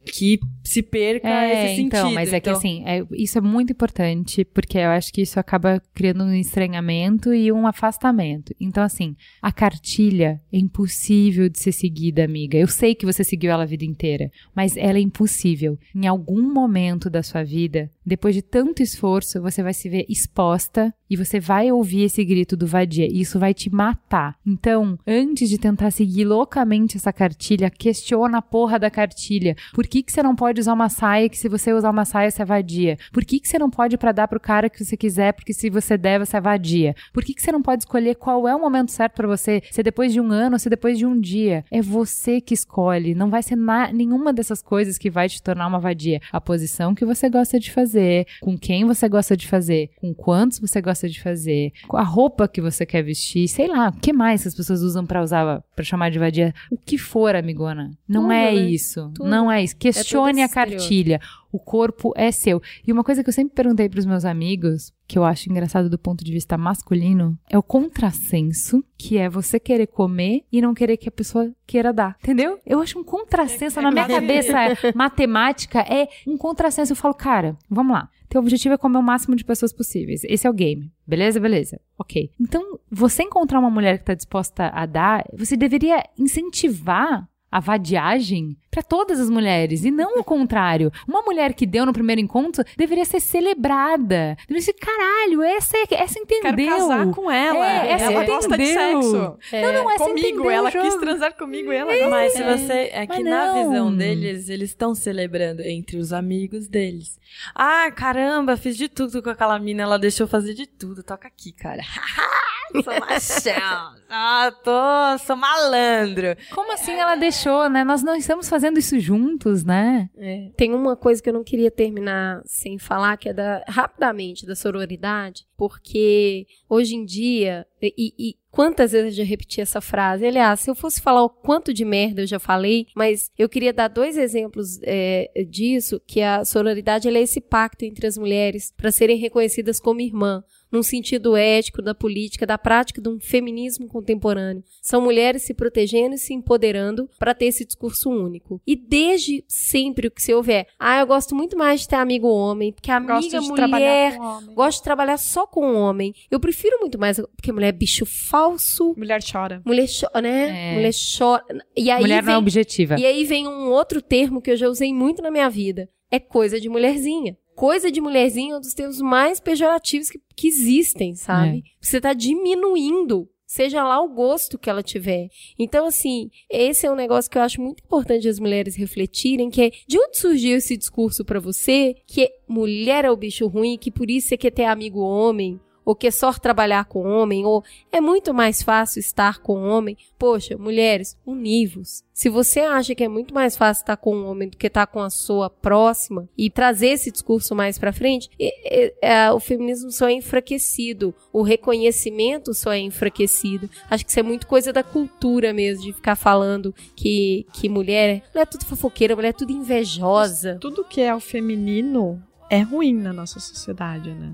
Que se perca É, esse sentido. então, mas é que assim, é- isso é muito importante, porque eu acho que isso acaba criando um estranhamento e um afastamento. Então, assim, a cartilha é impossível de ser seguida, amiga. Eu sei que você seguiu ela a vida inteira, mas ela é impossível. Em algum momento da sua vida, depois de tanto esforço, você vai se ver exposta e você vai ouvir esse grito do vadia. E isso vai te matar. Então, antes de tentar seguir loucamente essa cartilha, questiona a porra da cartilha. Por que, que você não pode usar uma saia que se você usar uma saia você é vadia? Por que, que você não pode para dar pro cara que você quiser porque se você der você é vadia? Por que, que você não pode escolher qual é o momento certo para você? Se é depois de um ano ou se é depois de um dia? É você que escolhe. Não vai ser nenhuma dessas coisas que vai te tornar uma vadia. A posição que você gosta de fazer, com quem você gosta de fazer. Com quantos você gosta de fazer, com a roupa que você quer vestir, sei lá, o que mais as pessoas usam pra usar, para chamar de vadia, o que for, amigona. Não Tudo, é né? isso. Tudo. Não é isso. Questione a esse estereótipo. cartilha. O corpo é seu. E uma coisa que eu sempre perguntei pros meus amigos, que eu acho engraçado do ponto de vista masculino, é o contrassenso, que é você querer comer e não querer que a pessoa queira dar. Entendeu? Eu acho um contrassenso. Na minha cabeça, matemática é um contrassenso. Eu falo, cara, vamos lá. Teu objetivo é comer o máximo de pessoas possíveis. Esse é o game. Beleza? Beleza. Ok. Então, você encontrar uma mulher que tá disposta a dar, você deveria incentivar a vadiagem para todas as mulheres e não o contrário. Uma mulher que deu no primeiro encontro deveria ser celebrada. Deveria ser, caralho, essa, é- essa entendeu. Quero casar com ela. É, essa ela gosta de entendeu. sexo. Não, não, essa comigo, entendeu ela o jogo. quis transar comigo e ela gosta. Mas se você. É que na visão deles, eles estão celebrando entre os amigos deles. Ah, caramba, fiz de tudo com aquela mina, ela deixou fazer de tudo. Toca aqui, cara. sou machão. Ah, tô, sou malandro. Como assim ela deixou, né? Nós não estamos fazendo isso juntos, né? É. Tem uma coisa que eu não queria terminar sem falar, que é da, rapidamente da sororidade, porque hoje em dia, e, e quantas vezes eu já repeti essa frase? Aliás, se eu fosse falar o quanto de merda eu já falei, mas eu queria dar dois exemplos é, disso, que a sororidade é esse pacto entre as mulheres para serem reconhecidas como irmã num sentido ético, da política, da prática de um feminismo contemporâneo. São mulheres se protegendo e se empoderando para ter esse discurso único. E desde sempre o que se ouve é: ah, eu gosto muito mais de ter amigo homem, porque amiga Gosto de mulher. Gosto de trabalhar só com homem. Eu prefiro muito mais, porque mulher é bicho falso, Mulher chora. mulher chora, né? É. Mulher chora. E aí Mulher não é vem- objetiva. e aí vem um outro termo que eu já usei muito na minha vida. É coisa de mulherzinha. Coisa de mulherzinha é um dos termos mais pejorativos que, que existem, sabe? Você tá diminuindo, seja lá o gosto que ela tiver. Então, assim, esse é um negócio que eu acho muito importante as mulheres refletirem, que é de onde surgiu esse discurso pra você, que mulher é o bicho ruim, que por isso você quer ter amigo homem, ou quer só trabalhar com homem, ou é muito mais fácil estar com homem. Poxa, mulheres, univos. Se você acha que é muito mais fácil estar com um homem do que estar com a sua próxima e trazer esse discurso mais pra frente, é, o feminismo só é enfraquecido, o reconhecimento só é enfraquecido. Acho que isso é muito coisa da cultura mesmo, de ficar falando que, que mulher, mulher é tudo fofoqueira, mulher é tudo invejosa. Tudo que é o feminino é ruim na nossa sociedade, né?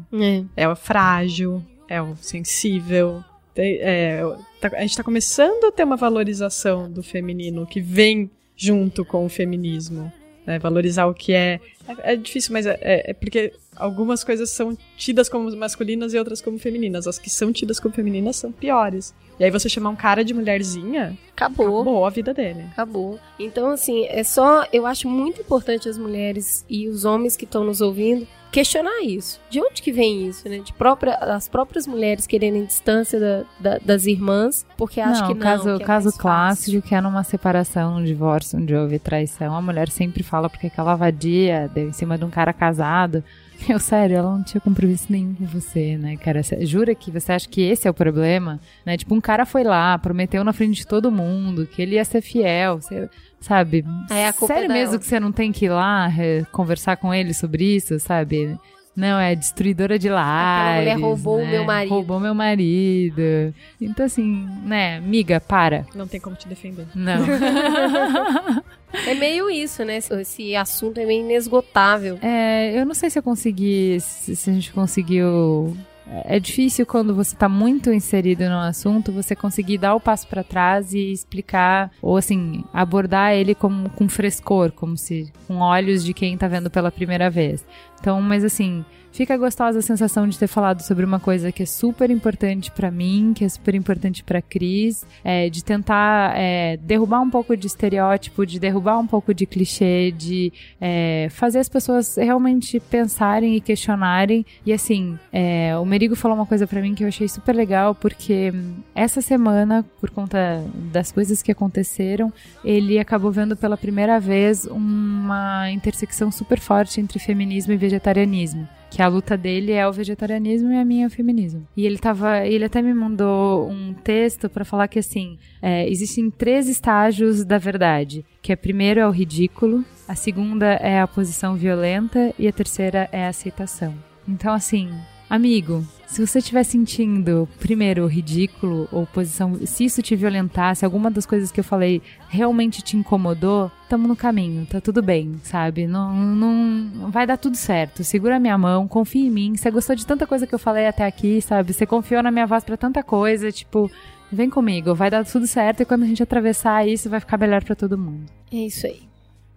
É. É o frágil, é o sensível. É, tá- a gente tá começando a ter uma valorização do feminino que vem junto com o feminismo. Né? Valorizar o que é. É, é difícil, mas é, é- é porque algumas coisas são tidas como masculinas e outras como femininas. As que são tidas como femininas são piores. E aí você chamar um cara de mulherzinha, Acabou. acabou a vida dele. Acabou. Então, assim, é só. Eu acho muito importante as mulheres e os homens que estão nos ouvindo questionar isso. De onde que vem isso, né? De própria, as próprias mulheres quererem distância da- da- das irmãs, porque acham não, que não. caso, que é caso clássico que é numa separação, num divórcio, onde houve traição, a mulher sempre fala porque aquela vadia deu em cima de um cara casado. Meu, sério, ela não tinha compromisso nenhum com você, né, cara? Cê- jura que você acha que esse é o problema? Né? Tipo, um cara foi lá, prometeu na frente de todo mundo que ele ia ser fiel, cê- sabe? Culpa é sério mesmo que você não tem que ir lá é, conversar com ele sobre isso, sabe? Não, é destruidora de lares. mulher roubou o né? meu marido. Roubou meu marido. Então, assim, né, amiga, para. Não tem como te defender. Não. É meio isso, né? Esse- Esse assunto é meio inesgotável. É, eu não sei se eu consegui, se, se a gente conseguiu. É difícil quando você tá muito inserido no assunto, você conseguir dar o passo para trás e explicar, ou assim, abordar ele como, com frescor, como se com olhos de quem tá vendo pela primeira vez. Então, mas assim, fica gostosa a sensação de ter falado sobre uma coisa que é super importante pra mim, que é super importante pra Cris, é, de tentar é, derrubar um pouco de estereótipo, de derrubar um pouco de clichê, de é, fazer as pessoas realmente pensarem e questionarem. E assim, é, o Merigo falou uma coisa pra mim que eu achei super legal, porque essa semana, por conta das coisas que aconteceram, ele acabou vendo pela primeira vez uma intersecção super forte entre feminismo e vegetarianismo. Que a luta dele é o vegetarianismo e a minha é o feminismo. E ele tava. Ele até me mandou um texto pra falar que assim, é, existem três estágios da verdade. Que a primeiro é o ridículo, a segunda é a posição violenta e a terceira é a aceitação. Então, assim, Amigo, se você estiver sentindo, primeiro, ridículo ou posição, se isso te violentar, se alguma das coisas que eu falei realmente te incomodou, tamo no caminho, tá tudo bem, sabe? Não, não vai dar tudo certo. Segura minha mão, confia em mim. Você gostou de tanta coisa que eu falei até aqui, sabe? Você confiou na minha voz pra tanta coisa, tipo, vem comigo, vai dar tudo certo e quando a gente atravessar isso, vai ficar melhor pra todo mundo. É isso aí.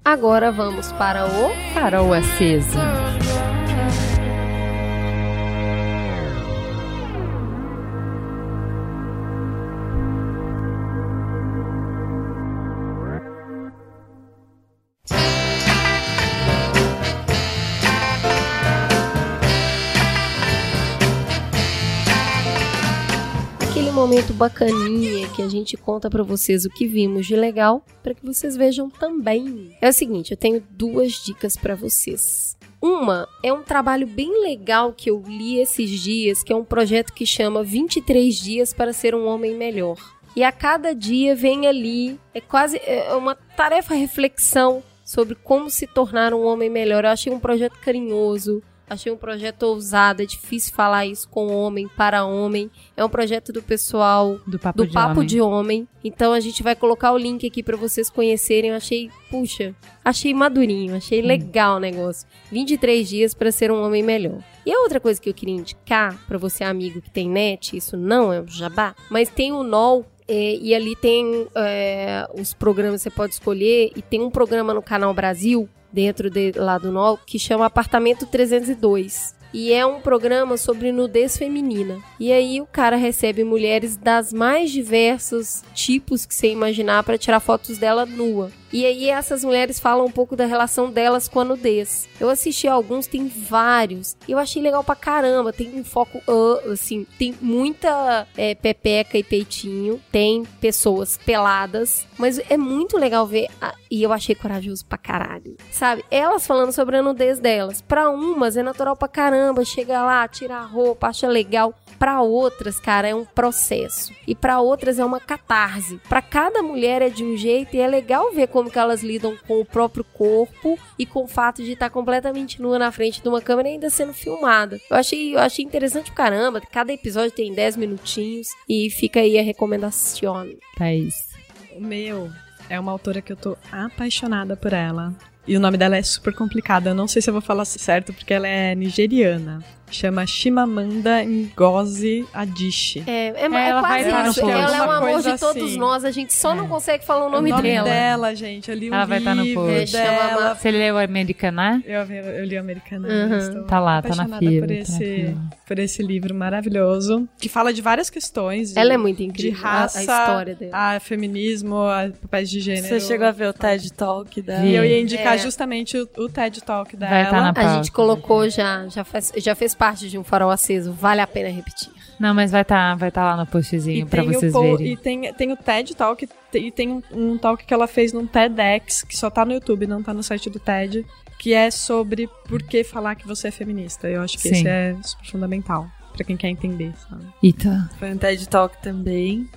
Agora vamos para o. Farol acesa. Momento bacaninha que a gente conta pra vocês o que vimos de legal, pra que vocês vejam também. É o seguinte, eu tenho duas dicas pra vocês. Uma é um trabalho bem legal que eu li esses dias, que é um projeto que chama 23 dias para ser um homem melhor. E a cada dia vem ali, é quase é uma tarefa reflexão sobre como se tornar um homem melhor. Eu achei um projeto carinhoso, achei um projeto ousado, é difícil falar isso com homem para homem. É um projeto do pessoal Do papo do de Papo homem. de Homem. Então a gente vai colocar o link aqui pra vocês conhecerem. Eu achei, puxa, achei madurinho, Hum. achei legal o negócio. 23 dias pra ser um homem melhor. E a outra coisa que eu queria indicar pra você amigo que tem net, isso não é um jabá, mas tem o NOL é, e ali tem é, os programas que você pode escolher e tem um programa no canal Brasil dentro de, lá do NOL que chama Apartamento 302. E é um programa sobre nudez feminina. E aí o cara recebe mulheres das mais diversos tipos que você imaginar para tirar fotos dela nua. E aí essas mulheres falam um pouco da relação delas com a nudez. Eu assisti alguns, tem vários. Eu achei legal pra caramba. Tem um foco, ah, assim, tem muita é, pepeca e peitinho. Tem pessoas peladas. Mas é muito legal ver. a- e eu achei corajoso pra caralho. Sabe? Elas falando sobre a nudez delas. Pra umas é natural pra caramba. Chega lá, tira a roupa, acha legal. Pra outras, cara, é um processo. E pra outras é uma catarse. Pra cada mulher é de um jeito e é legal ver que elas lidam com o próprio corpo e com o fato de estar completamente nua na frente de uma câmera e ainda sendo filmada. Eu achei, eu achei interessante pra caramba. Cada episódio tem 10 minutinhos e fica aí a recomendação. Thaís. O meu é uma autora que eu tô apaixonada por ela. E o nome dela é super complicado. Eu não sei se eu vou falar certo, porque ela é nigeriana. Chama Chimamanda Ngozi Adichie. É, é, é Ela vai quase no isso. post. Ela é um amor de todos assim. nós. A gente só não consegue falar o nome, o nome dela. gente. Eu li o Ela vai estar no livro post. É, dela. Você leu Americaná? Eu, eu li o Americana. Uhum. Tá lá, tá na fila, Por tá na esse, fila. por esse livro maravilhoso, que fala de várias questões. de- Ela é muito incrível. De raça, a, a história dela. a feminismo, a papéis de gênero. Você chegou a ver o TED Talk dela? E eu ia indicar É. justamente o, o TED Talk dela. Vai estar na A pauta. gente colocou já, já, faz, já fez parte de um farol aceso. Vale a pena repetir. Não, mas vai estar vai tá lá no postzinho pra tem vocês o, verem. E tem, tem o TED Talk e tem um, talk que ela fez num TEDx, que só tá no YouTube, não tá no site do TED, que é sobre por que falar que você é feminista. Eu acho que Sim. isso é super fundamental pra quem quer entender, sabe? Eita. Foi um TED Talk também.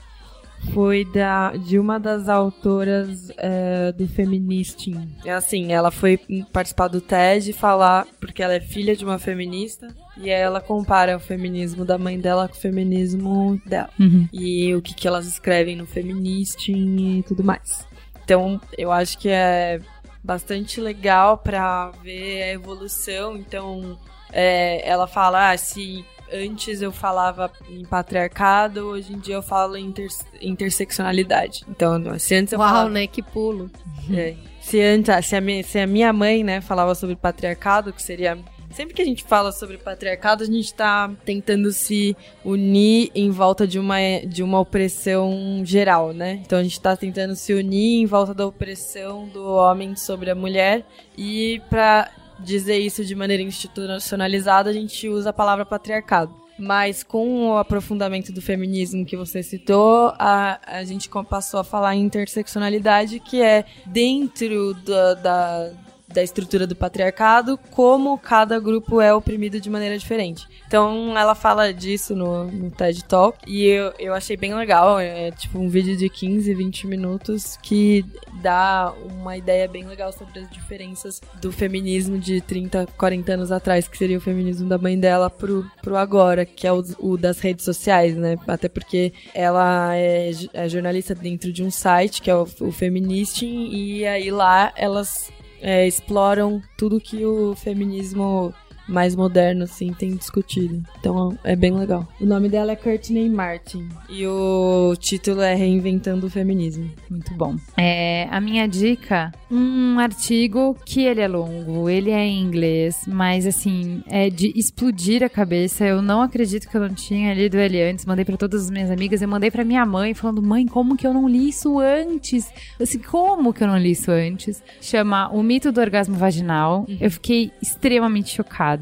Foi da, de uma das autoras é, do Feministing. É Assim, ela foi participar do TED e falar, porque ela é filha de uma feminista, e aí ela compara o feminismo da mãe dela com o feminismo dela. Uhum. E o que, que elas escrevem no Feministing e tudo mais. Então, eu acho que é bastante legal pra ver a evolução. Então, é, ela fala, ah, se antes eu falava em patriarcado, hoje em dia eu falo em inter- interseccionalidade. Então, se antes eu Uau, falava... né? Que pulo. É. Se, antes, ah, se, a minha, se a minha mãe, né, falava sobre patriarcado, que seria. Sempre que a gente fala sobre patriarcado, a gente tá tentando se unir em volta de uma, de uma opressão geral, né? Então a gente tá tentando se unir em volta da opressão do homem sobre a mulher. E pra dizer isso de maneira institucionalizada, a gente usa a palavra patriarcado. Mas com o aprofundamento do feminismo que você citou, a, a gente passou a falar em interseccionalidade, que é dentro da, da- da estrutura do patriarcado, como cada grupo é oprimido de maneira diferente. Então ela fala disso no, no TED Talk e eu, eu achei bem legal. É tipo um vídeo de 15, 20 minutos que dá uma ideia bem legal sobre as diferenças do feminismo de 30, 40 anos atrás, que seria o feminismo da mãe dela, pro, pro agora, que é o, o das redes sociais, né? Até porque ela é, é jornalista dentro de um site que é o, o Feministing, e aí lá elas é, exploram tudo que o feminismo mais moderno, assim, tem discutido. Então é bem legal. O nome dela é Courtney Martin. E o título é Reinventando o Feminismo. Muito bom. É, a minha dica, um artigo que ele é longo, ele é em inglês, mas assim, é de explodir a cabeça. Eu não acredito que eu não tinha lido ele antes. Mandei para todas as minhas amigas, eu mandei para minha mãe falando: "Mãe, como que eu não li isso antes?" Assim, como que eu não li isso antes? Chama O Mito do Orgasmo Vaginal. Eu fiquei extremamente chocada.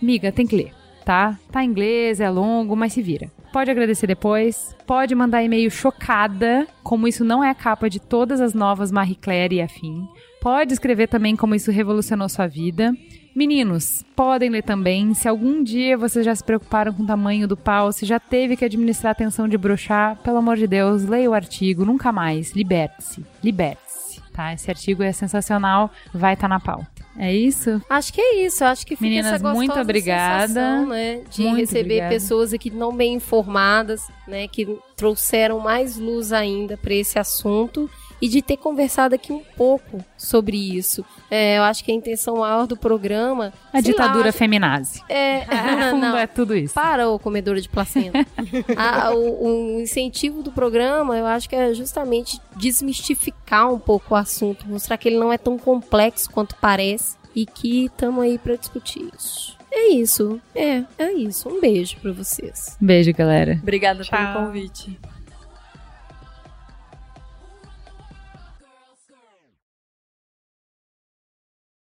Miga, tem que ler, tá? Tá em inglês, é longo, mas se vira. Pode agradecer depois, pode mandar e-mail chocada, como isso não é a capa de todas as novas Marie Claire e afim. Pode escrever também como isso revolucionou sua vida. Meninos, podem ler também. Se algum dia vocês já se preocuparam com o tamanho do pau, se já teve que administrar a tensão de brochar, pelo amor de Deus, leia o artigo, nunca mais. Liberte-se. Liberte-se. Tá? Esse artigo é sensacional, vai estar na pauta. É isso? Acho que é isso. Acho que fica Meninas, essa gostosa muito obrigada. sensação, né, de Muito receber obrigada. pessoas aqui não bem informadas, né, que trouxeram mais luz ainda para esse assunto e de ter conversado aqui um pouco sobre isso. É, eu acho que a intenção maior do programa A lá, ditadura acho- feminazi. é, No fundo não, é tudo isso. para o comedora de placenta. A- o, o incentivo do programa, eu acho que é justamente desmistificar um pouco o assunto, mostrar que ele não é tão complexo quanto parece e que estamos aí para discutir isso. É isso. É, é isso. Um beijo para vocês. Beijo, galera. Obrigada Tchau. pelo convite.